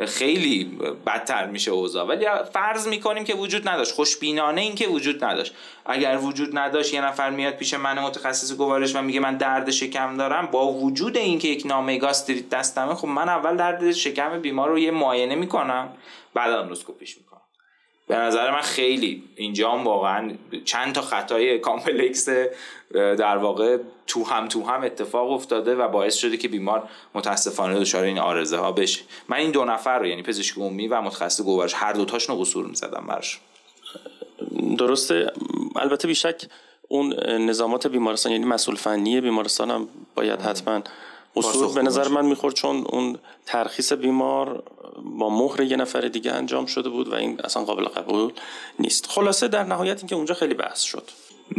خیلی بدتر میشه اوضاع. ولی فرض می‌کنیم که وجود نداشت. خوشبینانه این که وجود نداشت. اگر وجود نداشت یه نفر میاد پیش من متخصص گوارش و میگه من درد شکم دارم. با وجود اینکه یک نامه گاستریت دستمه خب من اول درد شکم بیمار رو یه معاینه می‌کنم. بعد اندوسکوپیش می‌کنم. به نظر من خیلی اینجا هم واقعا چند تا خطای complex در واقع تو هم تو هم اتفاق افتاده و باعث شده که بیمار متاسفانه دچار این عارضه ها بشه. من این دو نفر رو یعنی پزشک عمومی و متخصص گوارش هر دوتاشون رو قصور می‌زدم برش درسته. البته بیشک اون نظامات بیمارستان یعنی مسئول فنی بیمارستان هم باید حتما اصول به نظر من می‌خورد چون اون ترخیص بیمار با مهر یه نفر دیگه انجام شده بود و این اصلا قابل قبول نیست. خلاصه در نهایت اینکه اونجا خیلی بحث شد.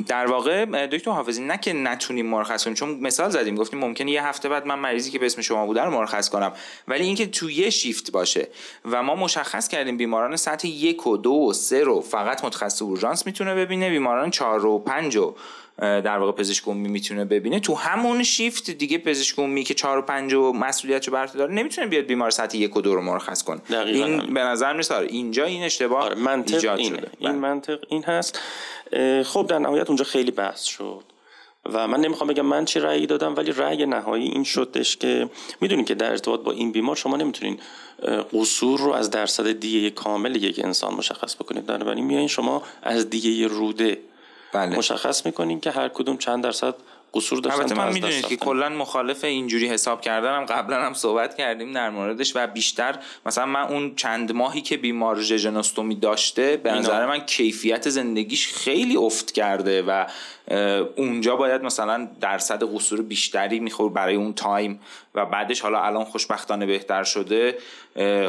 در واقع دکتر حافظی نه که نتونیم مرخص کنیم چون مثال زدیم گفتیم ممکنه یه هفته بعد من مریضی که به اسم شما بوده رو مرخص کنم. ولی اینکه تو یه شیفت باشه و ما مشخص کردیم بیماران سطح یک و دو و سه رو فقط متخصص اورژانس می‌تونه ببینه بیماران چهار و پنج و در واقع پزشک عمومی می‌تونه ببینه. تو همون شیفت دیگه پزشک عمومی که 4 و 5 و مسئولیتشو بر داره نمی‌تونه بیاد بیمار سطح 1 و 2 رو مرخص کنه. این به نظر میاد آره اینجا این اشتباه آره منطق ایجاد اینه. شده. این بله. منطق این هست. خب در نهایت اونجا خیلی بحث شد. و من نمی‌خوام بگم من چه رأیی دادم ولی رأی نهایی این شدش که می‌دونید که در ارتباط با این بیمار شما نمی‌تونین قصور رو از درصد دیه کامل یک انسان مشخص بکنید. بنابراین میایین شما از دیه روده بله. مشخص می‌کنیم که هر کدوم چند درصد قصور داشتن البته من می‌دونید که کلا مخالف اینجوری حساب کردنم قبلا هم صحبت کردیم در موردش و بیشتر مثلا من اون چند ماهی که بیمار ژژنوستومی داشته به نظر من کیفیت زندگیش خیلی افت کرده و اونجا باید مثلا درصد قصور بیشتری میخور برای اون تایم و بعدش حالا الان خوشبختانه بهتر شده.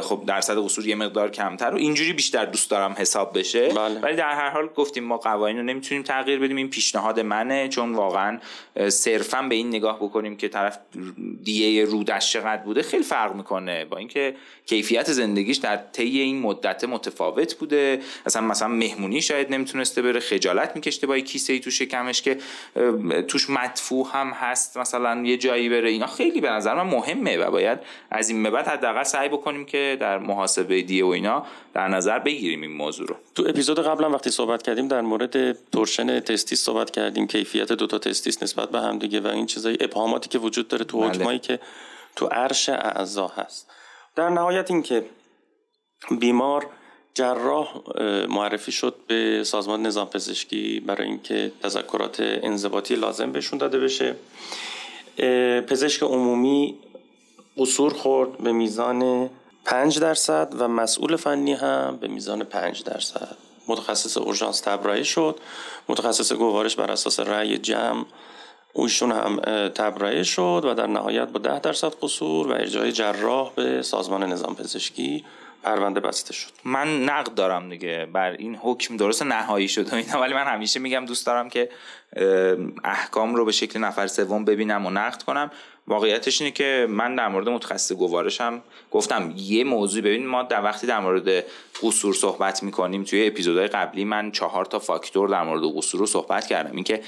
خب درصد قصور یه مقدار کمتر و اینجوری بیشتر دوست دارم حساب بشه. بله. ولی در هر حال گفتیم ما قوانین رو نمی‌تونیم تغییر بدیم. این پیشنهاد منه چون واقعا صرفا به این نگاه بکنیم که طرف دیه رودش چقدر بوده خیلی فرق می‌کنه. با اینکه کیفیت زندگیش در طی این مدت متفاوت بوده. اصلا مثلا مهمونی شاید نمی‌تونسته بره خجالت میکشته با کیسه ای تو شکم بفروشمش که توش مدفوع هم هست مثلا یه جایی بره اینا خیلی به نظر من مهمه و باید از این به بعد حداقل سعی بکنیم که در محاسبه دیه و اینا در نظر بگیریم این موضوع رو. تو اپیزود قبلا وقتی صحبت کردیم در مورد تورشن تستیس صحبت کردیم کیفیت دوتا تستیس نسبت به هم دیگه و این چیزای ابهاماتی که وجود داره تو بله. حکمایی که تو عرش اعضا هست. در نهایت اینکه بیمار جراح معرفی شد به سازمان نظام پزشکی برای اینکه تذکرات انضباطی لازم بهشون داده بشه. پزشک عمومی قصور خورد به میزان 5 درصد و مسئول فنی هم به میزان 5 درصد. متخصص اورژانس تبرئه شد. متخصص گوارش بر اساس رأی جمع اوشون هم تبرئه شد و در نهایت با 10 درصد قصور و ارجاع جراح به سازمان نظام پزشکی پرونده بسته شد. من نقد دارم دیگه بر این حکم. درست نهایی شد اینا ولی من همیشه میگم دوست دارم که احکام رو به شکل نفر سوم ببینم و نقد کنم. واقعیتش اینه که من در مورد متخصص گوارشم گفتم یه موضوع ببین ما در وقتی در مورد قصور صحبت می‌کنیم توی اپیزودهای قبلی من چهار تا فاکتور در مورد قصور رو صحبت کردم. اینکه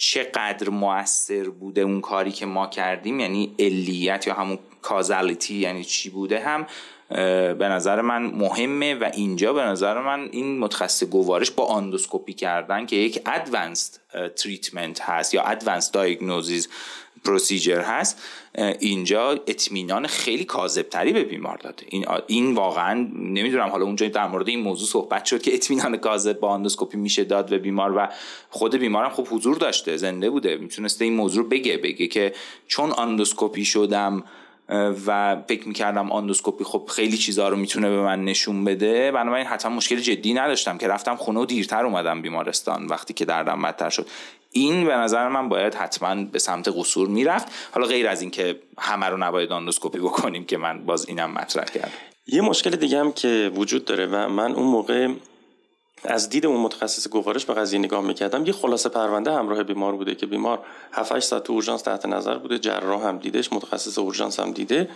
چقدر موثر بوده اون کاری که ما کردیم؟ یعنی علیت یا همون causality یعنی چی بوده هم به نظر من مهمه و اینجا به نظر من این متخصص گوارش با آندوسکوپی کردن که یک advanced treatment هست یا advanced diagnosis procedure هست اینجا اطمینان خیلی کاذبتری به بیمار داده این این واقعا نمی‌دونم حالا اونجا در مورد این موضوع صحبت شد که اطمینان کاذب با آندوسکوپی میشه داد به بیمار و خود بیمارم خب حضور داشته زنده بوده. می‌تونسته این موضوع بگه بگه که چون آندوسکوپی شدم و فکر می‌کردم آندوسکوپی خب خیلی چیزها رو می‌تونه به من نشون بده بنابراین حتما مشکل جدی نداشتم که رفتم خونه و دیرتر اومدم بیمارستان وقتی که دردم بدتر شد. این به نظر من باید حتما به سمت قصور می‌رفت. حالا غیر از اینکه همه رو نباید آندوسکوپی بکنیم که من باز اینم مطرح کردم. یه مشکل دیگه هم که وجود داره و من اون موقع از دید اون متخصص گوارش به قضیه نگاه می‌کردم یه خلاصه پرونده همراه بیمار بوده که بیمار 7 8 ساعت تو اورژانس تحت نظر بوده جراح هم دیدش متخصص اورژانس هم دیده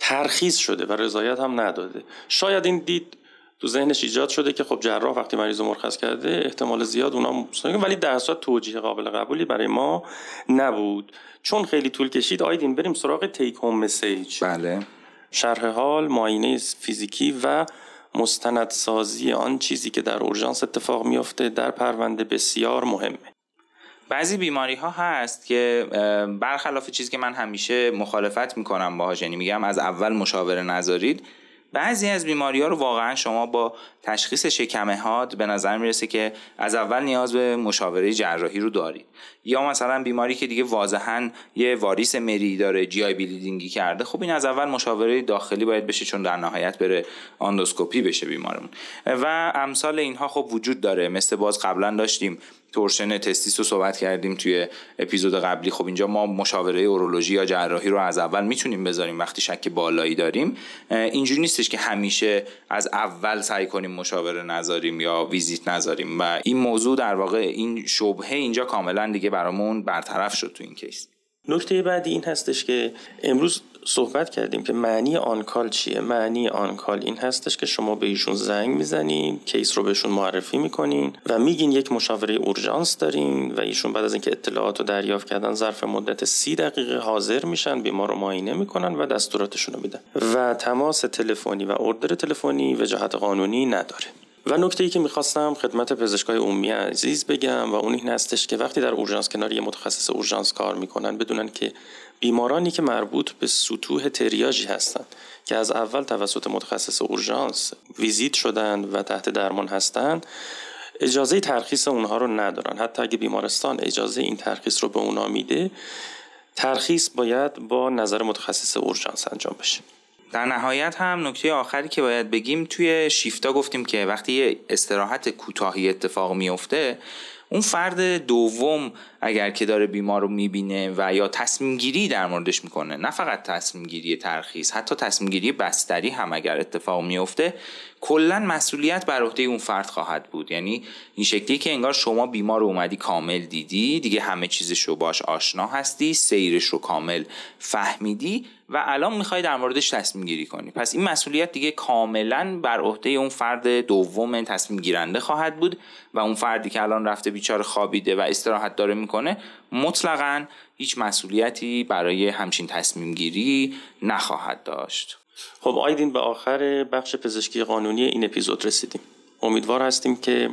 ترخیص شده و رضایت هم نداده. شاید این دید تو ذهنش ایجاد شده که خب جراح وقتی مریض مرخص کرده احتمال زیاد اونا ولی در اصل توجیه قابل قبولی برای ما نبود. چون خیلی طول کشید آیدین بریم سراغ تیک هوم مسیج بله. شرح حال معاینه فیزیکی و مستندسازی آن چیزی که در اورژانس اتفاق میافته در پرونده بسیار مهمه. بعضی بیماری ها هست که برخلاف چیزی که من همیشه مخالفت می‌کنم باهاش. یعنی میگم از اول مشاوره نذارید. بعضی از بیماری ها رو واقعا شما با تشخیص هاد به نظر می‌رسه که از اول نیاز به مشاوره جراحی رو دارید. یا مثلا بیماری که دیگه واضحا یه واریس مری داره جی آی بلیدینگی کرده خب این از اول مشاوره داخلی باید بشه چون در نهایت بره آندوسکوپی بشه بیمارمون. و امثال اینها خب وجود داره. مثل باز قبلا داشتیم torsion testis رو صحبت کردیم توی اپیزود قبلی. خب اینجا ما مشاوره اورولوژی یا جراحی رو از اول می‌تونیم بذاریم وقتی شک بالایی داریم. اینجوری نیستش که همیشه از اول سعی کنیم مشاوره نذاریم یا ویزیت نذاریم. و این موضوع در واقع این شبهه اینجا کاملا دیگه برامون برطرف شد تو این case. نکته بعدی این هستش که امروز صحبت کردیم که معنی آنکال چیه؟ معنی آنکال این هستش که شما به ایشون زنگ می‌زنین case رو بهشون معرفی می‌کنین و میگین یک مشاوره اورژانس دارین و ایشون بعد از اینکه اطلاعات رو دریافت کردن ظرف مدت سی دقیقه حاضر میشن بیمار رو معاینه می‌کنن و دستوراتشون رو میدن. و تماس تلفنی و order تلفنی وجاهت قانونی نداره. و نکته ای که می‌خواستم خدمت پزشکای عمومی عزیز بگم و اون این هستش که وقتی در اورژانس کنار یه متخصص اورژانس کار می‌کنن بدونن که بیمارانی که مربوط به سطوح تریاژی هستند که از اول توسط متخصص اورژانس ویزیت شدند و تحت درمان هستند اجازه ترخیص اونها رو ندارن. حتی اگه بیمارستان اجازه این ترخیص رو به اونا میده ترخیص باید با نظر متخصص اورژانس انجام بشه. در نهایت هم نکته آخری که باید بگیم توی شیفتا گفتیم که وقتی استراحت کوتاهی اتفاق میفته اون فرد دوم اگر که داره بیمار رو می‌بینه و یا تصمیم گیری در موردش می‌کنه نه فقط تصمیم گیری ترخیص حتی تصمیم گیری بستری هم اگر اتفاق میفته کلا مسئولیت بر عهده اون فرد خواهد بود. یعنی این شکلی که انگار شما بیمار رو اومدی کامل دیدی دیگه همه چیزش رو باش آشنا هستی سیرش رو کامل فهمیدی و الان می‌خوای در موردش تصمیم گیری کنی. پس این مسئولیت دیگه کاملا بر عهده اون فرد دوم تصمیم گیرنده خواهد بود و اون فردی که الان رفته بیچاره خوابیده و استراحت داره می‌کنه مطلقا هیچ مسئولیتی برای همچین تصمیم گیری نخواهد داشت. خب آیدین به آخر بخش پزشکی قانونی این اپیزود رسیدیم. امیدوار هستیم که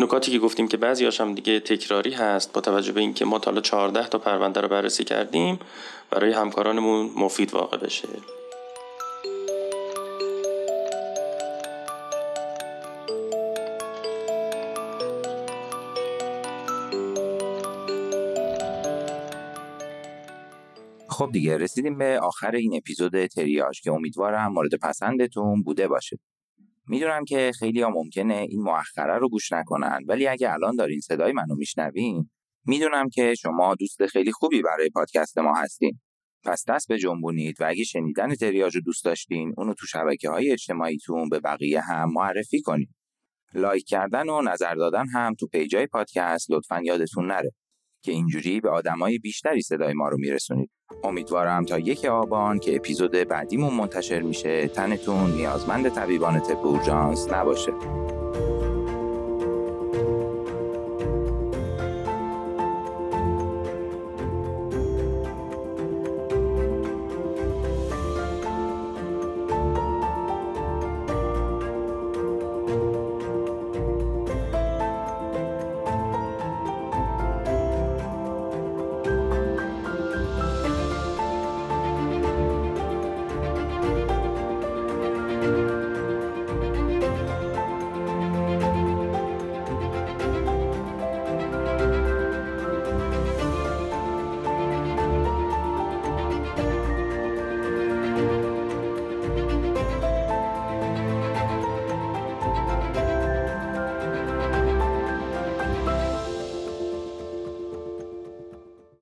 نکاتی که گفتیم که بعضی هم دیگه تکراری هست با توجه به اینکه ما تا حالا 14 تا پرونده رو بررسی کردیم برای همکارانمون مفید واقع بشه. خب دیگه رسیدیم به آخر این اپیزود تریاج که امیدوارم مورد پسندتون بوده باشه. می‌دونم که خیلی ها ممکنه این مؤخره رو گوش نکنن ولی اگه الان دارین صدای منو میشنوین می‌دونم که شما دوست خیلی خوبی برای پادکست ما هستین. پس دست به جنبونید و اگه شنیدن تریاج رو دوست داشتین اونو تو شبکه های اجتماعیتون به بقیه هم معرفی کنید. لایک کردن و نظر دادن هم تو پیجای پادکست لطفا یادتون نره که اینجوری به آدمای بیشتری صدای ما رو میرسونید. امیدوارم تا یک آبان که اپیزود بعدیمون منتشر میشه. تنتون نیازمند طبیبان تپ اورژانس نباشه.